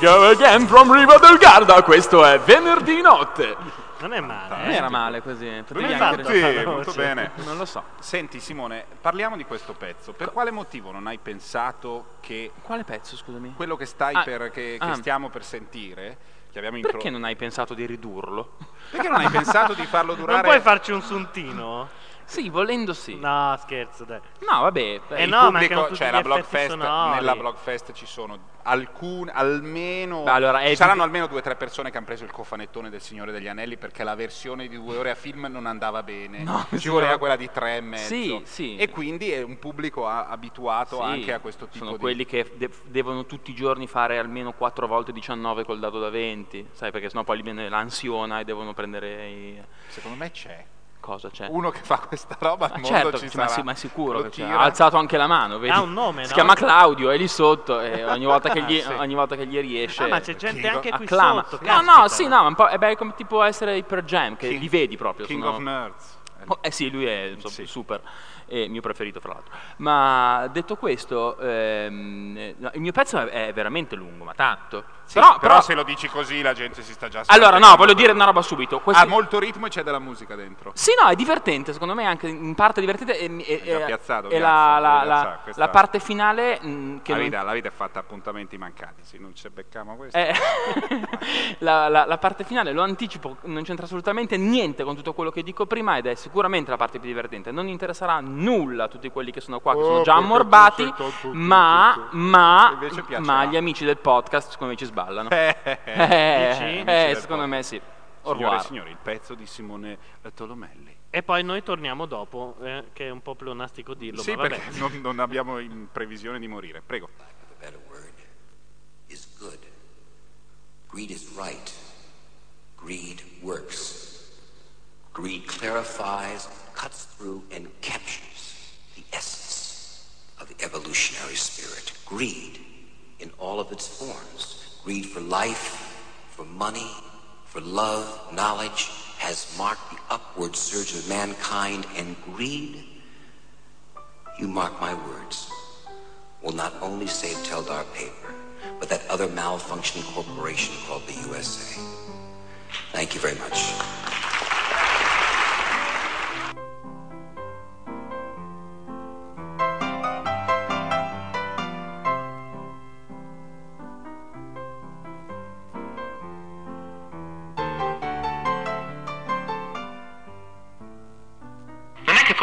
Speaker 2: we go again from Riva del Garda, questo è venerdì notte.
Speaker 1: Non è male.
Speaker 2: Non
Speaker 1: eh.
Speaker 2: era male così. potevi
Speaker 1: hai
Speaker 2: anche-
Speaker 1: fatto?
Speaker 3: Sì, molto bene.
Speaker 2: Non lo so.
Speaker 3: Senti Simone, parliamo di questo pezzo. Per quale motivo non hai pensato che
Speaker 2: Quale pezzo, scusami?
Speaker 3: quello che, stai
Speaker 2: Ah,
Speaker 3: per, che, che
Speaker 2: ah.
Speaker 3: stiamo per sentire, che abbiamo intro-
Speaker 2: Perché non hai pensato di ridurlo?
Speaker 3: Perché non hai pensato di farlo
Speaker 1: Non
Speaker 3: durare?
Speaker 1: puoi farci un [laughs] suntino?
Speaker 2: Sì, volendo sì.
Speaker 1: No, scherzo, dai.
Speaker 2: No, vabbè.
Speaker 1: Eh
Speaker 3: il
Speaker 1: no,
Speaker 3: pubblico, cioè la Blogfest, nella Blogfest ci sono alcune, almeno,
Speaker 2: Beh, allora,
Speaker 3: ci saranno almeno due o tre persone che hanno preso il cofanettone del Signore degli Anelli perché la versione di due ore a film non andava bene,
Speaker 2: No,
Speaker 3: ci
Speaker 2: sì,
Speaker 3: voleva
Speaker 2: no.
Speaker 3: quella di tre e mezzo.
Speaker 2: Sì, sì.
Speaker 3: E quindi è un pubblico abituato
Speaker 2: Sì,
Speaker 3: anche a questo tipo
Speaker 2: sono
Speaker 3: di...
Speaker 2: quelli che de- devono tutti i giorni fare almeno 4 volte 19 col dado da 20, sai, perché sennò poi gli viene l'ansiona e devono prendere i...
Speaker 3: Secondo me c'è.
Speaker 2: Cosa c'è?
Speaker 3: Uno che fa questa roba al
Speaker 2: Ma
Speaker 3: mondo
Speaker 2: certo,
Speaker 3: ci
Speaker 2: ma,
Speaker 3: sarà.
Speaker 2: si- ma è sicuro ha alzato anche la mano, vedi?
Speaker 1: Ha un nome,
Speaker 2: Si
Speaker 1: no?
Speaker 2: chiama Claudio, è lì sotto e [laughs] ogni volta che gli,
Speaker 3: Ah, sì.
Speaker 2: ogni volta che gli riesce
Speaker 1: Ah, ma c'è gente
Speaker 3: King
Speaker 1: anche qui
Speaker 2: acclama.
Speaker 1: sotto.
Speaker 2: No, no,
Speaker 1: caspita.
Speaker 2: sì, no, ma un po', è bello come tipo essere i Jam, che
Speaker 3: King-
Speaker 2: li vedi proprio.
Speaker 3: King
Speaker 2: sono-
Speaker 3: of Nerds.
Speaker 2: Oh, eh sì, lui è so-
Speaker 3: Sì.
Speaker 2: super, è il mio preferito fra l'altro. Ma detto questo, ehm, eh, no, il mio pezzo è, è veramente lungo, ma tanto.
Speaker 3: Sì,
Speaker 2: però,
Speaker 3: però,
Speaker 2: però-
Speaker 3: se lo dici così la gente si sta già
Speaker 2: allora no,
Speaker 3: sentendo.
Speaker 2: voglio dire una roba subito. Questi-
Speaker 3: Ha molto ritmo e c'è della musica dentro.
Speaker 2: Sì, no, è divertente, secondo me anche in parte divertente. E, e-
Speaker 3: già
Speaker 2: e-
Speaker 3: piazzato,
Speaker 2: e
Speaker 3: piazza,
Speaker 2: la, la- la-
Speaker 3: questa-
Speaker 2: la parte finale mh, che
Speaker 3: la,
Speaker 2: non-
Speaker 3: vita, la vita è fatta appuntamenti mancati, se non ci becchiamo questo.
Speaker 2: Eh, [laughs] la, la- la parte finale lo anticipo, non c'entra assolutamente niente con tutto quello che dico prima ed è sicuramente la parte più divertente. Non interesserà nulla tutti quelli che sono qua, che
Speaker 3: Oh,
Speaker 2: sono già ammorbati,
Speaker 3: sei tutto, tutto,
Speaker 2: ma,
Speaker 3: tutto.
Speaker 2: ma, ma gli amici del podcast secondo me ci sballano. [laughs]
Speaker 3: Eh,
Speaker 2: Eh, eh,
Speaker 3: del
Speaker 2: secondo me sì.
Speaker 3: Signore e signori, il pezzo di Simone Tolomelli.
Speaker 1: E poi noi torniamo dopo, eh, che è un po' pleonastico dirlo,
Speaker 3: Sì,
Speaker 1: ma vabbè.
Speaker 3: perché non, non abbiamo in previsione di morire. Prego.
Speaker 10: is good. Greed is right. Greed works. Greed clarifies, cuts through, and captures the essence of the evolutionary spirit. Greed in all of its forms. Greed for life, for money, for love, knowledge, has marked the upward surge of mankind, and greed, you mark my words, will not only save Teldar Paper, but that other malfunctioning corporation called the USA. Thank you very much.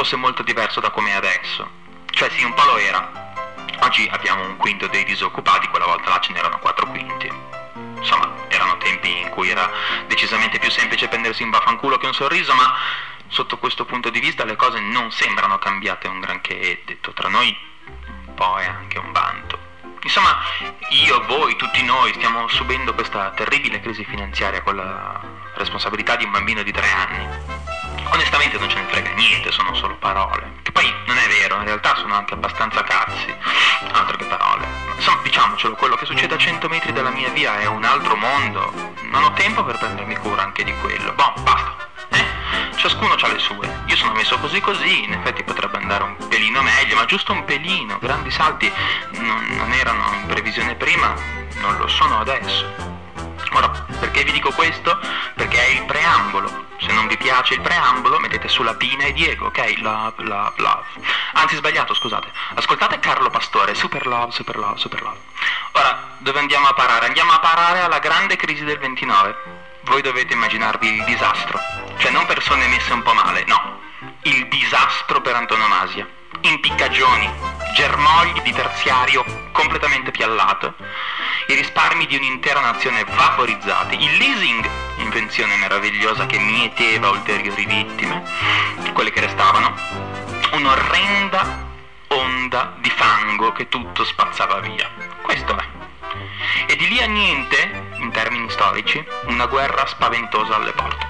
Speaker 11: Fosse molto diverso da come è adesso. Cioè sì, un po' lo era. Oggi abbiamo un quinto dei disoccupati, quella volta là ce n'erano quattro quinti. Insomma, erano tempi in cui era decisamente più semplice prendersi in vaffanculo che un sorriso, ma sotto questo punto di vista le cose non sembrano cambiate un granché detto tra noi un po' è anche un vanto. Insomma, io, voi, tutti noi stiamo subendo questa terribile crisi finanziaria con la responsabilità di un bambino di tre anni. Onestamente non ce ne frega niente, sono solo parole. Che poi non è vero, in realtà sono anche abbastanza cazzi. Altro che parole. Insomma, diciamocelo, quello che succede a 100 metri dalla mia via è un altro mondo. Non ho tempo per prendermi cura anche di quello. Boh, basta. Eh? Ciascuno ha le sue. Io sono messo così così, in effetti potrebbe andare un pelino meglio, ma giusto un pelino. Grandi salti non, non erano in previsione prima, non lo sono adesso. Ora, perché vi dico questo? Perché è il preambolo. Se non vi piace il preambolo, mettete sulla Pina e Diego, ok? Love, love, love. Anzi, sbagliato, scusate. Ascoltate Carlo Pastore, super love, super love, super love. Ora, dove andiamo a parare? Andiamo a parare alla grande crisi del 29. Voi dovete immaginarvi il disastro. Cioè, non persone messe un po' male, no. Il disastro per antonomasia. Impiccagioni, germogli di terziario completamente piallato, i risparmi di un'intera nazione vaporizzati, il leasing, invenzione meravigliosa che mieteva ulteriori vittime, quelle che restavano, un'orrenda onda di fango che tutto spazzava via. Questo è. E di lì a niente, in termini storici, una guerra spaventosa alle porte.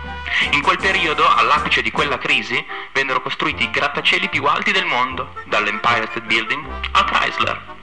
Speaker 11: In quel periodo, all'apice di quella crisi, vennero costruiti i grattacieli più alti del mondo, dall'Empire State Building al Chrysler.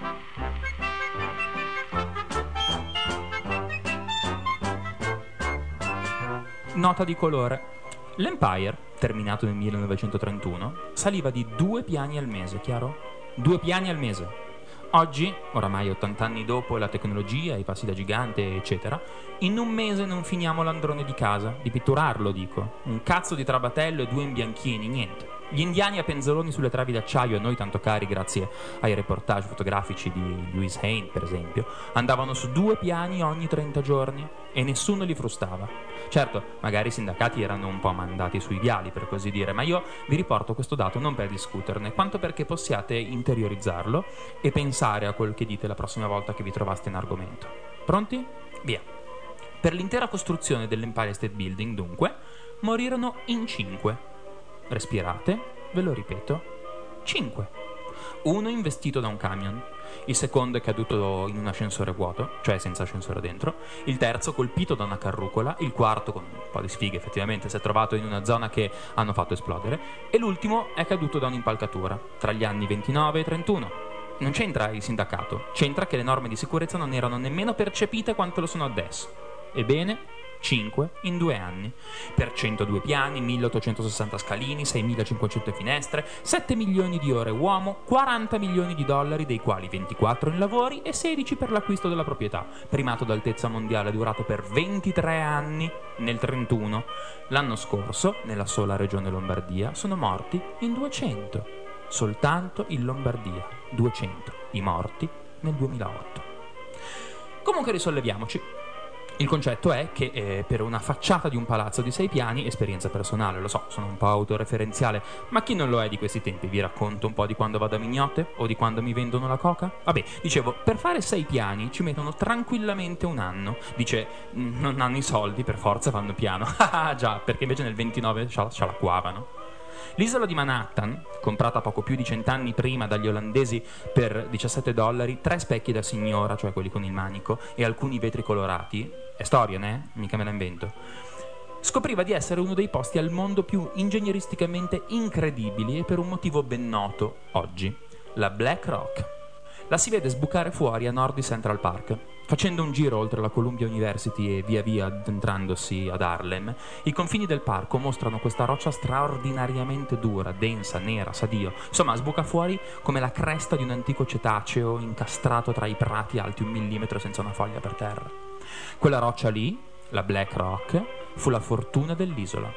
Speaker 12: Nota di colore. L'Empire, terminato nel 1931, saliva di due piani al mese, chiaro? Due piani al mese. Oggi, oramai 80 anni dopo la tecnologia, i passi da gigante, eccetera, in un mese non finiamo l'androne di casa, di pitturarlo, dico. Un cazzo di trabatello e due imbianchini, niente. Gli indiani a penzoloni sulle travi d'acciaio, a noi tanto cari grazie ai reportage fotografici di Louise Hain, per esempio, andavano su due piani ogni 30 giorni e nessuno li frustava. Certo, magari i sindacati erano un po' mandati sui viali, per così dire, ma io vi riporto questo dato non per discuterne, quanto perché possiate interiorizzarlo e pensare a quel che dite la prossima volta che vi trovaste in argomento. Pronti? Via. Per l'intera costruzione dell'Empire State Building, dunque, morirono in cinque. Respirate, ve lo ripeto, 5. Uno investito da un camion, il secondo è caduto in un ascensore vuoto, cioè senza ascensore dentro, il terzo colpito da una carrucola, il quarto con un po' di sfighe effettivamente si è trovato in una zona che hanno fatto esplodere e l'ultimo è caduto da un'impalcatura tra gli anni 29 e 31. Non c'entra il sindacato, c'entra che le norme di sicurezza non erano nemmeno percepite quanto lo sono adesso. Ebbene, 5 in due anni, per 102 piani, 1860 scalini, 6500 finestre, 7 milioni di ore uomo, 40 milioni di dollari, dei quali 24 in lavori e 16 per l'acquisto della proprietà, primato d'altezza mondiale durato per 23 anni nel 31. L'anno scorso, nella sola regione Lombardia, sono morti in 200, soltanto in Lombardia, 200 i morti nel 2008. Comunque risolleviamoci. Il concetto è che eh, per una facciata di un palazzo di sei piani, esperienza personale, lo so, sono un po' autoreferenziale, ma chi non lo è di questi tempi? Vi racconto un po' di quando vado a mignotte o di quando mi vendono la coca? Vabbè, dicevo, per fare sei piani ci mettono tranquillamente un anno. Dice, "Mm, non hanno i soldi, per forza fanno piano. [laughs] Ah già, perché invece nel 29 ce la- ce l'acquavano. L'isola di Manhattan, comprata poco più di cent'anni prima dagli olandesi per 17 dollari, tre specchi da signora, cioè quelli con il manico, e alcuni vetri colorati, è storia, né? Mica me la invento. Scopriva di essere uno dei posti al mondo più ingegneristicamente incredibili e per un motivo ben noto oggi, la Black Rock. La si vede sbucare fuori a nord di Central Park. Facendo un giro oltre la Columbia University e via via addentrandosi ad Harlem, i confini del parco mostrano questa roccia straordinariamente dura, densa, nera, sadio. Insomma, sbuca fuori come la cresta di un antico cetaceo incastrato tra i prati alti un millimetro senza una foglia per terra. Quella roccia lì, la Black Rock, fu la fortuna dell'isola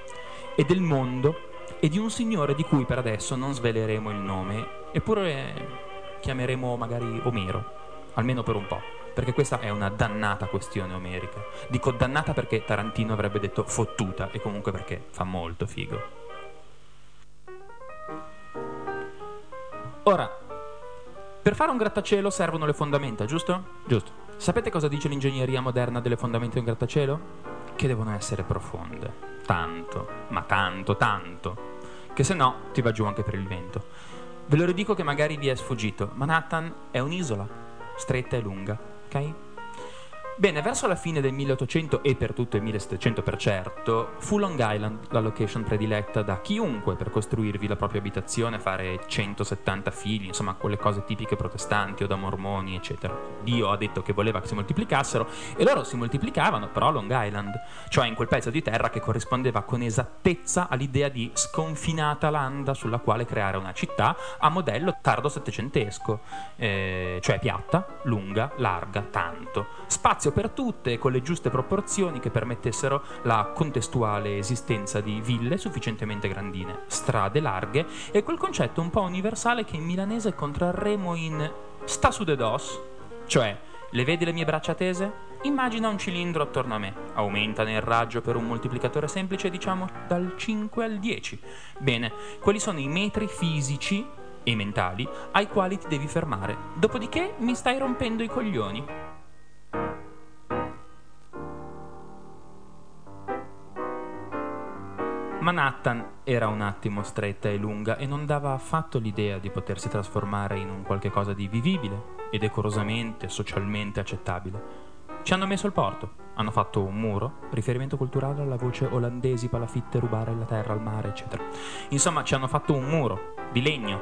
Speaker 12: e del mondo e di un signore di cui per adesso non sveleremo il nome, eppure chiameremo magari Omero, almeno per un po', perché questa è una dannata questione omerica. Dico dannata perché Tarantino avrebbe detto fottuta e comunque perché fa molto figo. Ora, per fare un grattacielo servono le fondamenta, giusto? Giusto. Sapete cosa dice l'ingegneria moderna delle fondamenta di un grattacielo? Che devono essere profonde. Tanto, ma tanto, tanto. Che se no ti va giù anche per il vento. Ve lo ridico che magari vi è sfuggito. Manhattan è un'isola, stretta e lunga, ok? Bene, verso la fine del 1800 e per tutto il 1700 per certo, fu Long Island la location prediletta da chiunque per costruirvi la propria abitazione, fare 170 figli, insomma quelle cose tipiche protestanti o da mormoni, eccetera. Dio ha detto che voleva che si moltiplicassero e loro si moltiplicavano, però a Long Island, cioè in quel pezzo di terra che corrispondeva con esattezza all'idea di sconfinata landa sulla quale creare una città a modello tardo settecentesco, eh, cioè piatta, lunga, larga, tanto. Spazio per tutte con le giuste proporzioni che permettessero la contestuale esistenza di ville sufficientemente grandine, strade larghe e quel concetto un po' universale che in milanese contrarremo in sta su de dos, cioè le vedi le mie braccia tese? Immagina un cilindro attorno a me, aumentane il raggio per un moltiplicatore semplice, diciamo dal 5 al 10. Bene, quali sono i metri fisici e mentali ai quali ti devi fermare. Dopodiché mi stai rompendo i coglioni. Manhattan era un attimo stretta e lunga e non dava affatto l'idea di potersi trasformare in un qualche cosa di vivibile e decorosamente, socialmente accettabile. Ci hanno messo il porto, hanno fatto un muro, riferimento culturale alla voce olandesi, palafitte, rubare la terra al mare, eccetera. Insomma, ci hanno fatto un muro di legno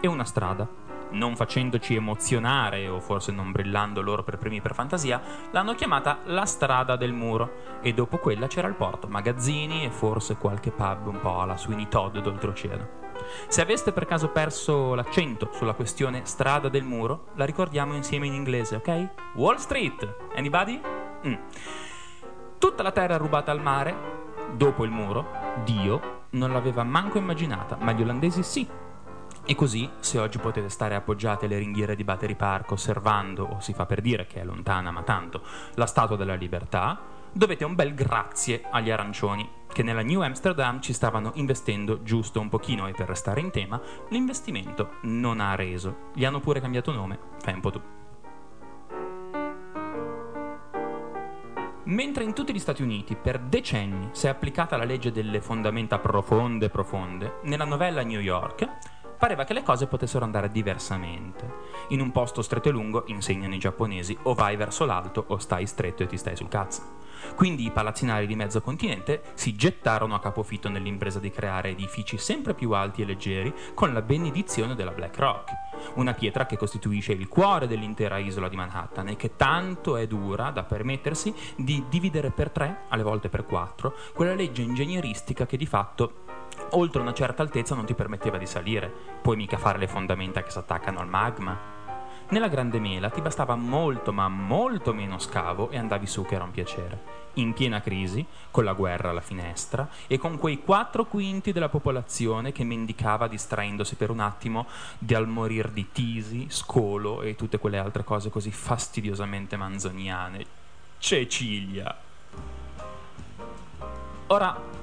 Speaker 12: e una strada. Non facendoci emozionare o forse non brillando loro per primi per fantasia, l'hanno chiamata la strada del muro e dopo quella c'era il porto, magazzini e forse qualche pub un po' alla Sweeney Todd d'oltreoceano. Se aveste per caso perso l'accento sulla questione strada del muro, la ricordiamo insieme in inglese, ok? Wall Street. Anybody? Mm. Tutta la terra rubata al mare, dopo il muro, Dio non l'aveva manco immaginata, ma gli olandesi sì. E così, se oggi potete stare appoggiati alle ringhiere di Battery Park osservando, o si fa per dire che è lontana ma tanto, la Statua della Libertà, dovete un bel grazie agli arancioni, che nella New Amsterdam ci stavano investendo giusto un pochino e per restare in tema, l'investimento non ha reso. Gli hanno pure cambiato nome, fai un po' tu. Mentre in tutti gli Stati Uniti per decenni si è applicata la legge delle fondamenta profonde profonde, nella novella New York pareva che le cose potessero andare diversamente. In un posto stretto e lungo, insegnano i giapponesi, o vai verso l'alto o stai stretto e ti stai sul cazzo. Quindi i palazzinari di mezzo continente si gettarono a capofitto nell'impresa di creare edifici sempre più alti e leggeri con la benedizione della Black Rock, una pietra che costituisce il cuore dell'intera isola di Manhattan e che tanto è dura da permettersi di dividere per tre, alle volte per quattro, quella legge ingegneristica che di fatto oltre una certa altezza non ti permetteva di salire, puoi mica fare le fondamenta che si attaccano al magma. Nella Grande Mela ti bastava molto ma molto meno scavo e andavi su che era un piacere. In piena crisi, con la guerra alla finestra e con quei quattro quinti della popolazione che mendicava distraendosi per un attimo dal morir di tisi, scolo e tutte quelle altre cose così fastidiosamente manzoniane. Cecilia. Ora,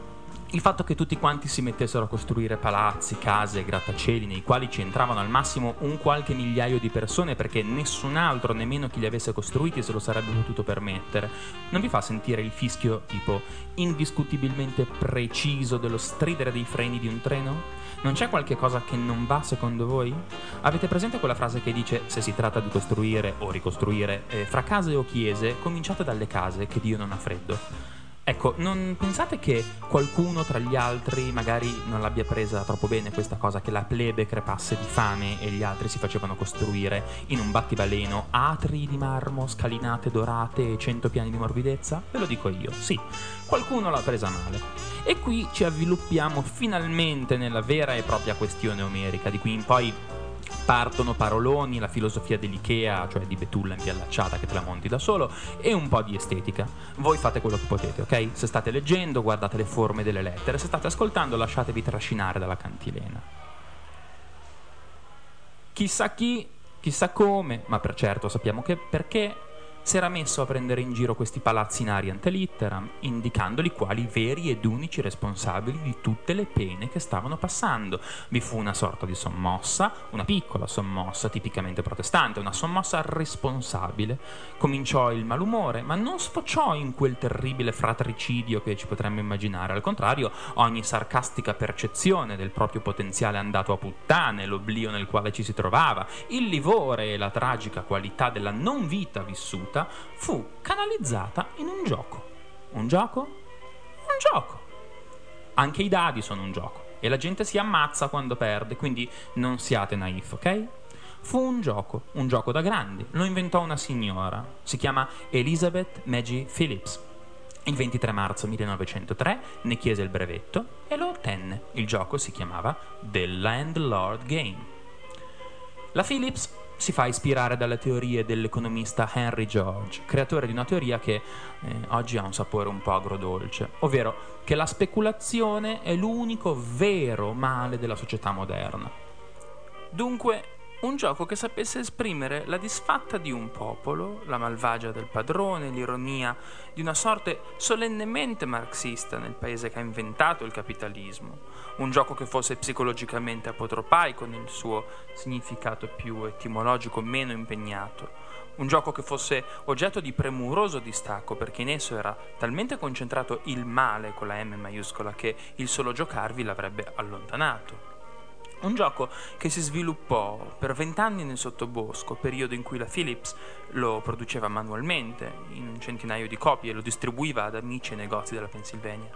Speaker 12: il fatto che tutti quanti si mettessero a costruire palazzi, case, grattacieli nei quali ci entravano al massimo un qualche migliaio di persone perché nessun altro, nemmeno chi li avesse costruiti, se lo sarebbe potuto permettere, non vi fa sentire il fischio tipo indiscutibilmente preciso dello stridere dei freni di un treno? Non c'è qualche cosa che non va secondo voi? Avete presente quella frase che dice se si tratta di costruire o ricostruire eh, fra case o chiese, cominciate dalle case che Dio non ha freddo? Ecco, non pensate che qualcuno tra gli altri magari non l'abbia presa troppo bene questa cosa che la plebe crepasse di fame e gli altri si facevano costruire in un battibaleno atri di marmo, scalinate dorate e cento piani di morbidezza? Ve lo dico io, sì, qualcuno l'ha presa male. E qui ci avviluppiamo finalmente nella vera e propria questione omerica, di qui in poi partono paroloni, la filosofia dell'Ikea, cioè di betulla impiallacciata che te la monti da solo, e un po' di estetica. Voi fate quello che potete, ok? Se state leggendo, guardate le forme delle lettere, se state ascoltando, lasciatevi trascinare dalla cantilena. Chissà chi, chissà come, ma per certo sappiamo che perché si era messo a prendere in giro questi palazzinari ante litteram, indicandoli quali veri ed unici responsabili di tutte le pene che stavano passando. Vi fu una sorta di sommossa, una piccola sommossa tipicamente protestante, una sommossa responsabile. Cominciò il malumore, ma non sfociò in quel terribile fratricidio che ci potremmo immaginare. Al contrario, ogni sarcastica percezione del proprio potenziale andato a puttane, l'oblio nel quale ci si trovava, il livore e la tragica qualità della non vita vissuta fu canalizzata in un gioco. Un gioco? Un gioco. Anche i dadi sono un gioco e la gente si ammazza quando perde, quindi non siate naif, ok? Fu un gioco, un gioco da grandi. Lo inventò una signora, si chiama Elizabeth Maggie Phillips. Il 23 marzo 1903 ne chiese il brevetto e lo ottenne. Il gioco si chiamava The Landlord Game. La Phillips si fa ispirare dalle teorie dell'economista Henry George, creatore di una teoria che eh, oggi ha un sapore un po' agrodolce, ovvero che la speculazione è l'unico vero male della società moderna. Dunque, Un gioco che sapesse esprimere la disfatta di un popolo, la malvagia del padrone, l'ironia di una sorte solennemente marxista nel paese che ha inventato il capitalismo. Un gioco che fosse psicologicamente apotropaico nel suo significato più etimologico meno impegnato. Un gioco che fosse oggetto di premuroso distacco perché in esso era talmente concentrato il male con la M maiuscola che il solo giocarvi l'avrebbe allontanato. Un gioco che si sviluppò per vent'anni nel sottobosco, periodo in cui la Philips lo produceva manualmente in un centinaio di copie e lo distribuiva ad amici e negozi della Pennsylvania.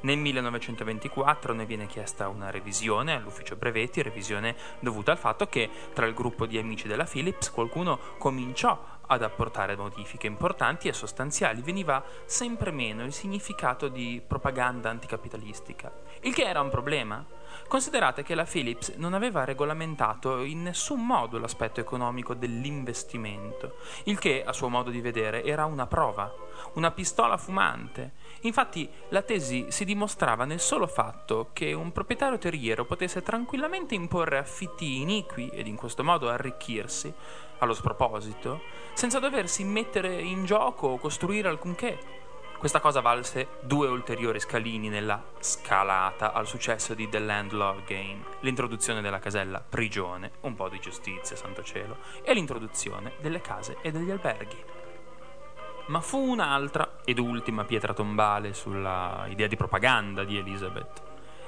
Speaker 12: Nel 1924 ne viene chiesta una revisione all'ufficio brevetti, revisione dovuta al fatto che tra il gruppo di amici della Philips qualcuno cominciò ad apportare modifiche importanti e sostanziali, veniva sempre meno il significato di propaganda anticapitalistica, il che era un problema. Considerate che la Philips non aveva regolamentato in nessun modo l'aspetto economico dell'investimento, il che, a suo modo di vedere, era una prova, una pistola fumante. Infatti la tesi si dimostrava nel solo fatto che un proprietario terriero potesse tranquillamente imporre affitti iniqui ed in questo modo arricchirsi, allo sproposito, senza doversi mettere in gioco o costruire alcunché. Questa cosa valse due ulteriori scalini nella scalata al successo di The Landlord Game, l'introduzione della casella prigione, un po' di giustizia, santo cielo, e l'introduzione delle case e degli alberghi. Ma fu un'altra ed ultima pietra tombale sulla idea di propaganda di Elizabeth.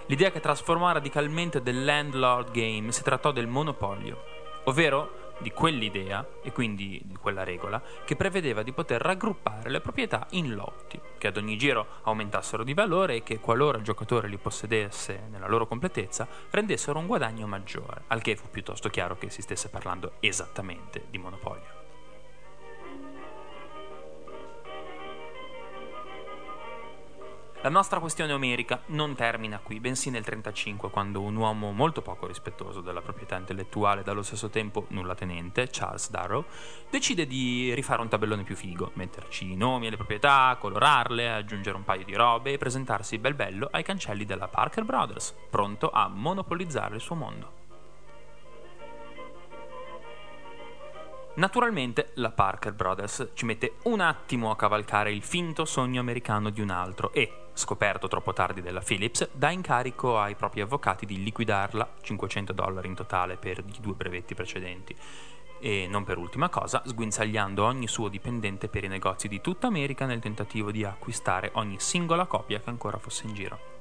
Speaker 12: L'idea che trasformò radicalmente The Landlord Game si trattò del monopolio, ovvero di quell'idea, e quindi di quella regola, che prevedeva di poter raggruppare le proprietà in lotti, che ad ogni giro aumentassero di valore e che, qualora il giocatore li possedesse nella loro completezza, rendessero un guadagno maggiore, al che fu piuttosto chiaro che si stesse parlando esattamente di monopolio. La nostra questione omerica non termina qui, bensì nel 1935, quando un uomo molto poco rispettoso della proprietà intellettuale e dallo stesso tempo nulla tenente, Charles Darrow, decide di rifare un tabellone più figo, metterci i nomi alle proprietà, colorarle, aggiungere un paio di robe e presentarsi bel bello ai cancelli della Parker Brothers, pronto a monopolizzare il suo mondo. Naturalmente la Parker Brothers ci mette un attimo a cavalcare il finto sogno americano di un altro e, scoperto troppo tardi della Philips, dà incarico ai propri avvocati di liquidarla, 500 dollari in totale per i due brevetti precedenti. E non per ultima cosa, sguinzagliando ogni suo dipendente per i negozi di tutta America nel tentativo di acquistare ogni singola copia che ancora fosse in giro.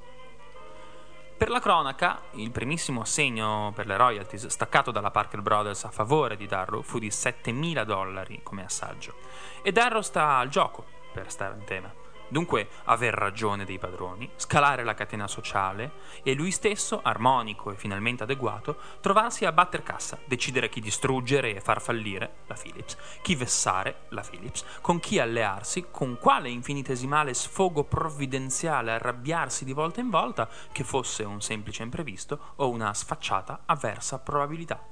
Speaker 12: Per la cronaca, il primissimo assegno per le royalties staccato dalla Parker Brothers a favore di Darrow fu di 7.000 dollari come assaggio. E Darrow sta al gioco, per stare in tema. Dunque, aver ragione dei padroni, scalare la catena sociale e lui stesso, armonico e finalmente adeguato, trovarsi a batter cassa, decidere chi distruggere e far fallire, la Philips, chi vessare, la Philips, con chi allearsi, con quale infinitesimale sfogo provvidenziale arrabbiarsi di volta in volta, che fosse un semplice imprevisto o una sfacciata avversa probabilità.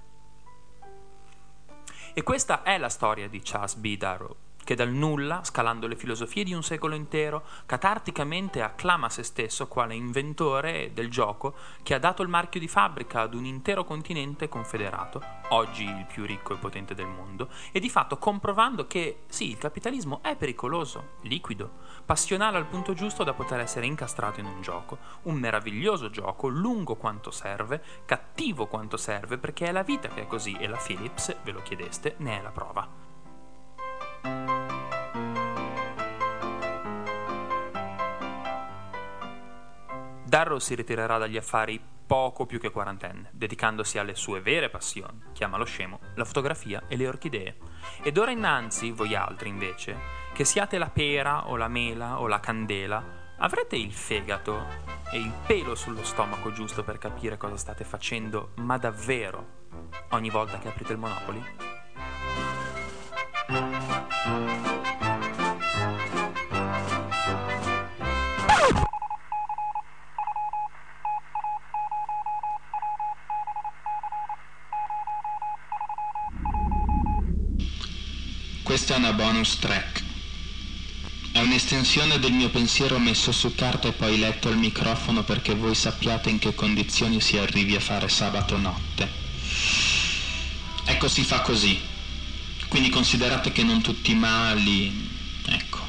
Speaker 12: E questa è la storia di Charles B. Darrow che dal nulla, scalando le filosofie di un secolo intero, catarticamente acclama se stesso quale inventore del gioco che ha dato il marchio di fabbrica ad un intero continente confederato, oggi il più ricco e potente del mondo, e di fatto comprovando che sì, il capitalismo è pericoloso, liquido, passionale al punto giusto da poter essere incastrato in un gioco, un meraviglioso gioco, lungo quanto serve, cattivo quanto serve, perché è la vita che è così e la Philips, ve lo chiedeste, ne è la prova. Darrow si ritirerà dagli affari poco più che quarantenne, dedicandosi alle sue vere passioni, chiamalo scemo, la fotografia e le orchidee. Ed ora innanzi, voi altri invece, che siate la pera o la mela o la candela, avrete il fegato e il pelo sullo stomaco giusto per capire cosa state facendo, ma davvero, ogni volta che aprite il Monopoli?
Speaker 13: Questa è una bonus track. È un'estensione del mio pensiero messo su carta e poi letto al microfono perché voi sappiate in che condizioni si arrivi a fare sabato notte. Ecco, si fa così. Quindi considerate che non tutti i mali... Ecco.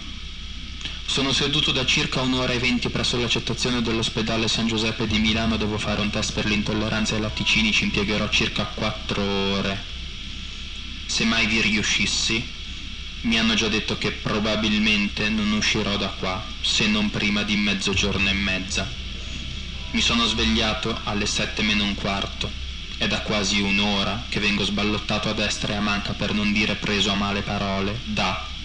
Speaker 13: Sono seduto da circa un'ora e venti presso l'accettazione dell'ospedale San Giuseppe di Milano, devo fare un test per l'intolleranza ai latticini, ci impiegherò circa quattro ore. Se mai vi riuscissi, mi hanno già detto che probabilmente non uscirò da qua, se non prima di mezzogiorno e mezza. Mi sono svegliato alle sette meno un quarto. È da quasi un'ora che vengo sballottato a destra e a manca per non dire preso a male parole da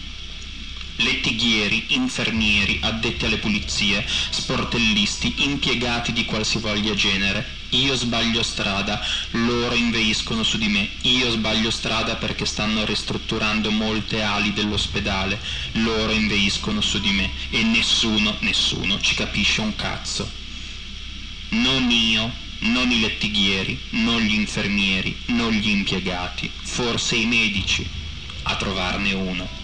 Speaker 13: lettighieri, infermieri, addetti alle pulizie, sportellisti, impiegati di qualsivoglia genere. Io sbaglio strada, loro inveiscono su di me. Io sbaglio strada perché stanno ristrutturando molte ali dell'ospedale. Loro inveiscono su di me e nessuno, nessuno ci capisce un cazzo. Non io, non i lettighieri, non gli infermieri, non gli impiegati, forse i medici, a trovarne uno.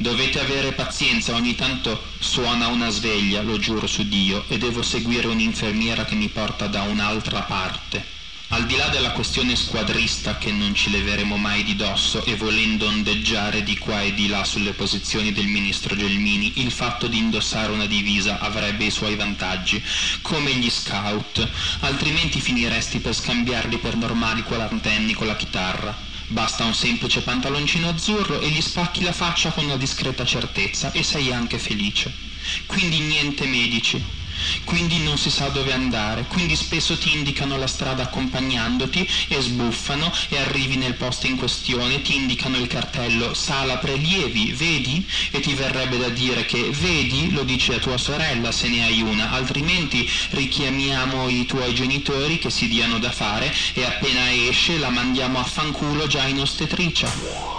Speaker 13: Dovete avere pazienza, ogni tanto suona una sveglia, lo giuro su Dio, e devo seguire un'infermiera che mi porta da un'altra parte. Al di là della questione squadrista che non ci leveremo mai di dosso e volendo ondeggiare di qua e di là sulle posizioni del ministro Gelmini, il fatto di indossare una divisa avrebbe i suoi vantaggi, come gli scout, altrimenti finiresti per scambiarli per normali quarantenni con la chitarra. Basta un semplice pantaloncino azzurro e gli spacchi la faccia con una discreta certezza e sei anche felice. Quindi niente medici. Quindi non si sa dove andare, quindi spesso ti indicano la strada accompagnandoti e sbuffano e arrivi nel posto in questione, ti indicano il cartello sala prelievi, vedi? E ti verrebbe da dire che vedi, lo dici a tua sorella se ne hai una, altrimenti richiamiamo i tuoi genitori che si diano da fare e appena esce la mandiamo a fanculo già in ostetricia.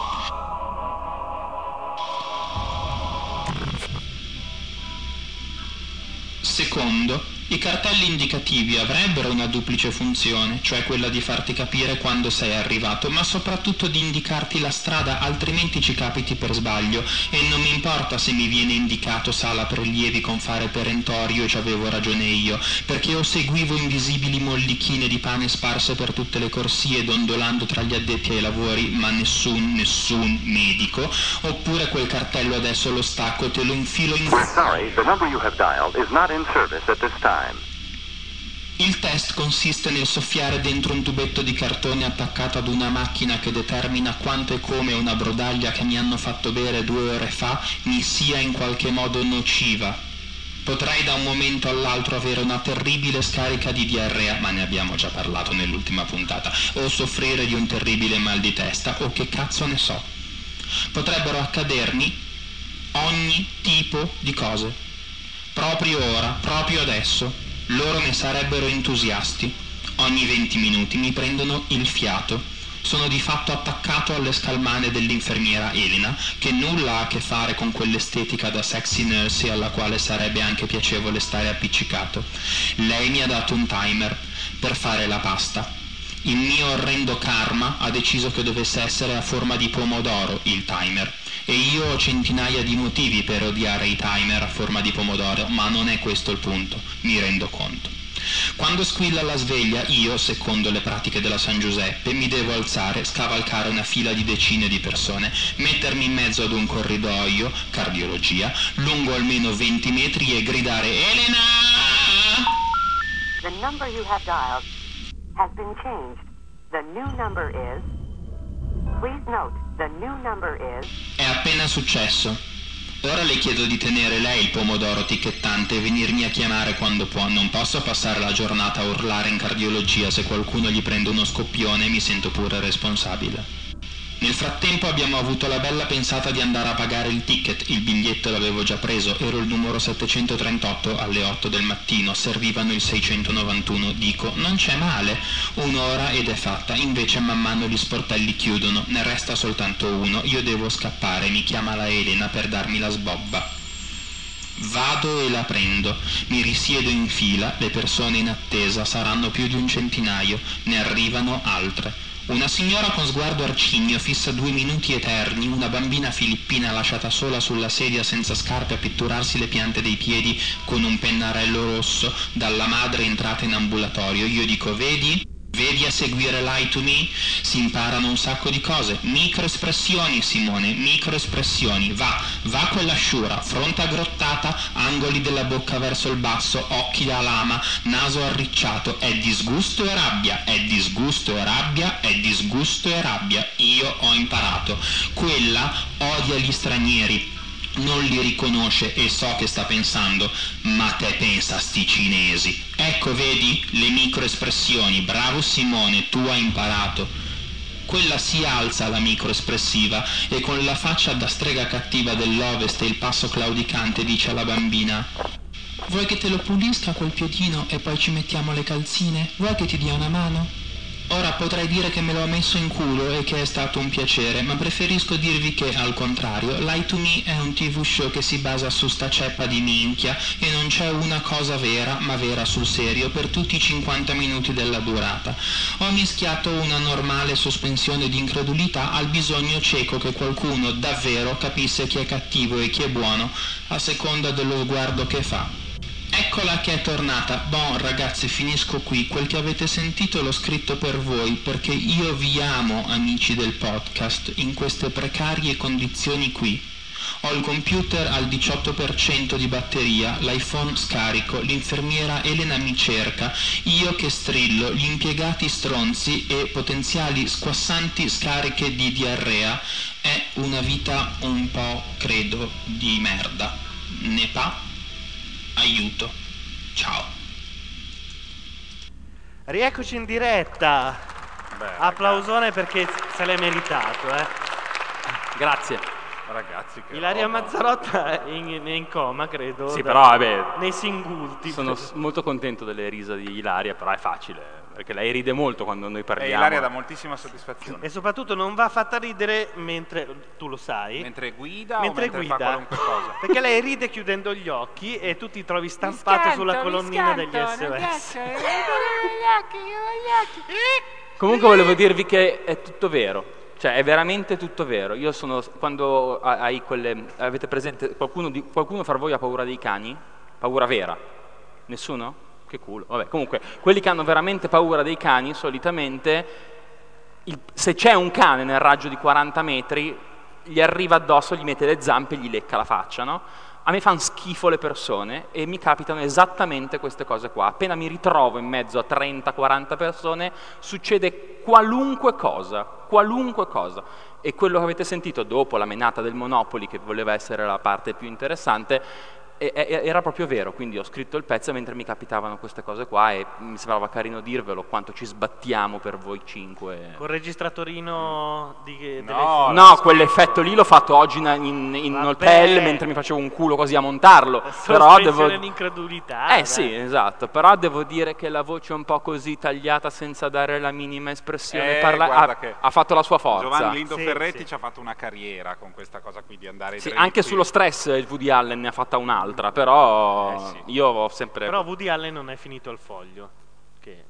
Speaker 13: Secondo, i cartelli indicativi avrebbero una duplice funzione, cioè quella di farti capire quando sei arrivato, ma soprattutto di indicarti la strada, altrimenti ci capiti per sbaglio e non mi importa se mi viene indicato sala prelievi con fare perentorio e ci avevo ragione io, perché o seguivo invisibili mollichine di pane sparse per tutte le corsie dondolando tra gli addetti ai lavori, ma nessun, nessun medico, oppure quel cartello adesso lo stacco te lo infilo in...
Speaker 14: Sorry, the number you have dialed is not in service at this time.
Speaker 13: Il test consiste nel soffiare dentro un tubetto di cartone attaccato ad una macchina che determina quanto e come una brodaglia che mi hanno fatto bere due ore fa mi sia in qualche modo nociva. Potrei da un momento all'altro avere una terribile scarica di diarrea, ma ne abbiamo già parlato nell'ultima puntata, o soffrire di un terribile mal di testa, o che cazzo ne so. Potrebbero accadermi ogni tipo di cose. Proprio ora, proprio adesso, loro ne sarebbero entusiasti. Ogni 20 minuti mi prendono il fiato. Sono di fatto attaccato alle scalmane dell'infermiera Elena, che nulla ha a che fare con quell'estetica da sexy nurse alla quale sarebbe anche piacevole stare appiccicato. Lei mi ha dato un timer per fare la pasta. Il mio orrendo karma ha deciso che dovesse essere a forma di pomodoro il timer. E io ho centinaia di motivi per odiare i timer a forma di pomodoro, ma non è questo il punto, mi rendo conto. Quando squilla la sveglia, io, secondo le pratiche della San Giuseppe, mi devo alzare, scavalcare una fila di decine di persone, mettermi in mezzo ad un corridoio, cardiologia, lungo almeno 20 metri e gridare Elena!
Speaker 15: The number you have dialed has been changed. The new number is. Please note,
Speaker 13: È appena successo. Ora le chiedo di tenere lei il pomodoro ticchettante e venirmi a chiamare quando può. Non posso passare la giornata a urlare in cardiologia. Se qualcuno gli prende uno scoppione mi sento pure responsabile. Nel frattempo abbiamo avuto la bella pensata di andare a pagare il ticket, il biglietto l'avevo già preso, ero il numero 738 alle 8 del mattino, servivano il 691, dico non c'è male, un'ora ed è fatta, invece man mano gli sportelli chiudono, ne resta soltanto uno, io devo scappare, mi chiama la Elena per darmi la sbobba. Vado e la prendo, mi risiedo in fila, le persone in attesa. Saranno più di un centinaio, ne arrivano altre. Una signora con sguardo arcigno fissa due minuti eterni, una bambina filippina lasciata sola sulla sedia senza scarpe a pitturarsi le piante dei piedi con un pennarello rosso, dalla madre entrata in ambulatorio. Io dico, vedi? Vedi a seguire Lie to Me? Si imparano un sacco di cose. Microespressioni, Simone, microespressioni. Va, va quella sciura, fronte aggrottata, angoli della bocca verso il basso, occhi da lama, naso arricciato. È disgusto e rabbia, è disgusto e rabbia, è disgusto e rabbia. Io ho imparato. Quella odia gli stranieri, non li riconosce e so che sta pensando, ma te pensa sti cinesi. Ecco, vedi le microespressioni, bravo Simone, tu hai imparato. Quella si alza la microespressiva e con la faccia da strega cattiva dell'ovest e il passo claudicante dice alla bambina Vuoi che te lo pulisca quel piedino e poi ci mettiamo le calzine? Vuoi che ti dia una mano? Ora potrei dire che me l'ho messo in culo e che è stato un piacere, ma preferisco dirvi che, al contrario, Lie to Me è un tv show che si basa su sta ceppa di minchia e non c'è una cosa vera, ma vera sul serio, per tutti i 50 minuti della durata. Ho mischiato una normale sospensione di incredulità al bisogno cieco che qualcuno davvero capisse chi è cattivo e chi è buono, a seconda dello sguardo che fa. Eccola che è tornata. Bon, ragazzi, finisco qui. Quel che avete sentito l'ho scritto per voi, perché io vi amo, amici del podcast, in queste precarie condizioni qui. Ho il computer al 18% di batteria, l'iPhone scarico, l'infermiera Elena mi cerca, io che strillo, gli impiegati stronzi e potenziali squassanti scariche di diarrea. È una vita un po', credo, di merda. Ne pa? Aiuto. Ciao.
Speaker 1: Rieccoci in diretta. Applausone perché se l'è meritato, eh.
Speaker 2: Grazie.
Speaker 3: Ragazzi, che
Speaker 1: Ilaria
Speaker 3: roba.
Speaker 1: Mazzarotta è in, in coma, credo.
Speaker 2: Sì,
Speaker 1: da-
Speaker 2: però vabbè.
Speaker 1: Nei singulti.
Speaker 2: Sono [laughs] molto contento delle risa di Ilaria, però è facile, perché lei ride molto quando noi
Speaker 3: E
Speaker 2: parliamo.
Speaker 3: Ilaria dà moltissima soddisfazione.
Speaker 1: E soprattutto non va fatta ridere mentre tu lo sai.
Speaker 3: Mentre guida
Speaker 1: mentre
Speaker 3: o mentre fa
Speaker 1: guida.
Speaker 3: qualunque cosa? [laughs]
Speaker 1: Perché lei ride chiudendo gli occhi e tu ti trovi stampato sulla colonnina degli SOS.
Speaker 2: Comunque volevo dirvi che è tutto vero. Cioè, è veramente tutto vero. Io sono. Quando ha- hai quelle. Avete presente. Qualcuno, di, qualcuno fra voi ha paura dei cani? Paura vera? Nessuno? Che culo. Vabbè, comunque, quelli che hanno veramente paura dei cani, solitamente. il- se c'è un cane nel raggio di 40 metri, gli arriva addosso, gli mette le zampe e gli lecca la faccia, no? A me fanno schifo le persone e mi capitano esattamente queste cose qua. Appena mi ritrovo in mezzo a 30-40 persone, succede qualunque cosa, qualunque cosa. E quello che avete sentito dopo la menata del Monopoli, che voleva essere la parte più interessante, e- e- era proprio vero. Quindi ho scritto il pezzo mentre mi capitavano queste cose qua e mi sembrava carino dirvelo quanto ci sbattiamo per voi cinque.
Speaker 1: Col registratorino di delle
Speaker 2: No,
Speaker 1: foto.
Speaker 2: quell'effetto lì l'ho fatto oggi in, in- in hotel mentre mi facevo un culo così a montarlo. Però devo...
Speaker 1: d'incredulità.
Speaker 2: Eh
Speaker 1: dai.
Speaker 2: sì, esatto, però devo dire che la voce è un po' così tagliata senza dare la minima espressione.
Speaker 3: Eh,
Speaker 2: parla- ha,
Speaker 3: che
Speaker 2: ha fatto la sua forza.
Speaker 3: Giovanni Lindo
Speaker 1: Sì,
Speaker 3: Ferretti
Speaker 1: sì.
Speaker 3: ci ha fatto una carriera con questa cosa qui di andare
Speaker 2: Sì, anche sullo stress il Woody Allen ne ha fatta un'altra, però
Speaker 3: Eh sì.
Speaker 2: io ho sempre...
Speaker 1: Però Woody Allen non è finito al foglio. Che...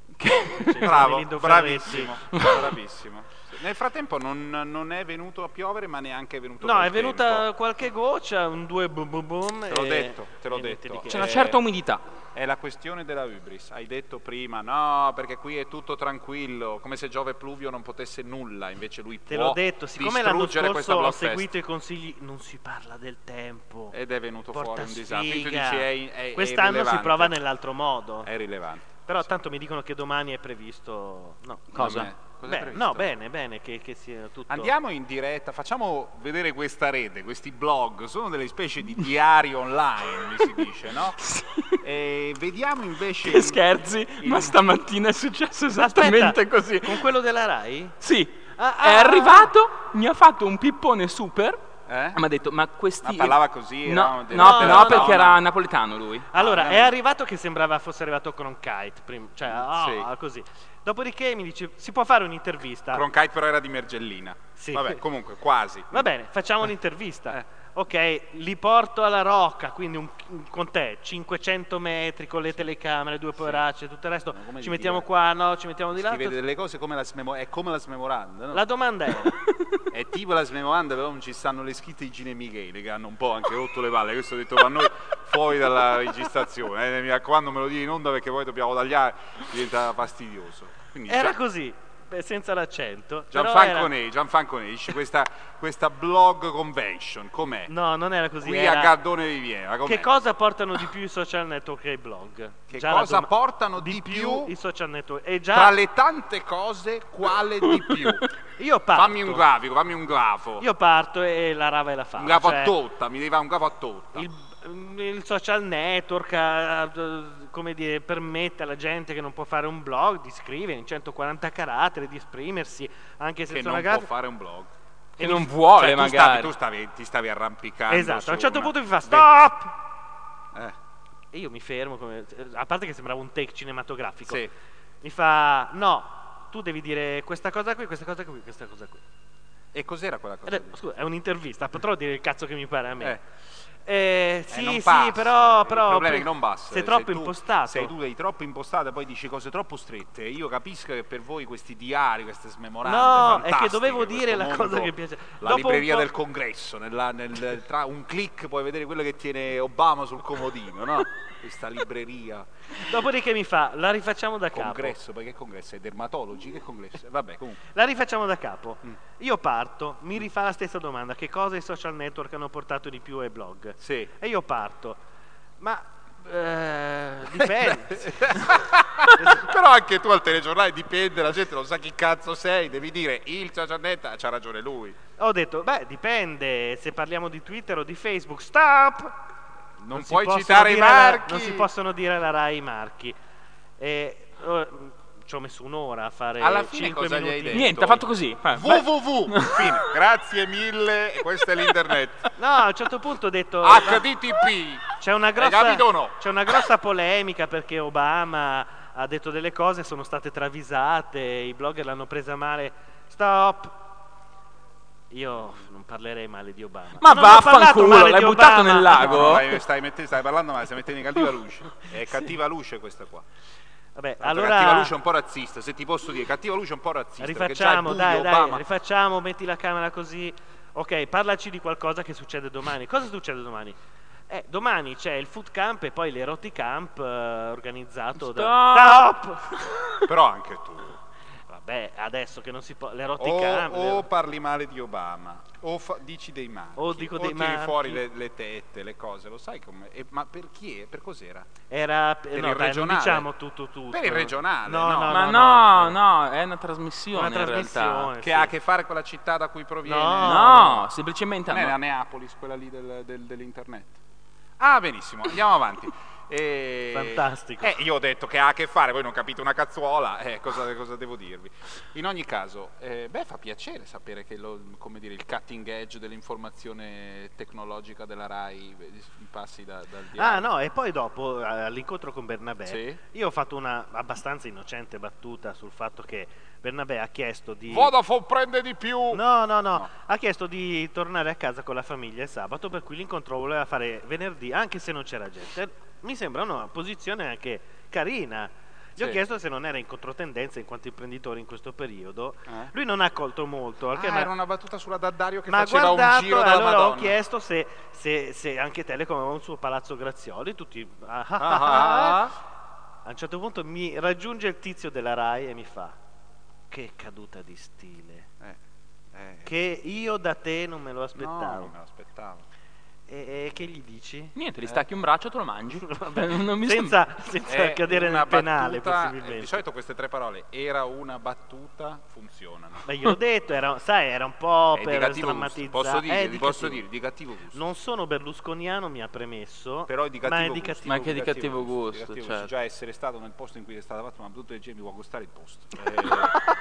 Speaker 3: Bravo,
Speaker 1: Lindo
Speaker 3: bravissimo,
Speaker 1: Ferretti.
Speaker 3: bravissimo. Sì. Nel frattempo non, non è venuto a piovere, ma neanche è venuto
Speaker 1: No,
Speaker 3: col
Speaker 1: è venuta
Speaker 3: tempo.
Speaker 1: qualche goccia, un due boom boom boom.
Speaker 3: Te l'ho
Speaker 1: e-
Speaker 3: detto, te l'ho detto.
Speaker 2: C'è una
Speaker 3: Eh,
Speaker 2: certa umidità.
Speaker 3: È la questione della hubris. Hai detto prima, no, perché qui è tutto tranquillo, come se Giove Pluvio non potesse nulla, invece lui
Speaker 1: Te
Speaker 3: può
Speaker 1: l'ho detto, siccome l'anno scorso ho seguito i consigli, non si parla del tempo.
Speaker 3: Ed è venuto
Speaker 1: Porta
Speaker 3: fuori un disastro. È, è-
Speaker 1: Quest'anno si prova nell'altro modo.
Speaker 3: È rilevante.
Speaker 1: Però tanto mi dicono che domani è previsto. No,
Speaker 2: Cosa?
Speaker 3: Cosa è
Speaker 1: Beh, no, bene, bene, che, che sia tutto.
Speaker 3: Andiamo in diretta, facciamo vedere questa rete, questi blog, sono delle specie di diari online, mi si dice, no? [laughs] E vediamo invece...
Speaker 2: Che scherzi,
Speaker 3: il-
Speaker 2: ma stamattina è successo esattamente
Speaker 1: Aspetta,
Speaker 2: così.
Speaker 1: Con quello della Rai?
Speaker 2: Sì,
Speaker 1: Ah,
Speaker 2: è
Speaker 1: ah,
Speaker 2: arrivato, mi ha fatto un pippone super.
Speaker 3: Eh?
Speaker 2: Mi ha detto, ma questi.
Speaker 3: Ma parlava così,
Speaker 2: No,
Speaker 3: un-
Speaker 2: no,
Speaker 1: No,
Speaker 2: no, perché era
Speaker 1: no.
Speaker 2: napoletano lui.
Speaker 1: Allora,
Speaker 3: Ah,
Speaker 1: è arrivato che sembrava fosse arrivato Cronkite, prim- cioè, ah,
Speaker 3: Sì.
Speaker 1: così. Dopodiché mi dice, si può fare un'intervista?
Speaker 3: Cronkite però era di Mergellina.
Speaker 1: Sì.
Speaker 3: Vabbè, comunque, quasi.
Speaker 1: Va bene, facciamo un'intervista. Ok, li porto alla rocca, quindi un, con te 500 metri con le telecamere, due poveracce, tutto il resto. Ci
Speaker 3: di
Speaker 1: mettiamo
Speaker 3: dire?
Speaker 1: qua, no, ci mettiamo di là.
Speaker 3: Scrivete delle cose come la smemo- è come la smemoranda, no?
Speaker 1: La domanda è, [laughs]
Speaker 3: È tipo la smemoranda, però non ci stanno le scritte di Gine Michele che hanno un po' anche rotto le palle. Questo ho detto per noi fuori dalla registrazione. eh, Mi raccomando, me lo dire in onda perché poi dobbiamo tagliare, diventa fastidioso. Quindi
Speaker 1: era
Speaker 3: Gian-
Speaker 1: così, beh, senza l'accento.
Speaker 3: Gianfranco Gianfranco dice questa, questa blog convention, com'è?
Speaker 1: No, non era così.
Speaker 3: Qui
Speaker 1: era-
Speaker 3: a Gardone Riviera, com'è?
Speaker 1: Che cosa portano di più i social network e i blog?
Speaker 3: Che
Speaker 1: Già
Speaker 3: cosa portano di più
Speaker 1: i social network? E già
Speaker 3: Tra le tante cose, quale di [laughs] più?
Speaker 1: Io parto.
Speaker 3: Fammi un grafico, fammi un grafo.
Speaker 1: Io parto e la rava e la fa.
Speaker 3: un grafo
Speaker 1: cioè,
Speaker 3: a totta, mi devi fare un grafo a totta.
Speaker 1: Il, il social network eh, eh, come dire, permette alla gente che non può fare un blog di scrivere in 140 caratteri, di esprimersi anche
Speaker 3: che
Speaker 1: senza
Speaker 3: non
Speaker 1: una
Speaker 3: può
Speaker 1: grafica.
Speaker 3: fare un blog.
Speaker 2: Che non vuole,
Speaker 3: Cioè, tu
Speaker 2: magari.
Speaker 3: stavi- tu stavi, ti stavi arrampicando.
Speaker 1: Esatto, a un certo
Speaker 3: una-
Speaker 1: punto mi fa stop!
Speaker 3: Eh,
Speaker 1: E io mi fermo, come- a parte che sembrava un take cinematografico.
Speaker 3: Sì.
Speaker 1: Mi fa no, tu devi dire questa cosa qui, questa cosa qui, questa cosa qui.
Speaker 3: E cos'era quella cosa?
Speaker 1: Ed è- scusa, è un'intervista, potrò dire il cazzo che mi pare a me.
Speaker 3: Eh.
Speaker 1: Eh, sì,
Speaker 3: non
Speaker 1: sì, però, però
Speaker 3: il problema è che non basta.
Speaker 1: sei
Speaker 3: Se
Speaker 1: troppo
Speaker 3: tu-
Speaker 1: impostato.
Speaker 3: Se tu sei troppo impostato poi dici cose troppo strette. Io capisco che per voi questi diari, queste smemorande.
Speaker 1: No, è che dovevo dire la
Speaker 3: mondo,
Speaker 1: cosa che piace.
Speaker 3: La
Speaker 1: Dopo
Speaker 3: libreria del congresso, nella- nel- tra un click puoi vedere quello che tiene Obama sul comodino, no? Questa libreria.
Speaker 1: Dopodiché mi fa, la rifacciamo da capo.
Speaker 3: Congresso, perché congresso? È dermatologi? Che congresso? Eh, Vabbè, comunque.
Speaker 1: La rifacciamo da capo.
Speaker 3: Mm.
Speaker 1: Io parto, mi rifà la stessa domanda: che cosa i social network hanno portato di più ai blog?
Speaker 3: Sì.
Speaker 1: E io parto. Ma eh, [laughs] dipende. [laughs]
Speaker 3: Però anche tu al telegiornale dipende, la gente non sa chi cazzo sei, devi dire il social net, c'ha ragione lui.
Speaker 1: Ho detto, beh, dipende se parliamo di Twitter o di Facebook. Stop!
Speaker 3: Non,
Speaker 1: si
Speaker 3: puoi citare i marchi.
Speaker 1: non si possono dire alla RAI i marchi. E, oh, ci ho messo un'ora a fare
Speaker 3: Alla fine
Speaker 1: 5
Speaker 3: cosa gli
Speaker 1: minuti.
Speaker 3: hai detto?
Speaker 2: Niente, ha fatto così.
Speaker 3: Www, [laughs] fine. Grazie mille, questo è l'internet.
Speaker 1: No, a un certo punto ho detto...
Speaker 3: HTTP.
Speaker 1: C'è una grossa,
Speaker 3: no?
Speaker 1: c'è una grossa polemica perché Obama ha detto delle cose, sono state travisate, i blogger l'hanno presa male. Stop! Io non parlerei male di Obama.
Speaker 2: Ma
Speaker 1: Non
Speaker 2: vaffanculo, l'hai buttato
Speaker 1: Obama.
Speaker 2: nel lago?
Speaker 3: No, stai, stai mettendo- stai parlando male, stai mettendo in cattiva luce. È cattiva luce questa qua.
Speaker 1: Vabbè, allora
Speaker 3: Cattiva luce è un po' razzista, se ti posso dire, cattiva luce è un po' razzista.
Speaker 1: rifacciamo,
Speaker 3: buio,
Speaker 1: dai, dai, rifacciamo, metti la camera così. Ok, parlaci di qualcosa che succede domani. Cosa succede domani? Eh, domani c'è il food camp e poi l'eroticamp eh, organizzato da... Stop!
Speaker 3: Però anche tu.
Speaker 1: Vabbè, adesso che non si può...
Speaker 3: O,
Speaker 1: L'eroticamp...
Speaker 3: o parli male di Obama, o fa- dici dei marchi,
Speaker 1: O dico dei
Speaker 3: tiri
Speaker 1: marchi.
Speaker 3: fuori le, le tette, le cose, lo sai come... ma per chi è? Per cos'era?
Speaker 1: Era
Speaker 3: Per
Speaker 1: no,
Speaker 3: il
Speaker 1: dai,
Speaker 3: regionale?
Speaker 1: diciamo tutto tutto.
Speaker 3: Per il regionale,
Speaker 1: No,
Speaker 3: no.
Speaker 1: no,
Speaker 2: Ma
Speaker 1: no,
Speaker 2: no, no, è una trasmissione
Speaker 1: Una
Speaker 2: in realtà.
Speaker 1: trasmissione.
Speaker 3: Che ha a che fare con la città da cui proviene?
Speaker 2: No, semplicemente
Speaker 3: Non è la Neapolis, quella lì del- del- dell'internet. Ah, benissimo, andiamo avanti. [laughs] E-
Speaker 1: Fantastico.
Speaker 3: Eh, io ho detto che ha a che fare, voi non capite una cazzuola, eh, cosa, cosa devo dirvi? In ogni caso, eh, beh, fa piacere sapere che lo- come dire, il cutting edge dell'informazione tecnologica della RAI passi da- dal diario.
Speaker 1: Ah no, e poi dopo all'incontro con Bernabé
Speaker 3: Sì.
Speaker 1: io ho fatto una abbastanza innocente battuta sul fatto che Bernabé ha chiesto di
Speaker 3: Vodafone prende di più!
Speaker 1: No, no, no, ha chiesto di tornare a casa con la famiglia il sabato, per cui l'incontro voleva fare venerdì, anche se non c'era gente. Mi sembra una posizione anche carina. Gli ho
Speaker 3: Sì.
Speaker 1: chiesto se non era in controtendenza in quanto imprenditore in questo periodo.
Speaker 3: Eh?
Speaker 1: Lui non ha accolto molto.
Speaker 3: Ah,
Speaker 1: m'ha-
Speaker 3: era una battuta sulla Daddario che
Speaker 1: Ma
Speaker 3: faceva
Speaker 1: guardato,
Speaker 3: un giro dalla
Speaker 1: allora
Speaker 3: Madonna.
Speaker 1: ho chiesto se, se- se anche Telecom aveva un suo palazzo Grazioli, tutti... ah, Ah,
Speaker 3: ah,
Speaker 1: ah.
Speaker 3: ah.
Speaker 1: A un certo punto mi raggiunge il tizio della RAI e mi fa, che caduta di stile,
Speaker 3: Eh,
Speaker 1: che io da te non me lo
Speaker 3: no,
Speaker 1: aspettavo.
Speaker 3: non me l'aspettavo.
Speaker 1: E, e che gli dici?
Speaker 2: Niente, gli stacchi un braccio e te lo mangi. [laughs] Non- non mi
Speaker 1: senza senza
Speaker 3: È
Speaker 1: cadere
Speaker 3: una
Speaker 1: nel penale,
Speaker 3: battuta- eh,
Speaker 1: possibilmente.
Speaker 3: Di solito queste tre parole, era una battuta, funzionano.
Speaker 1: Ma gliel'ho detto, era, sai, era un po'
Speaker 3: È di
Speaker 1: per
Speaker 3: cattivo gusto,
Speaker 1: sdrammatizzare.
Speaker 3: posso dire,
Speaker 1: È
Speaker 3: vi posso
Speaker 1: cattivo.
Speaker 3: dire, di cattivo gusto.
Speaker 1: Non sono berlusconiano, mi ha premesso,
Speaker 3: Però è di
Speaker 1: ma è
Speaker 3: cattivo
Speaker 1: di
Speaker 3: gusto.
Speaker 1: cattivo
Speaker 2: Ma anche di
Speaker 1: gusto.
Speaker 2: cattivo
Speaker 3: di
Speaker 2: gusto,
Speaker 3: cattivo
Speaker 2: certo.
Speaker 3: Già essere stato nel posto in cui è stata fatta una battuta del genere mi può costare il posto. [laughs]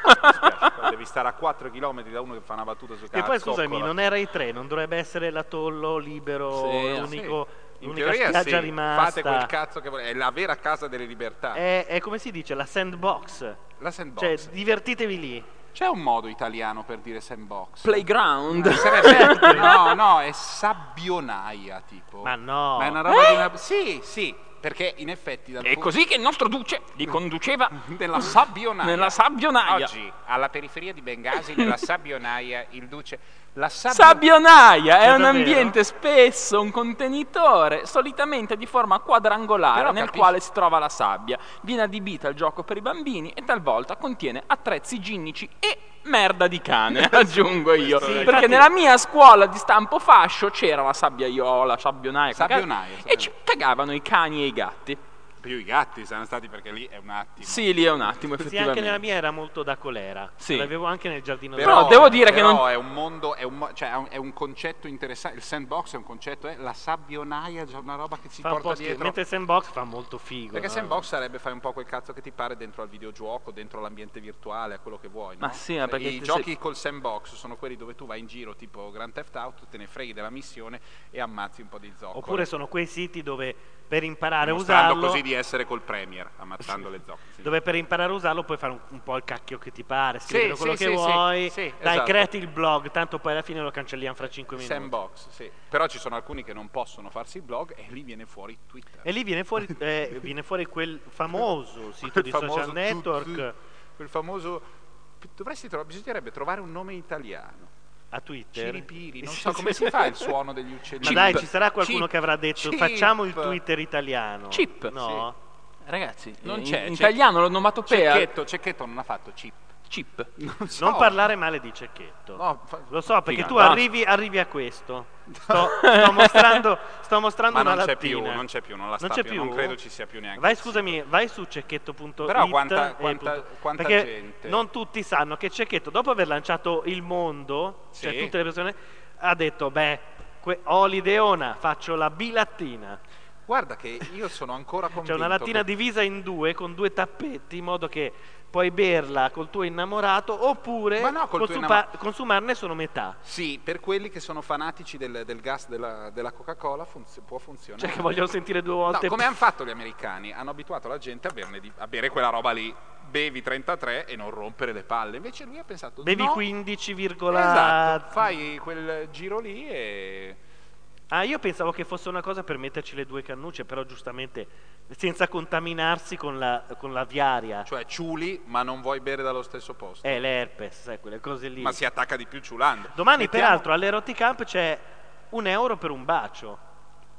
Speaker 3: Eh, devi stare a 4 km da uno che fa una battuta su
Speaker 1: E poi scusami, non era i tre, non dovrebbe essere l'atollo libero,
Speaker 2: Sì,
Speaker 1: l'unico,
Speaker 3: In
Speaker 1: l'unica
Speaker 3: teoria
Speaker 1: spiaggia
Speaker 3: sì,
Speaker 1: rimasta.
Speaker 3: fate quel cazzo che volete, è la vera casa delle libertà.
Speaker 1: È, è come si dice, la sandbox.
Speaker 3: La sandbox.
Speaker 1: Cioè, divertitevi lì.
Speaker 3: C'è un modo italiano per dire sandbox?
Speaker 2: Playground.
Speaker 3: Eh, sarebbe- [laughs] no, no, è sabbionaia tipo.
Speaker 1: Ma no.
Speaker 3: Ma è una roba
Speaker 2: Eh?
Speaker 3: di una... Sì, sì, perché in effetti dal
Speaker 2: È
Speaker 3: punto-
Speaker 2: così che il nostro duce li conduceva [laughs]
Speaker 3: nella sabbionaia.
Speaker 2: Nella sabbionaia.
Speaker 3: Oggi, alla periferia di Bengasi, nella [laughs] sabbionaia, il duce... La sabbio-
Speaker 2: Sabbionaia è
Speaker 3: È
Speaker 2: un
Speaker 3: davvero?
Speaker 2: ambiente spesso un contenitore, solitamente di forma quadrangolare,
Speaker 3: Però
Speaker 2: nel
Speaker 3: capisci-
Speaker 2: quale si trova la sabbia. Viene adibita al gioco per i bambini e talvolta contiene attrezzi ginnici e merda di cane, [laughs] aggiungo io.
Speaker 3: Sì,
Speaker 2: Perché nella mia scuola di stampo fascio c'era la sabbiola, sabbionaia,
Speaker 3: Sabbionaia,
Speaker 2: e ci cagavano i cani e i gatti.
Speaker 3: Più i gatti saranno stati perché lì è un attimo.
Speaker 2: Sì, lì è un attimo,
Speaker 1: Sì,
Speaker 2: effettivamente.
Speaker 1: anche nella mia era molto da colera.
Speaker 2: Sì.
Speaker 1: L'avevo anche nel giardino
Speaker 3: Però,
Speaker 1: da
Speaker 2: devo dire che
Speaker 3: però
Speaker 2: non-
Speaker 3: è un mondo, è un, cioè, è un- è un concetto interessante. Il sandbox è un concetto, è la sabbionaia, è già una roba che si
Speaker 1: fa
Speaker 3: porta dietro.
Speaker 1: Mentre sandbox fa molto figo.
Speaker 3: Perché
Speaker 1: no?
Speaker 3: sandbox sarebbe fare un po' quel cazzo che ti pare dentro al videogioco, dentro all'ambiente virtuale, a quello che vuoi.
Speaker 2: Ma
Speaker 3: no?
Speaker 2: sì, ma
Speaker 3: Cioè,
Speaker 2: perché
Speaker 3: I giochi col sandbox sono quelli dove tu vai in giro tipo Grand Theft Auto, te ne freghi della missione e ammazzi un po' di zoccoli.
Speaker 1: Oppure sono quei siti dove per imparare a usarlo
Speaker 3: così di essere col Premier, ammazzando le zoccole. sì.
Speaker 1: dove per imparare a usarlo puoi fare un, un po' il cacchio che ti pare,
Speaker 3: Sì,
Speaker 1: scrivere
Speaker 3: sì,
Speaker 1: quello
Speaker 3: sì,
Speaker 1: che
Speaker 3: sì,
Speaker 1: vuoi.
Speaker 3: sì,
Speaker 1: Dai,
Speaker 3: esatto.
Speaker 1: creati il blog, tanto poi alla fine lo cancelliamo fra 5 minuti.
Speaker 3: Sandbox, sì. Però ci sono alcuni che non possono farsi il blog e lì viene fuori Twitter.
Speaker 1: E lì viene fuori, [laughs] eh, viene fuori quel famoso sito
Speaker 3: Quel
Speaker 1: di
Speaker 3: famoso
Speaker 1: social network
Speaker 3: quel famoso dovresti tro- bisognerebbe trovare un nome italiano.
Speaker 1: A Twitter.
Speaker 3: Ciripiri, non so come si fa il suono degli uccelli.
Speaker 1: Ma dai, ci sarà qualcuno
Speaker 3: Chip.
Speaker 1: che avrà detto
Speaker 3: Chip.
Speaker 1: facciamo il Twitter italiano.
Speaker 2: Chip.
Speaker 1: No.
Speaker 2: Ragazzi,
Speaker 3: Non
Speaker 2: in,
Speaker 3: c'è,
Speaker 2: in
Speaker 3: c'è-
Speaker 2: italiano l'onomatopea
Speaker 3: Cecchetto, Cecchetto non ha fatto chip.
Speaker 2: Chip.
Speaker 3: Non, so.
Speaker 1: Non [laughs] parlare male di Cecchetto.
Speaker 3: No, fa-
Speaker 1: Lo so perché
Speaker 2: Figa,
Speaker 1: tu arrivi, arrivi a questo. Sto, sto mostrando, sto mostrando
Speaker 3: Ma
Speaker 1: una
Speaker 3: non c'è più, non c'è più, non la sta
Speaker 1: c'è
Speaker 3: più, non credo ci sia più neanche
Speaker 1: Vai, scusami, vai su cecchetto.it.
Speaker 3: Però quanta- quanta- quanta gente.
Speaker 1: Non tutti sanno che Cecchetto, dopo aver lanciato il mondo, cioè
Speaker 3: Sì.
Speaker 1: tutte le persone, ha detto: Beh, que- ho l'ideona, faccio la bilattina.
Speaker 3: Guarda che io sono ancora
Speaker 1: C'è
Speaker 3: convinto.
Speaker 1: una lattina
Speaker 3: che-
Speaker 1: divisa in due con due tappetti in modo che puoi berla col tuo innamorato oppure
Speaker 3: Ma no, col tuo
Speaker 1: consuma-
Speaker 3: innamora-
Speaker 1: consumarne solo metà.
Speaker 3: Sì, per quelli che sono fanatici del, del gas della, della Coca-Cola funz- può funzionare.
Speaker 1: Cioè che vogliono sentire due
Speaker 3: No,
Speaker 1: volte.
Speaker 3: come hanno fatto gli americani? Hanno abituato la gente a, berne di- a bere quella roba lì. Bevi 33 e non rompere le palle. Invece lui ha pensato
Speaker 1: Bevi
Speaker 3: no,
Speaker 1: 15,
Speaker 3: Esatto, fai quel giro lì e
Speaker 1: Ah, io pensavo che fosse una cosa per metterci le due cannucce, però giustamente senza contaminarsi con la, con la viaria.
Speaker 3: cioè ciuli, ma non vuoi bere dallo stesso posto.
Speaker 1: Eh, l'herpes, sai, quelle cose lì.
Speaker 3: Ma si attacca di più ciulando.
Speaker 1: Domani,
Speaker 3: Mettiamo-
Speaker 1: peraltro, all'Eroticamp c'è un euro per un bacio.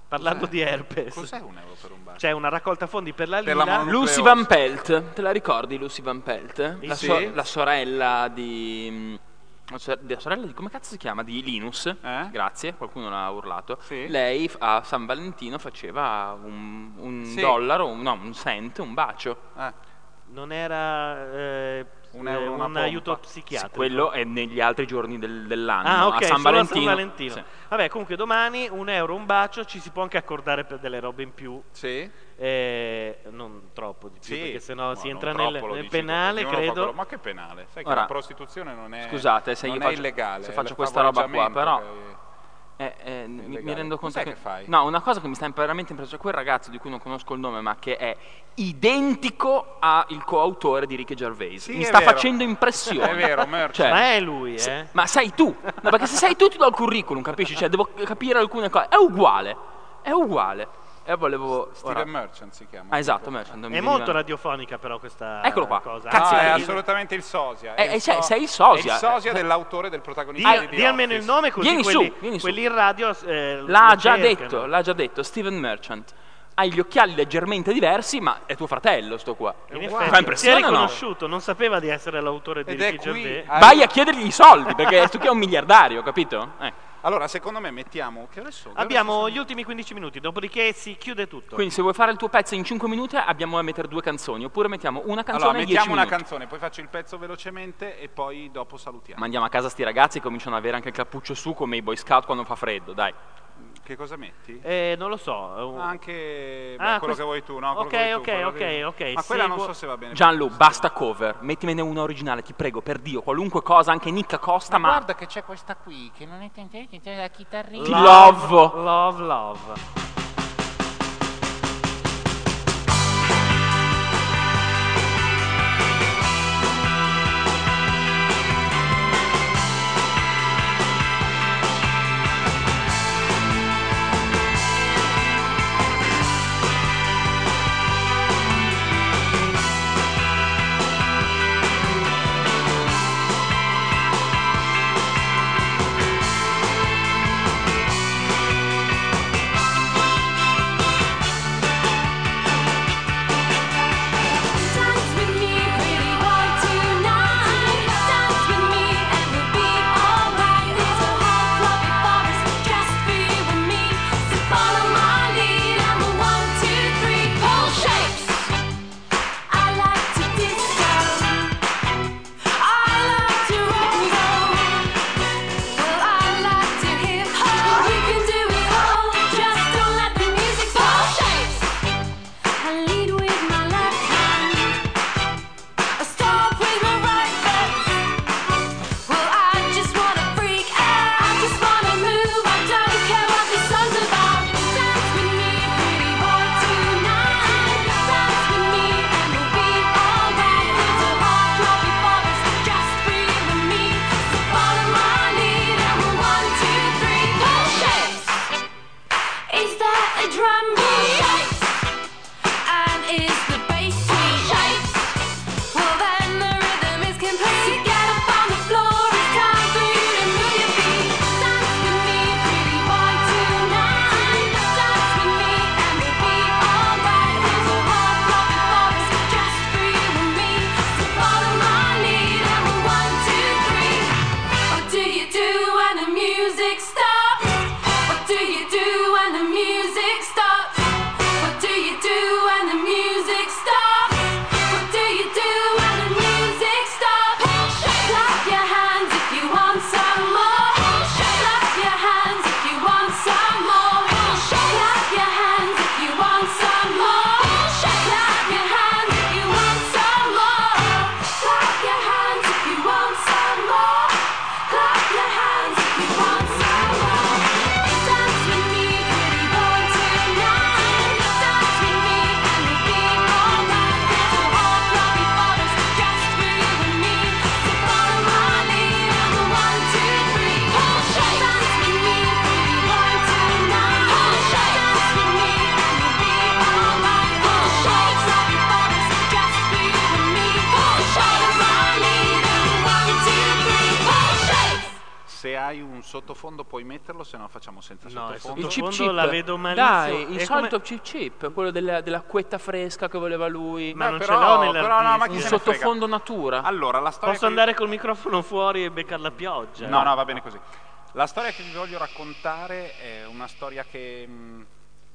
Speaker 1: Parlando
Speaker 3: Cos'è?
Speaker 1: di herpes.
Speaker 3: Cos'è un euro per un bacio?
Speaker 1: C'è una raccolta fondi per la
Speaker 3: Per
Speaker 1: Lila.
Speaker 3: la mono-
Speaker 2: Lucy Van Pelt, te la ricordi Lucy Van Pelt? La,
Speaker 1: Sì.
Speaker 2: so- la sorella di... la sor- la sorella di... come cazzo si chiama? Di Linus.
Speaker 3: Eh?
Speaker 2: Grazie, qualcuno l'ha urlato.
Speaker 3: Sì.
Speaker 2: Lei a San Valentino faceva un, un
Speaker 3: Sì.
Speaker 2: dollaro, un- no, un cent, un bacio.
Speaker 3: Eh,
Speaker 1: Non era eh,
Speaker 3: Un euro,
Speaker 1: un aiuto
Speaker 2: Sì,
Speaker 1: psichiatrico.
Speaker 2: quello è negli altri giorni del- dell'anno.
Speaker 1: Ah, ok,
Speaker 2: a San Valentino.
Speaker 1: a San Valentino.
Speaker 2: Sì.
Speaker 1: Vabbè, comunque domani un euro, un bacio, ci si può anche accordare per delle robe in più.
Speaker 3: sì.
Speaker 1: Eh, non troppo di più,
Speaker 3: Sì.
Speaker 1: perché sennò si entra nel, nel penale, credo.
Speaker 3: Ma che penale? Sai che
Speaker 2: Ora,
Speaker 3: la prostituzione non è
Speaker 2: Scusate se
Speaker 3: non
Speaker 2: faccio,
Speaker 3: illegale.
Speaker 2: se faccio questa roba qua, però... Eh, eh, mi, mi rendo conto
Speaker 3: Cos'è
Speaker 2: che...
Speaker 3: che fai?
Speaker 2: No, una cosa che mi sta veramente impresso è quel ragazzo di cui non conosco il nome, ma che è identico al coautore di Ricky Gervais.
Speaker 3: Sì,
Speaker 2: mi sta
Speaker 3: vero.
Speaker 2: facendo impressione.
Speaker 3: È vero.
Speaker 2: Cioè,
Speaker 1: Ma è lui,
Speaker 2: se-
Speaker 1: eh?
Speaker 2: ma sei tu. No, perché se sei tu ti do il curriculum, capisci? Cioè, devo capire alcune cose. È uguale. È uguale. E volevo...
Speaker 3: Steven
Speaker 2: ora-
Speaker 3: Merchant si chiama.
Speaker 2: Ah, esatto, Merchant.
Speaker 1: È molto radiofonica però questa
Speaker 2: Eccolo qua.
Speaker 1: cosa.
Speaker 2: Cazzo,
Speaker 3: no, è
Speaker 2: Cazzi,
Speaker 3: assolutamente il sosia.
Speaker 2: Eh,
Speaker 3: è il
Speaker 2: eh, sei-
Speaker 3: so-
Speaker 2: sei il sosia.
Speaker 3: È il sosia
Speaker 2: Eh,
Speaker 3: dell'autore del protagonista
Speaker 1: Di,
Speaker 3: di
Speaker 1: di almeno il nome così
Speaker 2: Vieni su,
Speaker 1: quelli,
Speaker 2: vieni su.
Speaker 1: quelli in radio eh,
Speaker 2: L'ha già
Speaker 1: cercano.
Speaker 2: detto, l'ha già detto, Steven Merchant. Hai gli occhiali leggermente diversi, ma è tuo fratello sto qua.
Speaker 1: In
Speaker 2: Ti
Speaker 1: effetti,
Speaker 2: fa
Speaker 1: si è
Speaker 2: impressione o no?
Speaker 1: riconosciuto, non sapeva di essere l'autore di
Speaker 3: è
Speaker 1: Ricky. Gervais.
Speaker 2: Vai a chiedergli i soldi, perché sto qui è un miliardario, capito? Eh.
Speaker 3: Allora, secondo me mettiamo... Che ore sono? Che ore
Speaker 1: Abbiamo
Speaker 3: sono?
Speaker 1: gli ultimi 15 minuti, dopodiché si chiude tutto.
Speaker 2: Quindi se vuoi fare il tuo pezzo in 5 minuti abbiamo da mettere due canzoni, oppure mettiamo una canzone
Speaker 3: Allora,
Speaker 2: e 10
Speaker 3: mettiamo una
Speaker 2: minuti.
Speaker 3: canzone, poi faccio il pezzo velocemente e poi dopo salutiamo.
Speaker 2: Mandiamo a casa sti ragazzi e cominciano ad avere anche il cappuccio su come i boy scout quando fa freddo, dai.
Speaker 3: Che cosa metti?
Speaker 1: Eh, non lo so. è un-
Speaker 3: Anche beh,
Speaker 1: Ah,
Speaker 3: quello
Speaker 1: questo-
Speaker 3: che vuoi tu, no? Quello
Speaker 1: Ok,
Speaker 3: tu,
Speaker 1: ok, ok,
Speaker 3: che-
Speaker 1: ok,
Speaker 3: Ma quella non so se va bene.
Speaker 2: Gianlu, basta cover, mettimene una originale, ti prego, per Dio, qualunque cosa, anche Nicca Costa, ma...
Speaker 3: Guarda che c'è questa qui, che non è che c'è la chitarrina.
Speaker 2: Ti love.
Speaker 1: Love, love.
Speaker 3: Sottofondo puoi metterlo, se no facciamo senza
Speaker 1: No, il
Speaker 3: sottofondo.
Speaker 2: Il chip
Speaker 1: Sottofondo
Speaker 2: chip.
Speaker 1: la vedo malissimo.
Speaker 2: Dai, il
Speaker 1: È
Speaker 2: solito
Speaker 1: come-
Speaker 2: chip chip, quello della, dell'acquetta fresca che voleva lui.
Speaker 1: Ma
Speaker 3: Beh,
Speaker 1: non ce
Speaker 3: però-
Speaker 1: l'ho nell'hard
Speaker 3: però no, ma chi
Speaker 2: Un
Speaker 3: se ne frega.
Speaker 2: sottofondo natura.
Speaker 3: Allora, la storia
Speaker 1: Posso
Speaker 3: che-
Speaker 1: andare col microfono fuori e beccare la pioggia?
Speaker 3: No, no, va bene così. La storia che vi voglio raccontare è una storia che mh,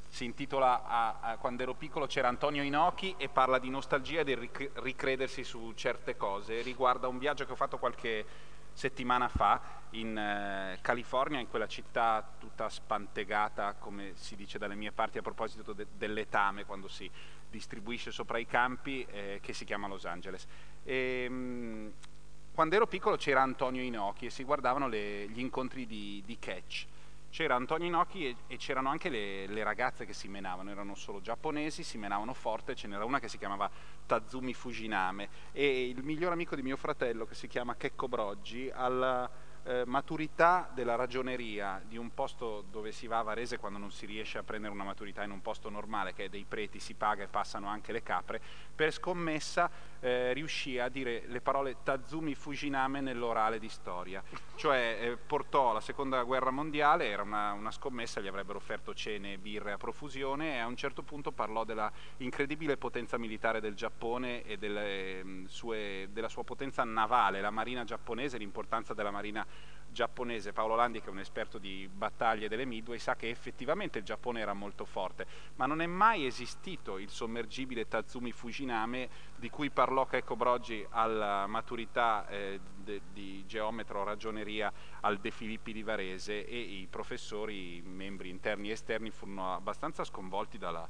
Speaker 3: si intitola a- a- Quando ero piccolo c'era Antonio Inoki e parla di nostalgia e del ric- ricredersi su certe cose. Riguarda un viaggio che ho fatto qualche settimana fa in eh, California, in quella città tutta spantegata, come si dice dalle mie parti a proposito de- dell'etame, quando si distribuisce sopra i campi, eh, che si chiama Los Angeles. E, mh, quando ero piccolo c'era Antonio Inoki e si guardavano le- gli incontri di, di catch. C'era Antonio Inoki e, e c'erano anche le, le ragazze che si menavano, erano solo giapponesi, si menavano forte, ce n'era una che si chiamava Tazumi Fujiname e il miglior amico di mio fratello che si chiama Checco Broggi alla eh, maturità della ragioneria di un posto dove si va a Varese quando non si riesce a prendere una maturità in un posto normale che è dei preti, si paga e passano anche le capre, per scommessa eh, riuscì a dire le parole Tazumi Fujiname nell'orale di storia, cioè eh, portò alla seconda guerra mondiale, era una, una scommessa, gli avrebbero offerto cene e birre a profusione e a un certo punto parlò della incredibile potenza militare del Giappone e delle, ehm, sue- della sua potenza navale, la marina giapponese, l'importanza della marina giapponese. Paolo Landi, che è un esperto di battaglie delle Midway, sa che effettivamente il Giappone era molto forte, ma non è mai esistito il sommergibile Tazumi Fujiname di cui parlò Checco Broggi alla maturità eh, de- di geometro ragioneria al De Filippi di Varese e i professori, i membri interni e esterni, furono abbastanza sconvolti dalla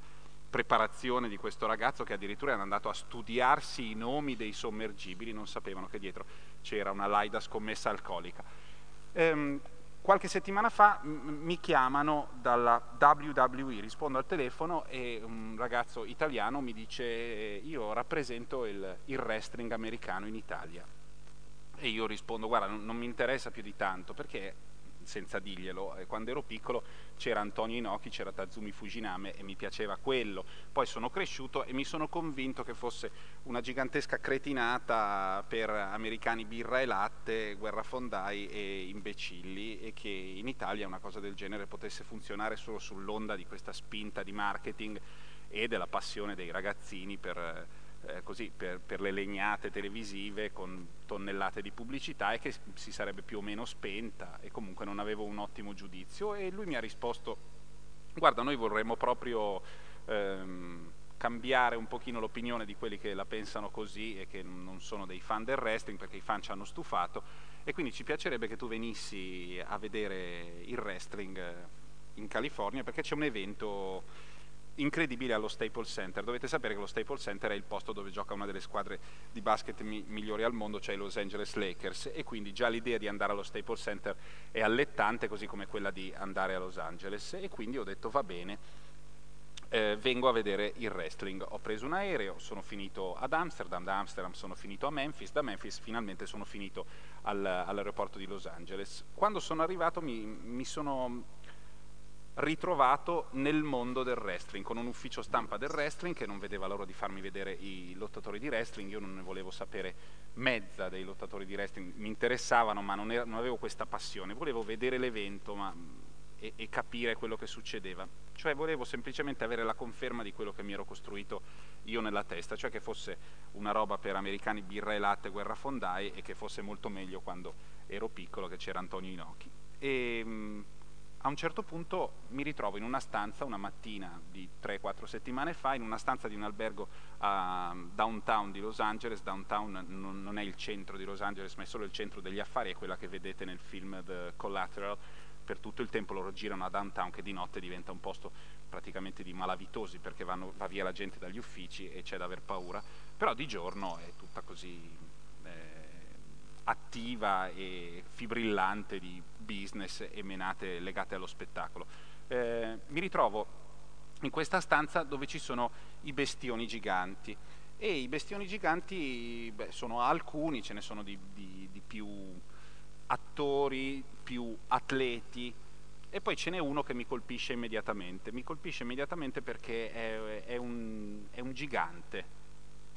Speaker 3: preparazione di questo ragazzo che addirittura era andato a studiarsi i nomi dei sommergibili, non sapevano che dietro c'era una laida scommessa alcolica. Ehm, qualche settimana fa mi chiamano dalla WWE, rispondo al telefono e un ragazzo italiano mi dice eh, io rappresento il, il wrestling americano in Italia. E io rispondo guarda non, non mi interessa più di tanto perché senza dirglielo, eh, quando ero piccolo c'era Antonio Inoki, c'era Tazumi Fujiname e mi piaceva quello. Poi sono cresciuto e mi sono convinto che fosse una gigantesca cretinata per americani birra e latte, guerrafondai e imbecilli e che in Italia una cosa del genere potesse funzionare solo sull'onda di questa spinta di marketing e della passione dei ragazzini per, eh, così, per, per le legnate televisive con tonnellate di pubblicità e che si sarebbe più o meno spenta e comunque non avevo un ottimo giudizio e lui mi ha risposto guarda noi vorremmo proprio ehm, cambiare un pochino l'opinione di quelli che la pensano così e che non sono dei fan del wrestling perché i fan ci hanno stufato e quindi ci piacerebbe che tu venissi a vedere il wrestling eh, in California perché c'è un evento incredibile allo Staples Center. Dovete sapere che lo Staples Center è il posto dove gioca una delle squadre di basket mi- migliori al mondo, cioè i Los Angeles Lakers, e quindi già l'idea di andare allo Staples Center è allettante, così come quella di andare a Los Angeles. E quindi ho detto va bene, eh, vengo a vedere il wrestling. Ho preso un aereo, sono finito ad Amsterdam, da Amsterdam sono finito a Memphis, da Memphis finalmente sono finito al- all'aeroporto di Los Angeles. Quando sono arrivato mi, mi sono ritrovato nel mondo del wrestling, con un ufficio stampa del wrestling che non vedeva l'ora di farmi vedere i lottatori di wrestling, io non ne volevo sapere mezza dei lottatori di wrestling, mi interessavano ma non, era- non avevo questa passione, volevo vedere l'evento ma- e, e capire quello che succedeva, cioè volevo semplicemente avere la conferma di quello che mi ero costruito io nella testa, cioè che fosse una roba per americani birra e latte, guerrafondai e che fosse molto meglio quando ero piccolo che c'era Antonio Inoki. E, mh, a un certo punto mi ritrovo in una stanza una mattina di 3-4 settimane fa, in una stanza di un albergo a downtown di Los Angeles. Downtown non, è il centro di Los Angeles, ma è solo il centro degli affari, è quella che vedete nel film The Collateral. Per tutto il tempo loro girano a downtown, che di notte diventa un posto praticamente di malavitosi perché vanno- va via la gente dagli uffici e c'è da aver paura. Però di giorno è tutta così eh, attiva e fibrillante di business e menate legate allo spettacolo. Eh, mi ritrovo in questa stanza dove ci sono i bestioni giganti e i bestioni giganti beh, sono alcuni, ce ne sono di, di- di più attori, più atleti e poi ce n'è uno che mi colpisce immediatamente. Mi colpisce immediatamente perché è, è un, è un gigante,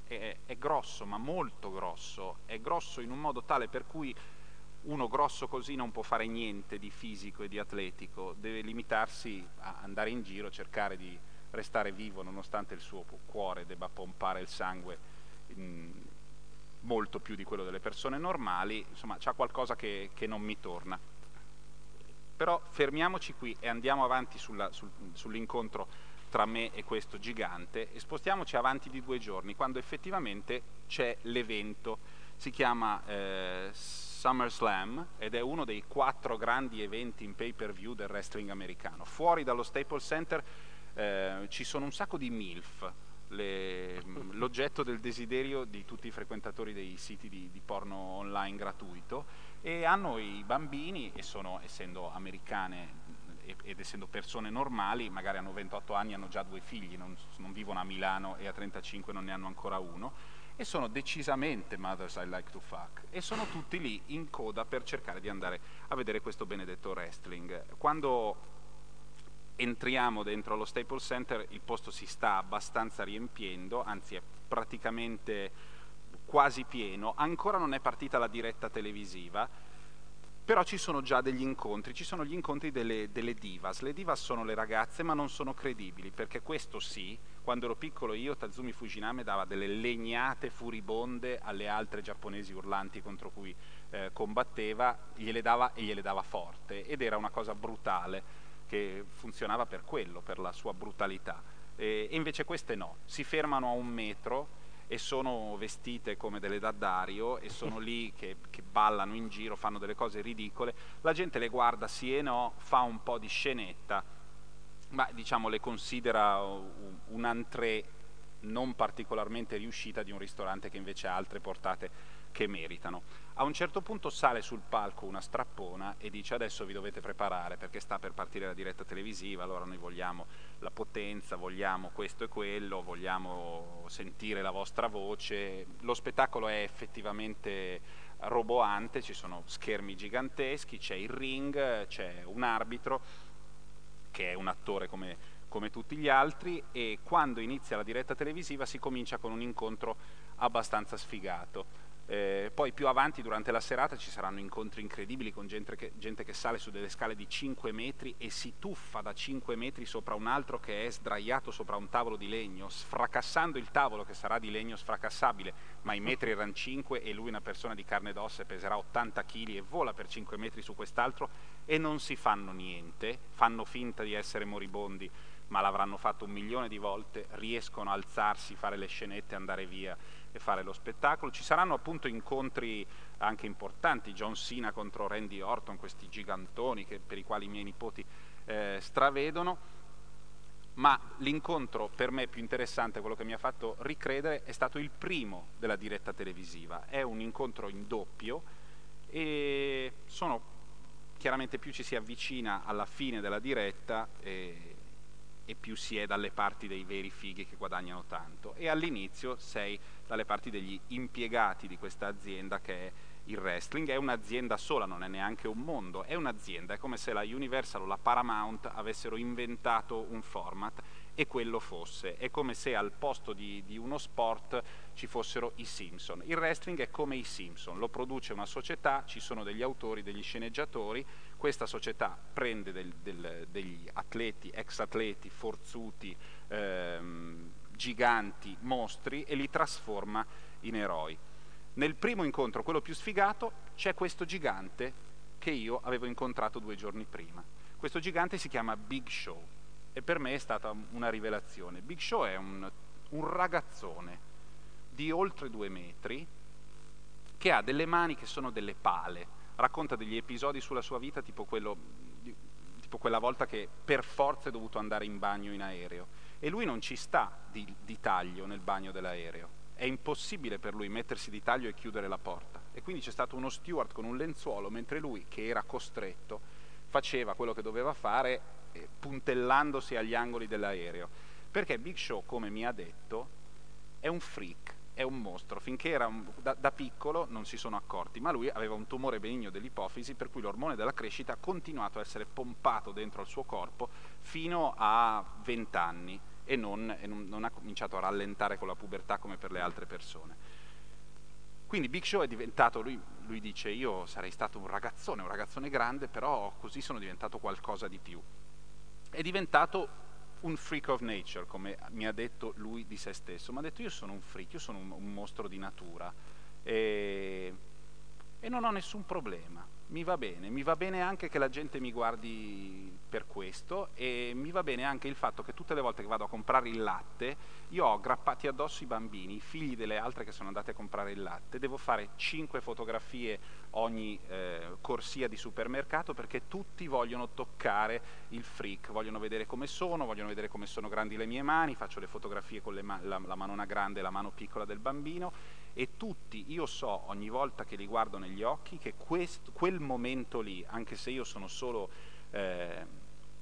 Speaker 3: è, è grosso, ma molto grosso, è grosso in un modo tale per cui uno grosso così non può fare niente di fisico e di atletico, deve limitarsi a andare in giro, cercare di restare vivo nonostante il suo cuore debba pompare il sangue in- molto più di quello delle persone normali, insomma c'ha qualcosa che, che non mi torna. Però fermiamoci qui e andiamo avanti sulla- sul- sull'incontro tra me e questo gigante e spostiamoci avanti di due giorni, quando effettivamente c'è l'evento. Si chiama eh, SummerSlam ed è uno dei quattro grandi eventi in pay per view del wrestling americano. Fuori dallo Staples Center eh, ci sono un sacco di MILF, le- l'oggetto del desiderio di tutti i frequentatori dei siti di, di porno online gratuito e hanno i bambini e sono, essendo americane e- ed essendo persone normali, magari hanno 28 anni, hanno già due figli, non, non vivono a Milano e a 35 non ne hanno ancora uno e sono decisamente mothers I like to fuck e sono tutti lì in coda per cercare di andare a vedere questo benedetto wrestling. Quando entriamo dentro lo Staples Center, il posto si sta abbastanza riempiendo, anzi è praticamente quasi pieno, ancora non è partita la diretta televisiva, però ci sono già degli incontri, ci sono gli incontri delle, delle divas. Le divas sono le ragazze ma non sono credibili, perché questo sì, quando ero piccolo io, Tazumi Fujiname dava delle legnate furibonde alle altre giapponesi urlanti contro cui eh, combatteva, gliele dava e gliele dava forte ed era una cosa brutale che funzionava per quello, per la sua brutalità. E, e invece queste no, si fermano a un metro e sono vestite come delle daddario e sono [laughs] lì che, che ballano in giro, fanno delle cose ridicole, la gente le guarda sì e no, fa un po' di scenetta, ma diciamo le considera un, un entrée non particolarmente riuscita di un ristorante che invece ha altre portate che meritano. A un certo punto sale sul palco una strappona e dice adesso vi dovete preparare perché sta per partire la diretta televisiva, allora noi vogliamo la potenza, vogliamo questo e quello, vogliamo sentire la vostra voce. Lo spettacolo è effettivamente roboante, ci sono schermi giganteschi, c'è il ring, c'è un arbitro che è un attore come, come tutti gli altri e quando inizia la diretta televisiva si comincia con un incontro abbastanza sfigato. Eh, poi più avanti durante la serata ci saranno incontri incredibili con gente che, gente che sale su delle scale di 5 metri e si tuffa da 5 metri sopra un altro che è sdraiato sopra un tavolo di legno, sfracassando il tavolo che sarà di legno sfracassabile, ma i metri erano 5 e lui una persona di carne ed ossa peserà 80 kg e vola per 5 metri su quest'altro e non si fanno niente, fanno finta di essere moribondi ma l'avranno fatto un milione di volte, riescono a alzarsi, fare le scenette, andare via e fare lo spettacolo. Ci saranno appunto incontri anche importanti, John Cena contro Randy Orton, questi gigantoni che- per i quali i miei nipoti eh, stravedono, ma l'incontro per me più interessante, quello che mi ha fatto ricredere, è stato il primo della diretta televisiva. È un incontro in doppio e sono chiaramente più ci si avvicina alla fine della diretta e, e più si è dalle parti dei veri fighi che guadagnano tanto. E all'inizio sei dalle parti degli impiegati di questa azienda che è il wrestling, è un'azienda sola, non è neanche un mondo, è un'azienda, è come se la Universal o la Paramount avessero inventato un format e quello fosse, è come se al posto di, di uno sport ci fossero i Simpson. Il wrestling è come i Simpson, lo produce una società, ci sono degli autori, degli sceneggiatori, questa società prende del- del- degli atleti, ex atleti, forzuti, ehm, giganti, mostri e li trasforma in eroi. Nel primo incontro, quello più sfigato, c'è questo gigante che io avevo incontrato due giorni prima. Questo gigante si chiama Big Show e per me è stata una rivelazione. Big Show è un, un ragazzone di oltre due metri che ha delle mani che sono delle pale, racconta degli episodi sulla sua vita tipo, quello, tipo quella volta che per forza è dovuto andare in bagno in aereo. E lui non ci sta di, di taglio nel bagno dell'aereo, è impossibile per lui mettersi di taglio e chiudere la porta. E quindi c'è stato uno steward con un lenzuolo mentre lui che era costretto faceva quello che doveva fare eh, puntellandosi agli angoli dell'aereo. Perché Big Show come mi ha detto è un freak, è un mostro. Finché era un- da, da piccolo non si sono accorti, ma lui aveva un tumore benigno dell'ipofisi per cui l'ormone della crescita ha continuato a essere pompato dentro al suo corpo fino a 20 anni e, non, e non- non ha cominciato a rallentare con la pubertà come per le altre persone. Quindi Big Show è diventato, lui, lui dice, io sarei stato un ragazzone, un ragazzone grande, però così sono diventato qualcosa di più. È diventato un freak of nature, come mi ha detto lui di se stesso. Mi ha detto io sono un freak, io sono un, un mostro di natura e, e non ho nessun problema. Mi va bene, mi va bene anche che la gente mi guardi per questo e mi va bene anche il fatto che tutte le volte che vado a comprare il latte io ho aggrappati addosso i bambini, i figli delle altre che sono andate a comprare il latte, devo fare 5 fotografie ogni eh, corsia di supermercato perché tutti vogliono toccare il freak, vogliono vedere come sono, vogliono vedere come sono grandi le mie mani, faccio le fotografie con le ma- la, la manona grande e la mano piccola del bambino e tutti, io so ogni volta che li guardo negli occhi che quest- quel momento lì, anche se io sono solo eh,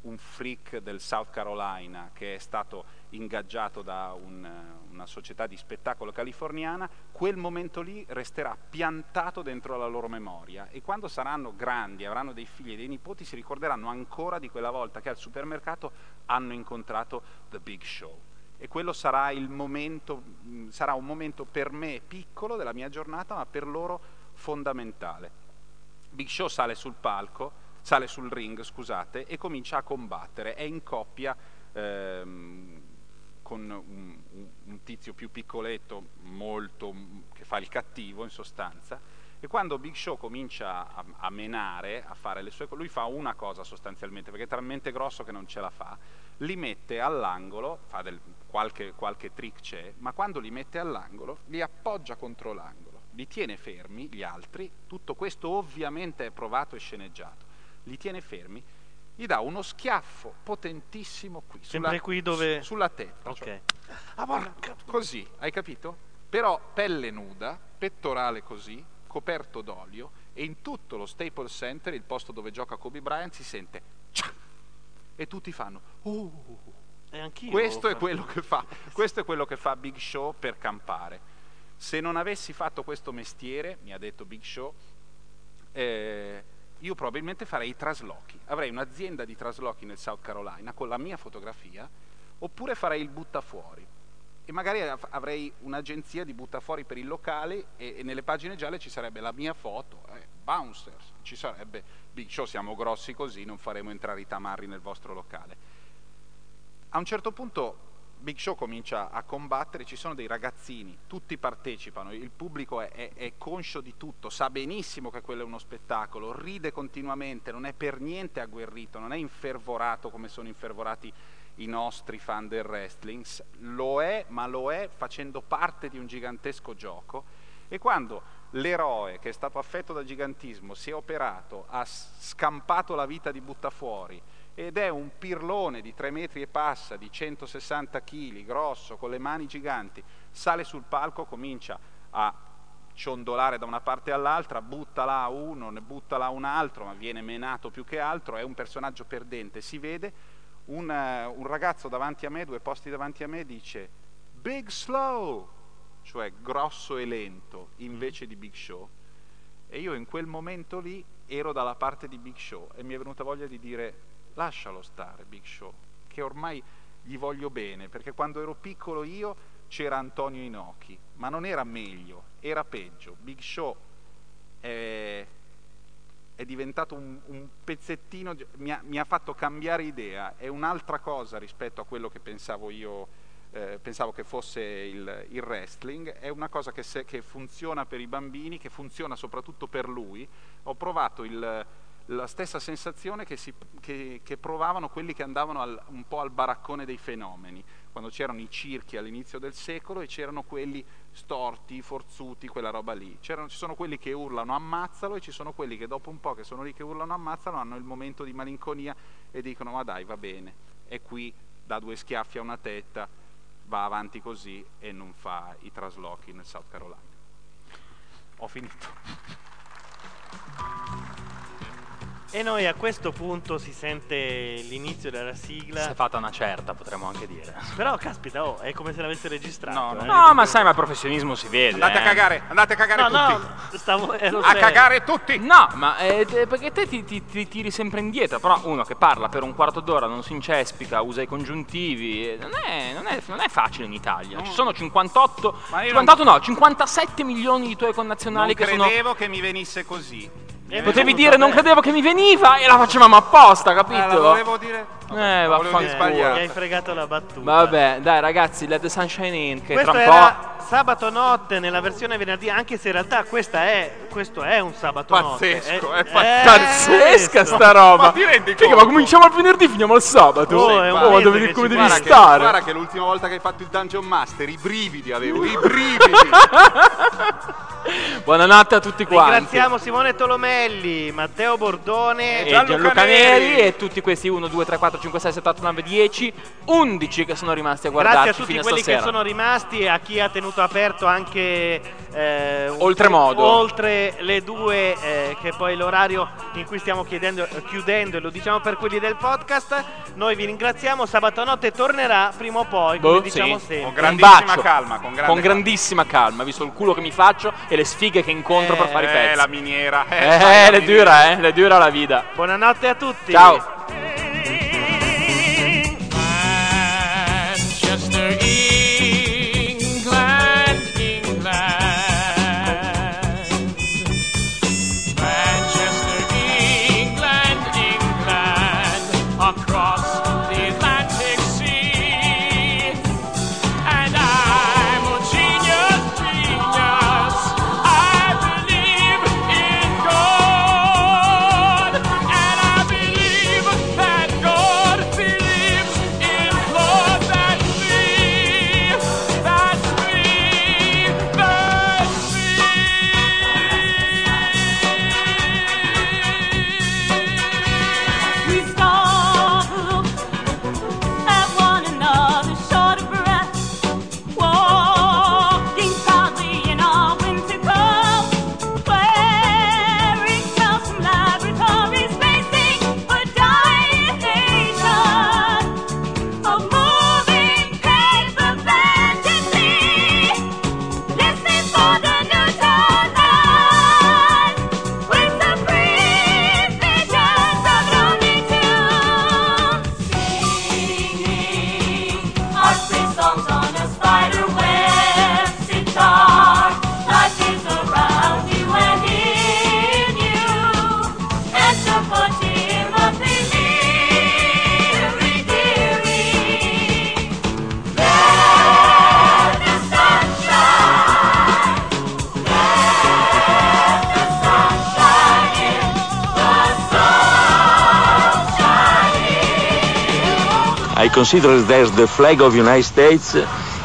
Speaker 3: un freak del South Carolina che è stato ingaggiato da un, una società di spettacolo californiana, quel momento lì resterà piantato dentro la loro memoria e quando saranno grandi, avranno dei figli e dei nipoti, si ricorderanno ancora di quella volta che al supermercato hanno incontrato The Big Show e quello sarà momento, mh, sarà un momento per me piccolo della mia giornata, ma per loro fondamentale. Big Show sale sul palco, sale sul ring, scusate, e comincia a combattere. È in coppia ehm, con un, un- tizio più piccoletto, molto, che fa il cattivo in sostanza. E quando Big Show comincia a, a menare, a fare le sue cose, lui fa una cosa sostanzialmente, perché è talmente grosso che non ce la fa, li mette all'angolo, fa del, qualche, qualche trick c'è, ma quando li mette all'angolo li appoggia contro l'angolo, li tiene fermi gli altri, tutto questo ovviamente è provato e sceneggiato, li tiene fermi, gli dà uno schiaffo potentissimo qui,
Speaker 1: Sempre
Speaker 3: sulla,
Speaker 1: qui dove-
Speaker 3: su- sulla testa,
Speaker 1: Ok.
Speaker 3: cioè, ah, porca- così, hai capito? Però pelle nuda, pettorale così, coperto d'olio e in tutto lo Staples Center, il posto dove gioca Kobe Bryant, si sente "Ciao!" e tutti fanno "Uh".
Speaker 1: E anch'io
Speaker 3: questo
Speaker 1: ho
Speaker 3: è quello che fa [laughs] questo è quello che fa Big Show per campare se non avessi fatto questo mestiere mi ha detto Big Show eh, io probabilmente farei i traslochi avrei un'azienda di traslochi nel South Carolina con la mia fotografia oppure farei il buttafuori e magari av- avrei un'agenzia di buttafuori per il locale e, e nelle pagine gialle ci sarebbe la mia foto, eh, Bouncers, ci sarebbe Big Show, siamo grossi così, non faremo entrare i tamarri nel vostro locale. A un certo punto Big Show comincia a combattere, ci sono dei ragazzini, tutti partecipano, il pubblico è, è- è conscio di tutto, sa benissimo che quello è uno spettacolo, ride continuamente, non è per niente agguerrito, non è infervorato come sono infervorati i nostri fan del wrestling, lo è, ma lo è facendo parte di un gigantesco gioco. E quando l'eroe che è stato affetto da gigantismo si è operato, ha scampato la vita di buttafuori ed è un pirlone di 3 metri e passa, di 160 kg, grosso, con le mani giganti, sale sul palco, comincia a ciondolare da una parte all'altra, butta là uno, ne butta là un altro, ma viene menato più che altro, è un personaggio perdente, si vede, un, eh, un ragazzo davanti a me, due posti davanti a me, dice Big Slow, cioè grosso e lento, invece di Big Show. E io in quel momento lì ero dalla parte di Big Show e mi è venuta voglia di dire lascialo stare Big Show, che ormai gli voglio bene, perché quando ero piccolo io c'era Antonio Inoki, ma non era meglio, era peggio. Big Show è, è diventato un, un pezzettino, mi ha, mi ha fatto cambiare idea, è un'altra cosa rispetto a quello che pensavo io, eh, pensavo che fosse il, il wrestling, è una cosa che, se- che funziona per i bambini, che funziona soprattutto per lui. Ho provato il- la stessa sensazione che, si- che- che provavano quelli che andavano al- un po' al baraccone dei fenomeni, quando c'erano i circhi all'inizio del secolo e c'erano quelli storti, forzuti, quella roba lì. C'erano- ci sono quelli che urlano ammazzalo e ci sono quelli che dopo un po' che sono lì che urlano ammazzalo hanno il momento di malinconia e dicono ma dai va bene, è qui, dà due schiaffi a una tetta, va avanti così e non fa i traslochi nel South Carolina. Ho finito.
Speaker 1: E noi a questo punto si sente l'inizio della
Speaker 2: Si
Speaker 1: sigla.
Speaker 2: è fatta una certa, potremmo anche dire.
Speaker 1: Però caspita, oh, è come se l'avesse registrato. eh.
Speaker 2: No, ma sai, ma il professionismo si vede.
Speaker 3: Andate a
Speaker 2: eh.
Speaker 3: cagare, andate a cagare
Speaker 1: No,
Speaker 3: tutti.
Speaker 1: no, stavo, ero
Speaker 3: A
Speaker 1: serio.
Speaker 3: cagare tutti.
Speaker 2: No, ma eh, te- perché te ti, ti- ti tiri sempre indietro, però uno che parla per un quarto d'ora non si incespica, usa i congiuntivi, eh, non è, non è- non è facile in Italia. Ci sono 58,
Speaker 3: Ma io
Speaker 2: 58 no, 57 milioni di tuoi connazionali
Speaker 3: Non
Speaker 2: che sono...
Speaker 3: credevo che mi venisse così. Mi è
Speaker 2: Potevi dire non credevo che mi veniva e la facevamo apposta, capito?
Speaker 3: Ah, la volevo dire.
Speaker 2: Eh,
Speaker 3: dire
Speaker 2: vaffanculo.
Speaker 1: Mi hai fregato la battuta.
Speaker 2: Vabbè, dai ragazzi, let the sunshine in, che
Speaker 1: Questo
Speaker 2: tra un
Speaker 1: era sabato notte nella versione venerdì, anche se in realtà questa è, questo è un sabato
Speaker 3: Pazzesco,
Speaker 1: notte.
Speaker 3: è
Speaker 2: po'...
Speaker 3: pazzesco.
Speaker 2: Pazzesca sta roba!
Speaker 3: Ma ti rendi
Speaker 2: Figa,
Speaker 3: conto?
Speaker 2: ma cominciamo il venerdì, finiamo il sabato!
Speaker 1: Oh, è un
Speaker 2: Oh,
Speaker 1: mese
Speaker 2: dove,
Speaker 1: che
Speaker 2: come devi
Speaker 3: Guarda che,
Speaker 2: stare?
Speaker 3: guarda che l'ultima volta che hai fatto il Dungeon Master, i brividi avevo, i brividi. [laughs]
Speaker 2: Buonanotte a tutti quanti.
Speaker 1: Ringraziamo Simone Tolomelli, Matteo Bordone
Speaker 2: e Gianluca, Neri e tutti questi 1, 2, 3, 4, 5, 6, 7, 8, 9, 10, 11 che sono rimasti a guardarci
Speaker 1: Grazie a tutti quelli
Speaker 2: stasera.
Speaker 1: che sono rimasti e a chi ha tenuto aperto anche eh,
Speaker 2: Oltremodo.
Speaker 1: oltre le due, eh, che è poi l'orario in cui stiamo chiedendo- eh, chiudendo, e lo diciamo per quelli del podcast. Noi vi ringraziamo. Sabato notte tornerà prima o poi, come
Speaker 2: Boh,
Speaker 1: diciamo
Speaker 2: sì.
Speaker 1: sempre.
Speaker 2: Un bacio.
Speaker 3: calma, con
Speaker 2: Con grandissima calma, visto il culo che mi faccio e le sfighe che incontro per fare i
Speaker 3: Eh,
Speaker 2: pezzi.
Speaker 3: la miniera. Eh,
Speaker 2: Eh, le
Speaker 3: miniera.
Speaker 2: dura, eh, le dura la vita.
Speaker 1: Buonanotte a tutti.
Speaker 2: Ciao.
Speaker 9: I that
Speaker 7: the
Speaker 16: flag of the United States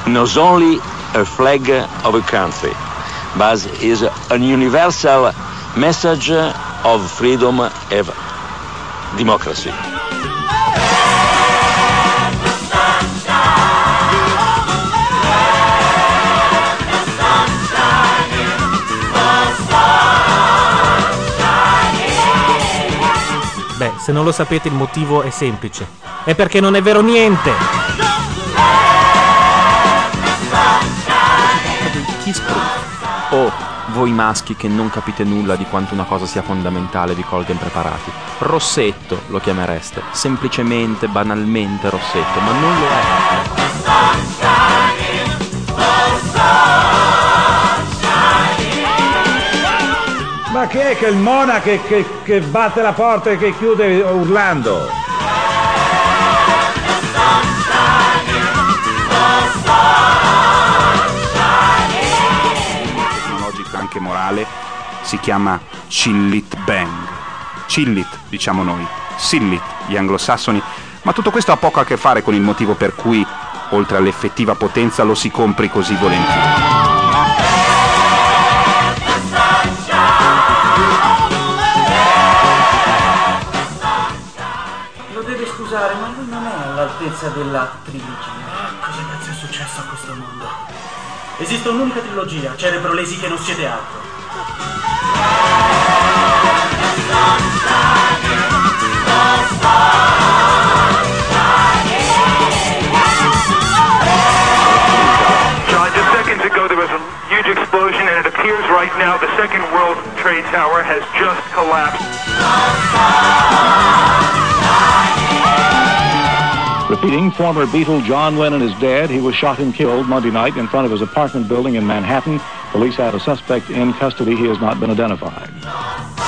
Speaker 16: not only a flag of a country, but is a universal message of freedom and democracy.
Speaker 6: Se non lo sapete il motivo è semplice. È perché non è vero niente.
Speaker 2: Oh, voi maschi che non capite nulla di quanto una cosa sia fondamentale vi colga impreparati. Rossetto lo chiamereste, semplicemente, banalmente Rossetto, ma non lo è.
Speaker 17: Chi è che il Mona che, che- che batte la porta e che chiude urlando?
Speaker 18: tecnologica anche morale si chiama Chillit Bang. Chillit, diciamo noi, Sillit, gli anglosassoni, ma tutto questo ha poco a che fare con il motivo per cui, oltre all'effettiva potenza, lo si compri così volentieri.
Speaker 19: all'altezza della trilogia.
Speaker 20: Cosa cazzo è successo a questo mondo? Esiste un'unica trilogia, cerebrolesi che non siete altro.
Speaker 7: huge explosion and it appears right
Speaker 21: now the second World Trade Tower has just collapsed.
Speaker 22: Repeating, former Beatle John Lennon is dead. He was shot and killed Monday night in front of his apartment building in Manhattan. Police have a suspect in custody. He has not been identified.